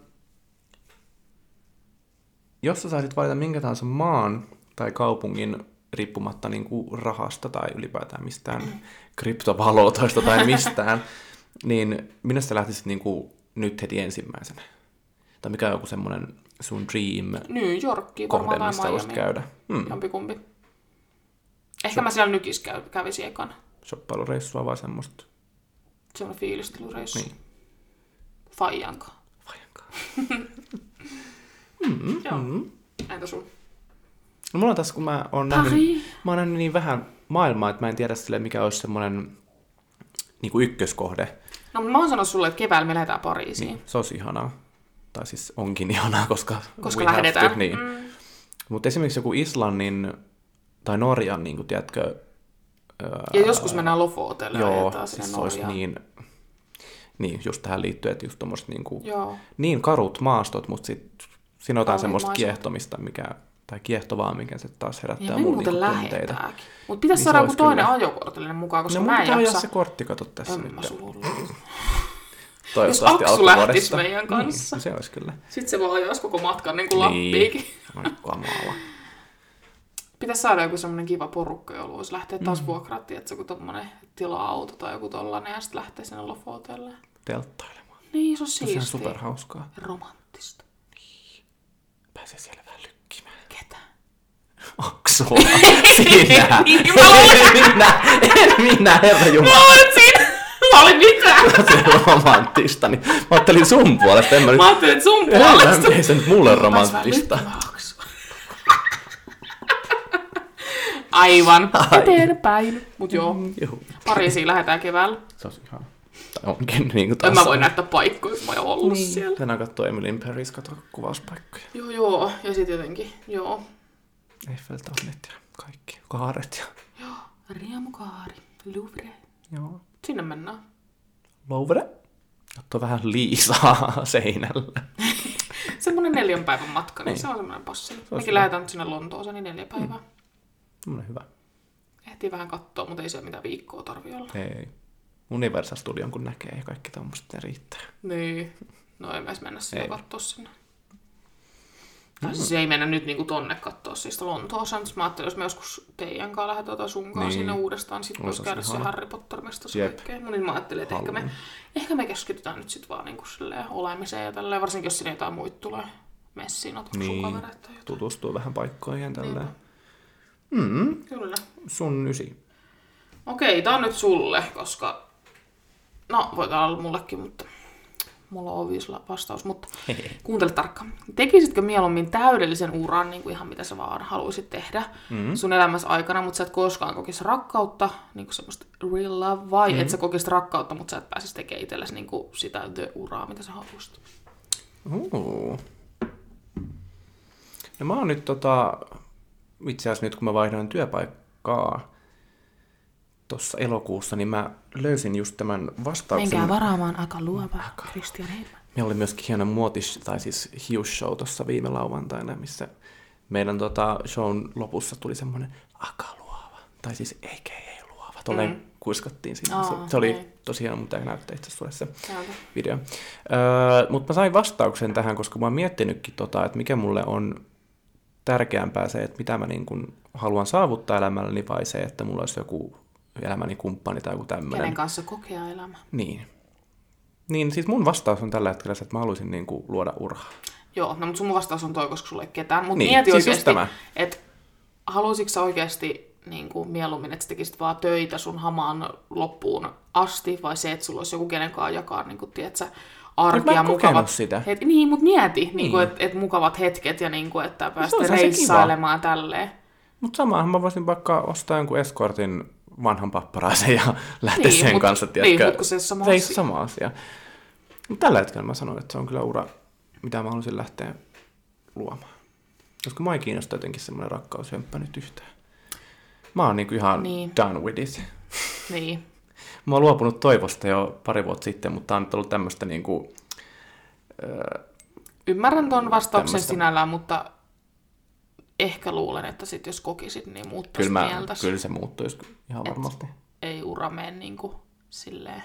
jos sä saisit valita minkä tahansa maan tai kaupungin riippumatta niin kuin rahasta tai ylipäätään mistään kryptovaluutoista tai mistään, niin minne sä lähtisit niin kuin nyt heti ensimmäisenä? Tai mikä on joku semmoinen sun dream New Yorkki, kohde, varmaan mistä tai haluaisit käydä? Hmm. Jompikumpi. Ehkä mä siellä nykis käy, kävisin ekana. Shoppailureissua vai semmoista? Semmoinen fiilistelyreissu. Niin. Faijanka. Vajankaa. Joo. Mm. Entä sun? No mulla on tässä, kun mä oon nähnyt, mä oon nähnyt niin vähän maailmaa, että mä en tiedä sille, mikä olisi semmoinen niin kuin ykköskohde. No mä oon sanonut sulle, että keväällä me lähdetään Pariisiin. Niin, se olisi ihanaa. Tai siis onkin ihanaa, koska, Koska lähdetään. To, niin. Mm. Mutta esimerkiksi joku Islannin tai Norjan, niin kuin, tiedätkö, Ja joskus mennään Lofotelle ja joo, ajetaan siis se olisi niin, niin, just tähän liittyen, että just tommoset niin, kuin, Joo. niin karut maastot, mutta sit siinä on jotain semmoista kiehtomista, mikä, tai kiehtovaa, mikä se taas herättää Ja mulla niinku tunteita. Mutta pitäisi Niin saada se joku toinen kyllä. ajokortillinen mukaan, koska No mä en pitää ajaa jaksa. se kortti, kato tässä En nyt. sulla. Jos Toivottavasti Aksu lähtisi meidän kanssa. Niin, se olisi kyllä. Sitten se vaan ajaisi koko matkan niin kuin Lappiikin. On kamala. Pitäisi saada joku semmoinen kiva porukka, jolla voisi lähteä taas mm. vuokraa, että joku tommonen tila-auto tai joku tollanen ja sitten lähteä sinne Lofotelle. Telttailemaan. Niin, se on Se on siistiä. superhauskaa. Romanttista. Pääsee siellä? Aksua. Sinä. Mä en minä, en minä, herra mä Jumala. luulen, että siinä mä olin. Se on romanttista. Niin mä ajattelin sun puolesta. En mä nyt... Mä ajattelin, että sun Ei, puolesta. Ei se nyt mulle romanttista. Aivan. Ai. Eteenpäin. Mut joo, Joo. Pariisiin lähdetään keväällä. Se olisi ihan... Tai onkin niin kuin En taas. mä voi näyttää paikkoja, kun mä oon ollut Niin. siellä. Tänään katsoo Emily in Paris, kato kuvauspaikkoja. Joo, joo. Ja sitten jotenkin, joo. Eiffeltornit ja kaikki. Kaaret ja... Joo. Riemukaari. Louvre. Joo. Sinne mennään. Louvre. Otto vähän liisaa seinällä. Semmoinen neljän päivän matka, niin Niin. se on semmoinen passi. olisi Mekin lähdetään sinne Lontooseen, niin neljä päivää. Semmoinen hyvä. Ehtii vähän katsoa, mutta ei se mitään viikkoa tarvi olla. Ei. Universal Studion kun näkee ja kaikki tommoset ne riittää. Niin. No ei me edes mennä sinne katsoa sinne. Tai siis ei mennä nyt niinku tonne katsoa siis Lontooseen, mutta mä ajattelin, jos me joskus teidän kanssa lähdetään tai sun kanssa Niin. sinne uudestaan, sit vois Ois käydä se. Harry Potter-mestassa Jep. kaikkea. Niin mä ajattelin, että ehkä me, ehkä me keskitytään nyt sit vaan niinku olemiseen ja tälleen, varsinkin jos sinne jotain muita tulee messiin, otatko sun Niin. kavereita tai jotain. Tutustuu vähän paikkoihin tälleen. Niinpä. Mm, Kyllä. sun ysi. Okei, tää on nyt sulle, koska... No, voi olla mullekin, mutta mulla on obvious vastaus, mutta kuuntele tarkkaan. Tekisitkö mieluummin täydellisen uran, niin kuin ihan mitä sä vaan haluaisit tehdä mm. sun elämässä aikana, mutta sä et koskaan kokisi rakkautta, niin kuin semmoista real love, vai mm. et sä kokisit rakkautta, mutta sä et pääsisi tekemään itsellesi niin kuin sitä uraa, mitä sä haluaisit? Uh. No mä oon nyt tota, itse asiassa nyt kun mä vaihdoin työpaikkaa tuossa elokuussa, niin mä löysin just tämän vastauksen. Menkää varaamaan aika luova Christian Heidman. Meillä oli myöskin hieno muotis, tai siis hiusshow tuossa viime lauantaina, missä meidän tota, shown lopussa tuli semmoinen akaluova, tai siis eikä ei luova. Tolleen mm. kuiskattiin siinä. Aa, se, se oli okei. tosi hieno, mutta näyttää itse sulle se video. Öö, mutta mä sain vastauksen tähän, koska mä oon miettinytkin, tota, että mikä mulle on tärkeämpää se, että mitä mä niin kun haluan saavuttaa elämälläni, vai se, että mulla olisi joku elämäni kumppani tai joku tämmöinen. Kenen kanssa kokea elämä? Niin. Niin, siis mun vastaus on tällä hetkellä se, että mä haluaisin niin kuin luoda uraa. Joo, no mutta sun vastaus on toi, koska sulla ei ketään. Mutta Niin, mieti siis oikeasti, että haluaisitko sä oikeasti niin kuin mieluummin, että sä tekisit vaan töitä sun hamaan loppuun asti, vai se, että sulla olisi joku kenen kanssa jakaa, niin kuin, tiedätkö, mä arki en ja kokenut mukavat sitä. Het- niin, mutta mieti, niin. Niin. kuin, että, että mukavat hetket ja niin kuin, että päästä kiva. reissailemaan tälleen. Mutta samahan mä voisin vaikka ostaa jonkun eskortin vanhan papparaisen ja lähteä Niin, sen mut- kanssa, niin, tiedätkö? mut kun se ei ole sama se ei asia. ole sama asia. Mutta tällä hetkellä mä sanoin, että se on kyllä ura, mitä mä haluaisin lähteä luomaan. Koska mä ei kiinnosta jotenkin semmoinen rakkaushömppä nyt yhtään. Mä oon niinku ihan Niin. niin. done with it. Niin. Mä oon luopunut toivosta jo pari vuotta sitten, mutta tää on nyt ollut tämmöistä niinku, Ymmärrän ton vastauksen Tämmöstä. sinällään, mutta ehkä luulen, että sit jos kokisit, niin muuttaisi kyllä, mä, mieltäsi. kyllä se muuttuisi ihan varmasti. Ei ura mene niin kuin silleen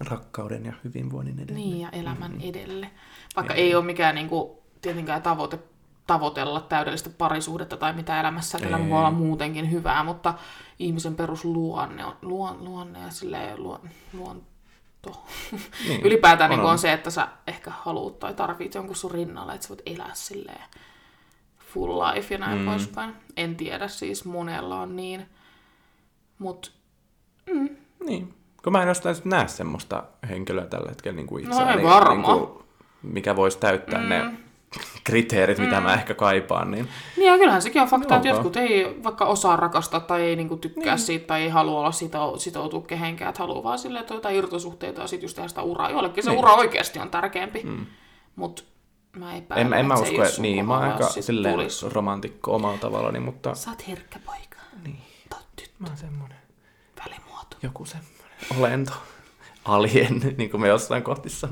Rakkauden ja hyvinvoinnin edelleen. niin ja elämän mm-hmm. edelle. Vaikka ei, ei ole mikään niin kuin, tietenkään tavoite tavoitella täydellistä parisuhdetta tai mitä elämässä, että elämä voi olla muutenkin hyvää, mutta ihmisen perusluonne on luon, luonne ja silleen luon, luonto. Niin, Ylipäätään on, niin on, se, että sä ehkä haluat tai tarvit jonkun sun rinnalle, että sä voit elää silleen full life ja näin mm. poispäin. En tiedä, siis monella on niin. Mut Niin. Kun mä en jostain sit näe semmoista henkilöä tällä hetkellä niin kuin No itseäni, ei varmaan. Niin kuin, mikä voisi täyttää mm. ne kriteerit, mitä mä ehkä kaipaan. Niin, Niin ja kyllähän sekin on fakta, että Onko? jotkut ei vaikka osaa rakastaa tai ei niinku tykkää niin. siitä tai ei halua olla sito, sitoutua kehenkään, että haluaa vaan silleen, että jotain irtosuhteita ja sitten just tehdä sitä uraa. Joillekin se Niin. ura oikeasti on tärkeämpi, mm. mutta mä epäilen, en, en mä usko, että niin, mä oon aika silleen tulis. romantikko omalla tavallani, mutta Sä oot herkkä poika. niin, tyttö, mä oon semmonen, välimuoto. joku semmonen olento, alien, niin kuin me jossain kohti se-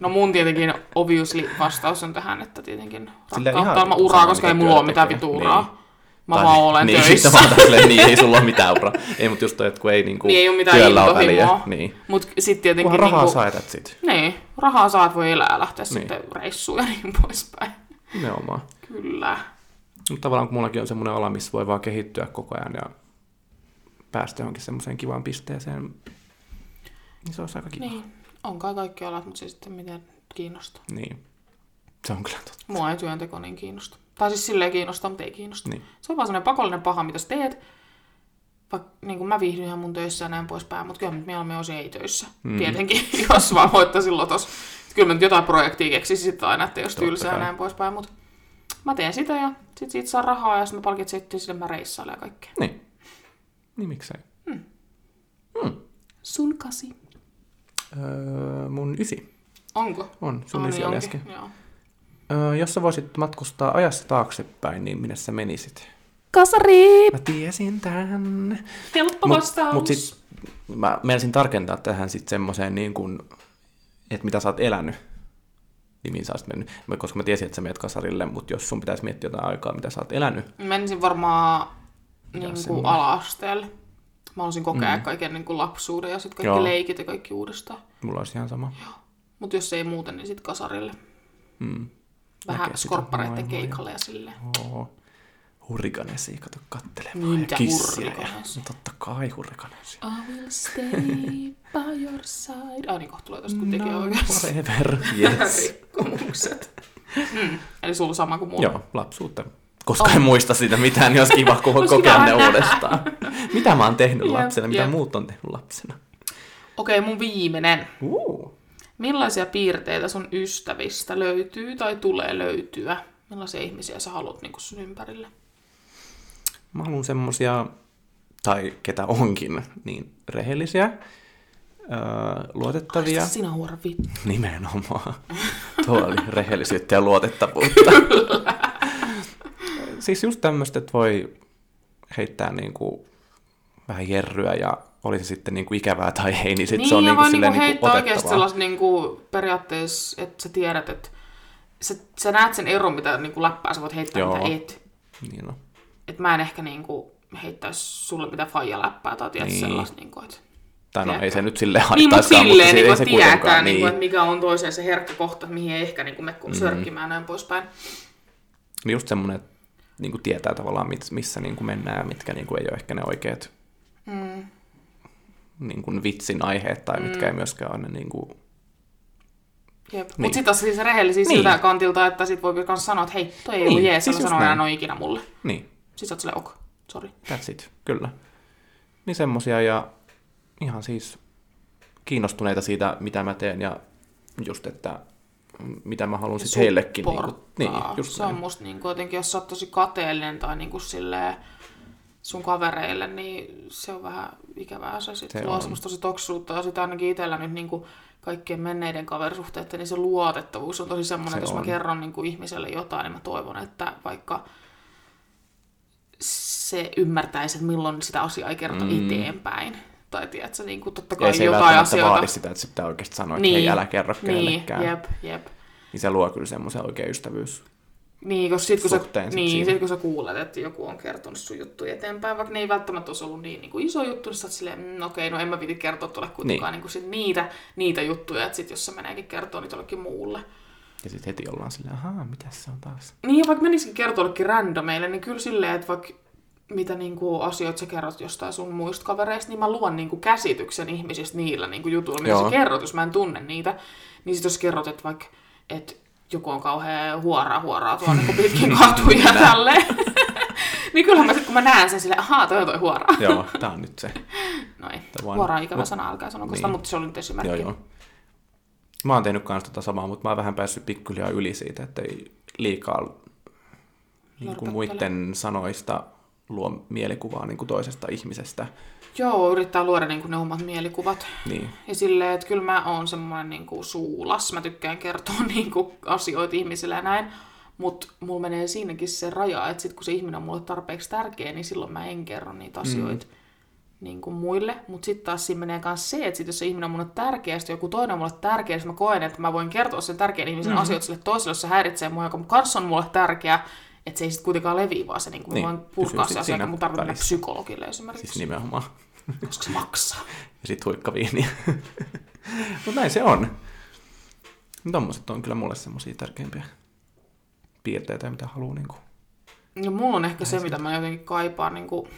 No mun tietenkin obviously vastaus on tähän, että tietenkin rakkautta ilman vittu uraa, koska ei mulla ole mitään tekee. vitu uraa. Niin. Mä Tai- vaan olen niin, töissä. Oon silleen, niin, ei sulla ole mitään uraa. Ei, mutta just toi, että kun ei niinku Niin ei ole mitään työllä ole väliä. Niin. Mut sit tietenkin Kunhan rahaa niinku, saa edät sit. Niin, rahaa saat voi elää ja lähteä Niin. sitten reissuun ja niin poispäin. Nimenomaan. Kyllä. Mutta tavallaan kun mullakin on semmoinen ala, missä voi vaan kehittyä koko ajan ja päästä johonkin semmoiseen kivaan pisteeseen, niin se olisi aika kiva. Niin. Niin, on kai kaikki alat, mutta se sitten miten kiinnostaa. niin. Se on kyllä totta. Mua ei työnteko niin kiinnosta. Tai siis silleen kiinnostaa, mutta ei kiinnosta. Niin. Se on vaan sellainen pakollinen paha, mitä sä teet. Vaikka niin kuin mä viihdyn ihan mun töissä ja näin poispäin, mutta kyllä mieluummin olisin ei töissä. Mm. Tietenkin, jos vaan voittaisin lotos. Kyllä mä nyt jotain projektia keksisin sitten aina, että jos tylsää ja näin poispäin. Mutta mä teen sitä ja sit siitä saa rahaa ja sitten mä palkitsen sitten sinne mä reissailen ja kaikkea. Niin. Niin miksei. Sun kasi. Öö, mun ysi Onko? on. Sun Aa, ysi niin oli onkin, äsken. Joo. Öö, jos sä voisit matkustaa ajassa taaksepäin, niin minne sä menisit? Kasari! Mä tiesin tän. Helppo Mut, vastaus. mut sit mä menisin tarkentaa tähän sit semmoiseen niin kuin, että mitä sä oot elänyt. Niin mihin sä oot mennyt. Mä- Koska mä tiesin, että sä menet kasarille, mutta jos sun pitäisi miettiä jotain aikaa, mitä sä oot elänyt. Menisin varmaan niin kuin ala-asteelle. Mä haluaisin kokea mm. kaiken niin kuin lapsuuden ja sitten kaikki Joo. leikit ja kaikki uudestaan. Mulla olisi ihan sama. Mutta jos ei muuten, niin sitten kasarille. Mm. Vähän sitä skorppareiden keikalle ja silleen. Oo. Hurrikanesi, kato kattelemaan. Mitä ja kissiä. Ja, no totta kai hurrikanesi. I will stay by your side. Ai niin, kohta tulee tosta kun tekee No, oikeassa. forever, yes. Rikkomukset. Mm. Eli sulla sama kuin mulla. Joo, lapsuutta. Koska en muista siitä mitään, niin olisi kiva kokea ne uudestaan. Mitä mä oon tehnyt lapsena, mitä jep. muut on tehnyt lapsena. Okei, mun viimeinen. Uh. Millaisia piirteitä sun ystävistä löytyy tai tulee löytyä? Millaisia ihmisiä sä haluat niin sun ympärille? Mä haluan semmosia, tai ketä onkin, niin rehellisiä, öö, luotettavia. Ai, sinä huora vittu. Nimenomaan. Tuo oli rehellisyyttä ja luotettavuutta. siis just tämmöistä, että voi heittää niinku vähän jerryä ja oli se sitten niinku ikävää tai ei, niin sitten niin, se on ja niinku voi silleen niinku niinku heittää oikeasti otettavaa. sellaista niinku, periaatteessa, että sä tiedät, että sä, sä näet sen eron, mitä niinku läppää sä voit heittää, Joo. mitä et. Niin no. Et mä en ehkä niinku heittäisi sulle mitään faija läppää tai tiedät Niin. niin. sellaista, niinku, että Tai no ei se nyt silleen Niin, mutta silleen, se- niin, ei se tietää, niin. Niin, Kuin, että mikä on toiseen se herkkä kohta, mihin ei ehkä niin kuin me kun Mm. sörkkimään näin poispäin. niin just semmoinen, että niinku tietää tavallaan, missä niinku mennään ja mitkä niinku ei ole ehkä ne oikeat Mm. Niinku vitsin aiheet tai mitkä ei myöskään ole ne niinku... Jep. Niin. Niin. Mutta sitten siis rehellisiä Niin. siltä kantilta, että sit voi myös sanoa, että hei, toi ei Niin, ollut jees, siis sanoa enää noin ikinä mulle. Niin, Siis sä oot silleen, ok, sori. That's it, kyllä. Niin semmosia ja ihan siis kiinnostuneita siitä, mitä mä teen ja just, että mitä mä haluan sitten heillekin. Niin, kuin, niin, just se on näin. musta niin kuin, jotenkin, jos sä oot tosi kateellinen tai niin kuin silleen sun kavereille, niin se on vähän ikävää. Se, sit Se luo on. semmoista tosi toksuutta. Ja sitten ainakin itsellä nyt niin kuin kaikkien menneiden kaverisuhteiden, niin se luotettavuus on tosi semmoinen, Se että jos mä on. kerron niin kuin ihmiselle jotain, niin mä toivon, että vaikka se ymmärtäisi, että milloin sitä asiaa ei kerrota mm. eteenpäin. Tai tiedätkö, niin kuin totta kai Ja se ei jotain asioita. vaadi sitä, että se pitää oikeasti sanoa, että niin. hei, älä kerro niin, kenellekään. jep, jep. Niin se luo kyllä semmoisen oikein ystävyys. Niin, koska sit kun, sä, niin, sit kun sä kuulet, että joku on kertonut sun juttuja eteenpäin, vaikka ne ei välttämättä olisi ollut niin, niin kuin iso juttu, niin sä oot silleen, mm, okei, no en mä piti kertoa tuolle kuitenkaan niin. niin kuin sit niitä, niitä juttuja, että sit jos se meneekin kertoa niitä jollekin muulle. Ja sitten heti ollaan silleen, ahaa, mitä se on taas? Niin, ja vaikka menisikin kertoa jollekin randomeille, niin kyllä silleen, että vaikka mitä niin kuin, asioita sä kerrot jostain sun muista kavereista, niin mä luon niin kuin, käsityksen ihmisistä niillä niin kuin, jutuilla, mitä Joo. sä kerrot, jos mä en tunne niitä. Niin sit jos kerrot, että vaikka että joku on kauhean huoraa huoraa tuolla niin pitkin katuja ja tälleen. niin kyllähän mä sit, kun mä näen sen silleen, ahaa, toi on toi huoraa. Joo, tää on nyt se. No ei, vaan- huoraa on ikävä mut- sana, sanoko sitä, niin. mutta se oli nyt esimerkki. Joo, joo. Mä oon tehnyt kans tota samaa, mutta mä oon vähän päässyt pikkuhiljaa yli siitä, että ei liikaa niin kuin muiden sanoista luo mielikuvaa niin kuin toisesta ihmisestä. Joo, yrittää luoda niin kuin ne omat mielikuvat. Niin, Ja silleen, että kyllä mä oon semmoinen niin kuin suulas. Mä tykkään kertoa niin kuin asioita ihmisille ja näin. Mutta mulla menee siinäkin se raja, että sit kun se ihminen on mulle tarpeeksi tärkeä, niin silloin mä en kerro niitä asioita mm. niin kuin muille. Mutta sitten taas siinä menee myös se, että sit jos se ihminen on mulle tärkeä, ja sit joku toinen on mulle tärkeä, niin mä koen, että mä voin kertoa sen tärkeän ihmisen mm. asioita sille toiselle, jos se häiritsee mua, joka kanssa on mulle tärkeä, että se ei sitten kuitenkaan leviä, vaan se niin kuin Niin, voin purkaa se asia, mun tarvitsee psykologille esimerkiksi, siis nimenomaan. Koska se maksaa. Ja sit huikkaviini. mutta näin se on. Tommoset on kyllä mulle semmosia tärkeimpiä piirteitä, mitä haluaa niin kuin. Ja mulla on ehkä se, mitä mä jotenkin kaipaan niin kuin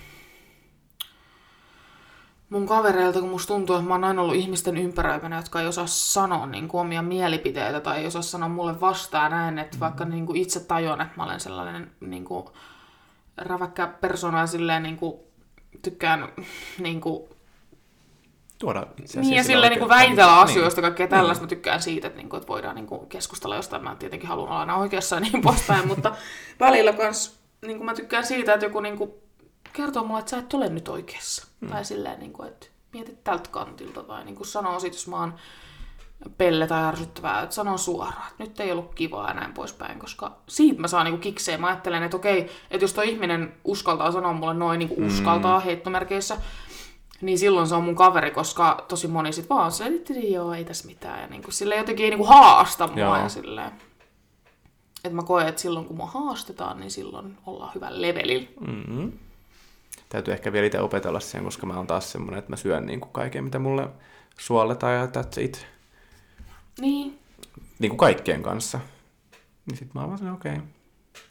mun kavereilta, kun musta tuntuu, että mä oon aina ollut ihmisten ympäröimänä, jotka ei osaa sanoa niin kuin, omia mielipiteitä tai ei osaa sanoa mulle vastaan näin, että vaikka niin kuin itse tajuan, että mä olen sellainen niin kuin, räväkkä persona ja silleen niin kuin, tykkään niin kuin, Tuoda itse niin, ja sillä silleen niin väitellä niin. asioista, kaikkea tällaista. Mä tykkään siitä, että, niin kuin, että voidaan niin kuin, keskustella jostain. Mä tietenkin haluan olla aina oikeassa ja niin poispäin, mutta välillä kans, niin kuin mä tykkään siitä, että joku niin kuin, kertoo mulle, että sä et ole nyt oikeassa. Mm. Tai silleen, niin kuin, että mietit tältä kantilta. Tai niin kuin sanoo sit, jos mä oon pelle tai ärsyttävää, että sanoo suoraan, että nyt ei ollut kivaa ja näin poispäin, koska siitä mä saan niinku kikseen. Mä ajattelen, että okei, että jos tuo ihminen uskaltaa sanoa mulle noin, niinku uskaltaa heittomerkeissä, niin silloin se on mun kaveri, koska tosi moni sit vaan se, että joo, ei tässä mitään. Ja niinku, sille jotenkin ei niinku haasta mua Joo. ja silleen. Että mä koen, että silloin kun mua haastetaan, niin silloin ollaan hyvällä levelillä. Mm-hmm. Täytyy ehkä vielä itse opetella siihen, koska mä oon taas semmonen, että mä syön niin kuin kaiken, mitä mulle suoletaan ja that's it. Niin, Niin kuin kaikkien kanssa. Niin sit mä oon vaan okei, okay.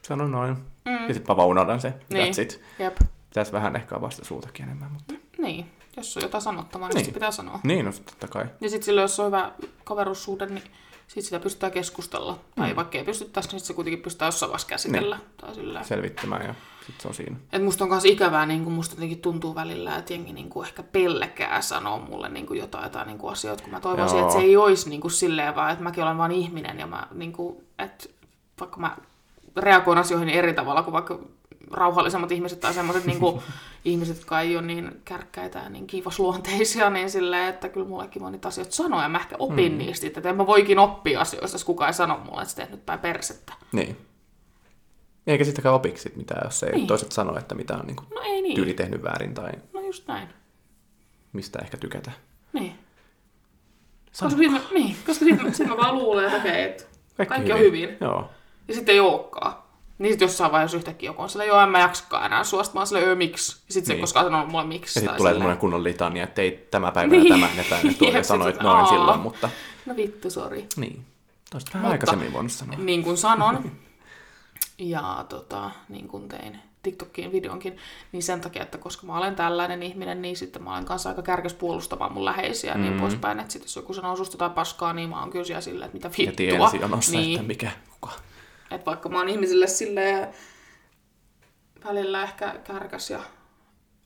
sanon noin. Mm. Ja sit mä vaan unohdan se. Niin. That's it. Jep. Pitäis vähän ehkä avasta suutakin enemmän, mutta... Niin. Jos on jotain sanottamaa, niin, Niin. se pitää sanoa. Niin, no sit totta kai. Ja sitten silloin, jos on hyvä kaverussuhde, niin sit sitä pystytään keskustella. Tai Mm. vaikka ei pystyttäisi, niin se kuitenkin pystytään jossain vaiheessa käsitellä. Niin. Tai sillä. Selvittämään ja sit se on siinä. Et musta on myös ikävää, niin kuin musta jotenkin tuntuu välillä, että jengi niin kuin ehkä pelkää sanoa mulle niin kuin jotain, jotain niin kuin asioita, kun mä toivoisin, Joo. että se ei olisi niin kuin silleen vaan, että mäkin olen vain ihminen ja mä, niin kuin, että vaikka mä reagoin asioihin eri tavalla kuin vaikka rauhallisemmat ihmiset tai semmoiset niin kuin, ihmiset, jotka ei ole niin kärkkäitä ja niin kiivasluonteisia, niin silleen, että kyllä mullekin voi niitä asioita sanoa ja mä ehkä opin Mm. niistä, että en mä voikin oppia asioista, jos kukaan ei sano mulle, että sä teet nyt päin persettä. Niin. Eikä sitäkään opiksi sit mitään, jos ei Niin. toiset sano, että mitä on niinku No ei niin. tyyli tehnyt väärin tai No just näin. mistä ehkä tykätä. Niin. Sano. Koska sitten, niin, koska sitten sit mä vaan luulen, että okei, että kaikki on hyvin. Joo. Ja sitten ei olekaan. Niin sitten jossain vaiheessa yhtäkkiä joku on silleen, joo, en mä jaksakaan enää suosta. Mä oon silleen, öö, miksi? Ja sitten se Niin. koskaan sanonut mulle miksi. Ja sitten tai tulee silleen, semmoinen kunnon litania, että ei tämä päivä Niin. niin. tämä ja ja tuo, Jep, ja sanoit noin aa. silloin, mutta No vittu, sori. niin. Toista vähän Mutta- aikaisemmin voinut sanoa. Niin kuin sanon, ja tota, niin kuin tein TikTokiin videonkin, niin sen takia, että koska mä olen tällainen ihminen, niin sitten mä olen kanssa aika kärkäs puolustamaan mun läheisiä ja niin Mm. poispäin. Että sit jos joku sanoo susta jotain paskaa, niin mä oon kyllä siellä silleen, että mitä Ja vittua. tiensi jonossa, niin. että mikä, kuka. Että vaikka mä oon ihmisille silleen välillä ehkä kärkäs ja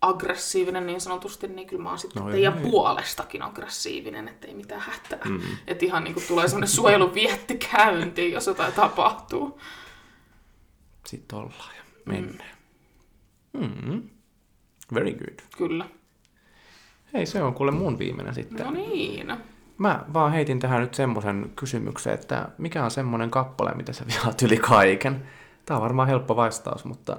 aggressiivinen niin sanotusti, niin kyllä mä oon sitten No teidän joo. puolestakin aggressiivinen, ettei mitään hätää. Mm. Mm. Että ihan niinku tulee semmoinen suojeluvietti käyntiin, jos jotain tapahtuu. Sitten ollaan ja mennään. Mm. Very good. Kyllä. Hei, se on kuule mun viimeinen sitten. No niin. Mä vaan heitin tähän nyt semmoisen kysymyksen, että mikä on semmoinen kappale, mitä sä vihaat yli kaiken? Tää on varmaan helppo vastaus, mutta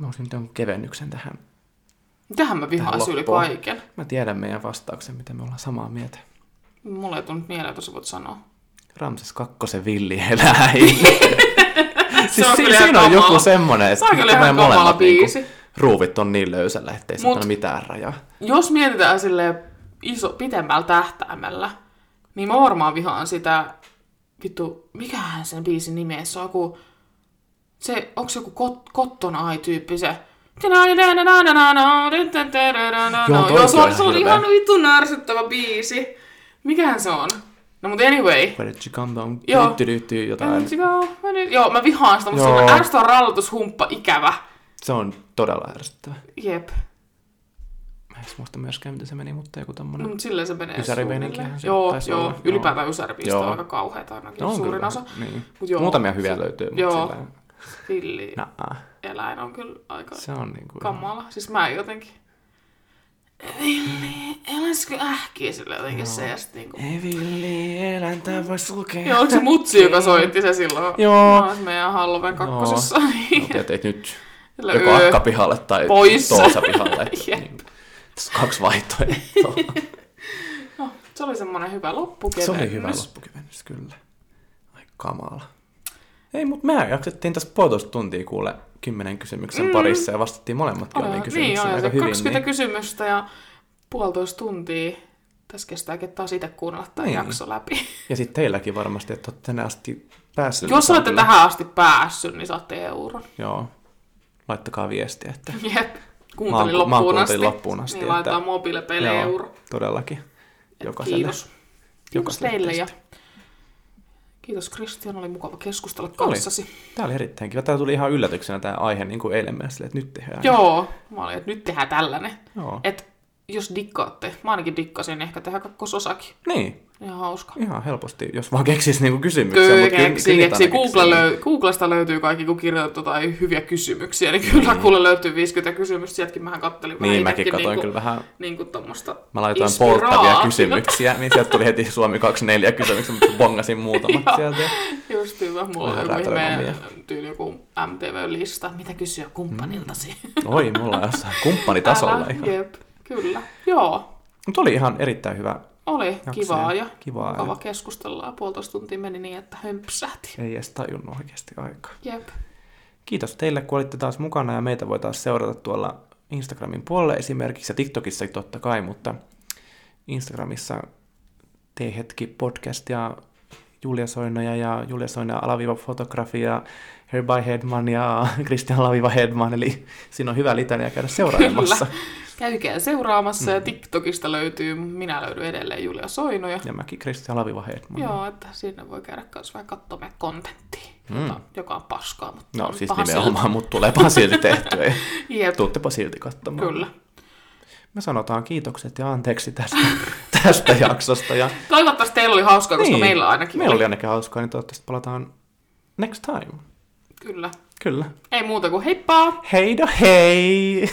mä olisin nyt jonkun kevennyksen tähän. Mitähän mä vihaan Tähän yli kaiken? Mä tiedän meidän vastauksen, mitä me ollaan samaa mieltä. Mulle ei tullut mieleen, että sä voit sanoa. Ramses kakkosen villieläin. siis si- siinä on joku Se on että kyllä ihan meidän molemmat biisi. niinku, ruuvit on niin löysällä, ettei Mut- Mut... mitään rajaa. Jos mietitään sille iso, pitemmällä tähtäimellä, niin mä varmaan vihaan sitä, vittu, mikähän sen biisin nimi, se on joku, se, onko se joku kot, Cotton Eye-tyyppi se, Joo, se on se on ihan vittu närsyttävä biisi. Mikähän se on? No mutta anyway. Where did you come down? Joo. Tyttydytty, jotain. Joo, mä vihaan sitä, mutta se on ärsyttävä rallutushumppa, ikävä. Se on todella ärsyttävä. Jep. Mä en muista myöskään, miten se meni, mutta joku. No, mutta silleen se menee suunnilleen. Joo, joo. olla, joo. Ylipäätään ysäribiistä on Joo. aika kauheita ainakin No on suurin kyllä osa. Niin. Mut joo, Muutamia hyviä se- löytyy, mutta joo. sillä Villi Naa. eläin on kyllä aika Se on niinku... kamala. Siis mä jotenkin... Villi, eläisikö ähkiä sille jotenkin se ja sit niinku... Ei villi eläintä voi sulkea. Joo, onko se mutsi, joka soitti se silloin? Joo. No, se meidän Halloween kakkosessa. No, tiedät, ei nyt Sillä joko öö. akka pihalle tai Pois. Toosa pihalle. Jep. niin. Tässä on kaksi vaihtoehtoa. No, se oli semmonen hyvä loppukevennys. Se oli hyvä loppukevennys, kyllä. Ai kamala. Ei, mutta me jaksettiin tässä puolitoista tuntia kuule kymmenen kysymyksen mm. parissa ja vastattiin molemmatkin Aa, omiin niin, kysymyksiin ja aika se hyvin. 20 Niin. kysymystä ja puolitoista tuntia. Tässä kestääkin taas itse kuunnella tämä Niin. jakso läpi. Ja sitten teilläkin varmasti, että olette tänne asti päässyt. Jos niin olette tähän asti päässyt, niin saatte euron. Joo. Laittakaa viestiä, että Jep. Mä Kuuntelin mä oon loppuun kuuntelin asti. loppuun asti, Niin laitetaan mobiilepeille Joo, euro. todellakin. Jokaiselle. Kiitos. Kiitos teille ja kiitos Kristian, oli mukava keskustella Oli. kanssasi. Tämä oli erittäin kiva. Tämä tuli ihan yllätyksenä tämä aihe niin kuin eilen mennessä, että nyt tehdään. Joo, mä olin, että nyt tehdään tällainen. Joo. Et jos dikkaatte, mä ainakin dikkasin ehkä tehdä kakkososakin. Niin, Ihan hauska. ihan helposti, jos vaan keksisi niinku kysymyksiä. Kyllä mut keksii, niitä keksii. Google löy- Googlesta löytyy kaikki, kun kirjoitat jotain hyviä kysymyksiä, niin kyllä Niin. kuule löytyy 50 kysymystä. Sieltäkin mähän kattelin vähän Niin, mäkin itekin katsoin niinku, kyllä vähän. niinku tommosta Mä laitoin polttavia kysymyksiä, niin sieltä tuli heti Suomi 24 kysymyksiä, mutta bongasin muutamat sieltä. Just hyvä, mulla on Vähän joku ihme räätälöimämiä. tyyli joku MTV-lista, mitä kysyä kumppaniltasi. Oi, mulla on jossain kumppanitasolla Älä, ihan. Jep, kyllä. Joo, Mutta oli ihan erittäin hyvä. oli Jaksoja. kivaa ja Kivaa mukava ja- keskustella. Puolitoista tuntia meni niin, että hömpsähti. Ei edes tajunnut oikeasti aikaa. Jep. Kiitos teille, kun olitte taas mukana ja meitä voi taas seurata tuolla Instagramin puolella esimerkiksi ja TikTokissa totta kai, mutta Instagramissa tee hetki podcast ja Julia Soinoja ja Julia Soina alaviiva fotografia, Herby Hedman ja Christian Laviva Hedman, eli siinä on hyvä litania käydä seuraamassa. Kyllä. Käykää seuraamassa mm. ja TikTokista löytyy, minä löydyn edelleen Julia Soinoja. Ja mäkin Christian Laviva Hedman. Joo, että sinne voi käydä myös vähän katsoa meidän kontenttia, mm. joka, joka on paskaa. Mutta no on siis paha nimenomaan, mutta tuleepa silti tehtyä Jep. tuuttepa silti katsomaan. Kyllä. Me sanotaan kiitokset ja anteeksi tästä, tästä jaksosta. Ja Toivottavasti teillä oli hauskaa, koska Niin. meillä ainakin meillä oli ainakin hauskaa, niin toivottavasti palataan next time. Kyllä. Kyllä. Ei muuta kuin heippa! Heido hei!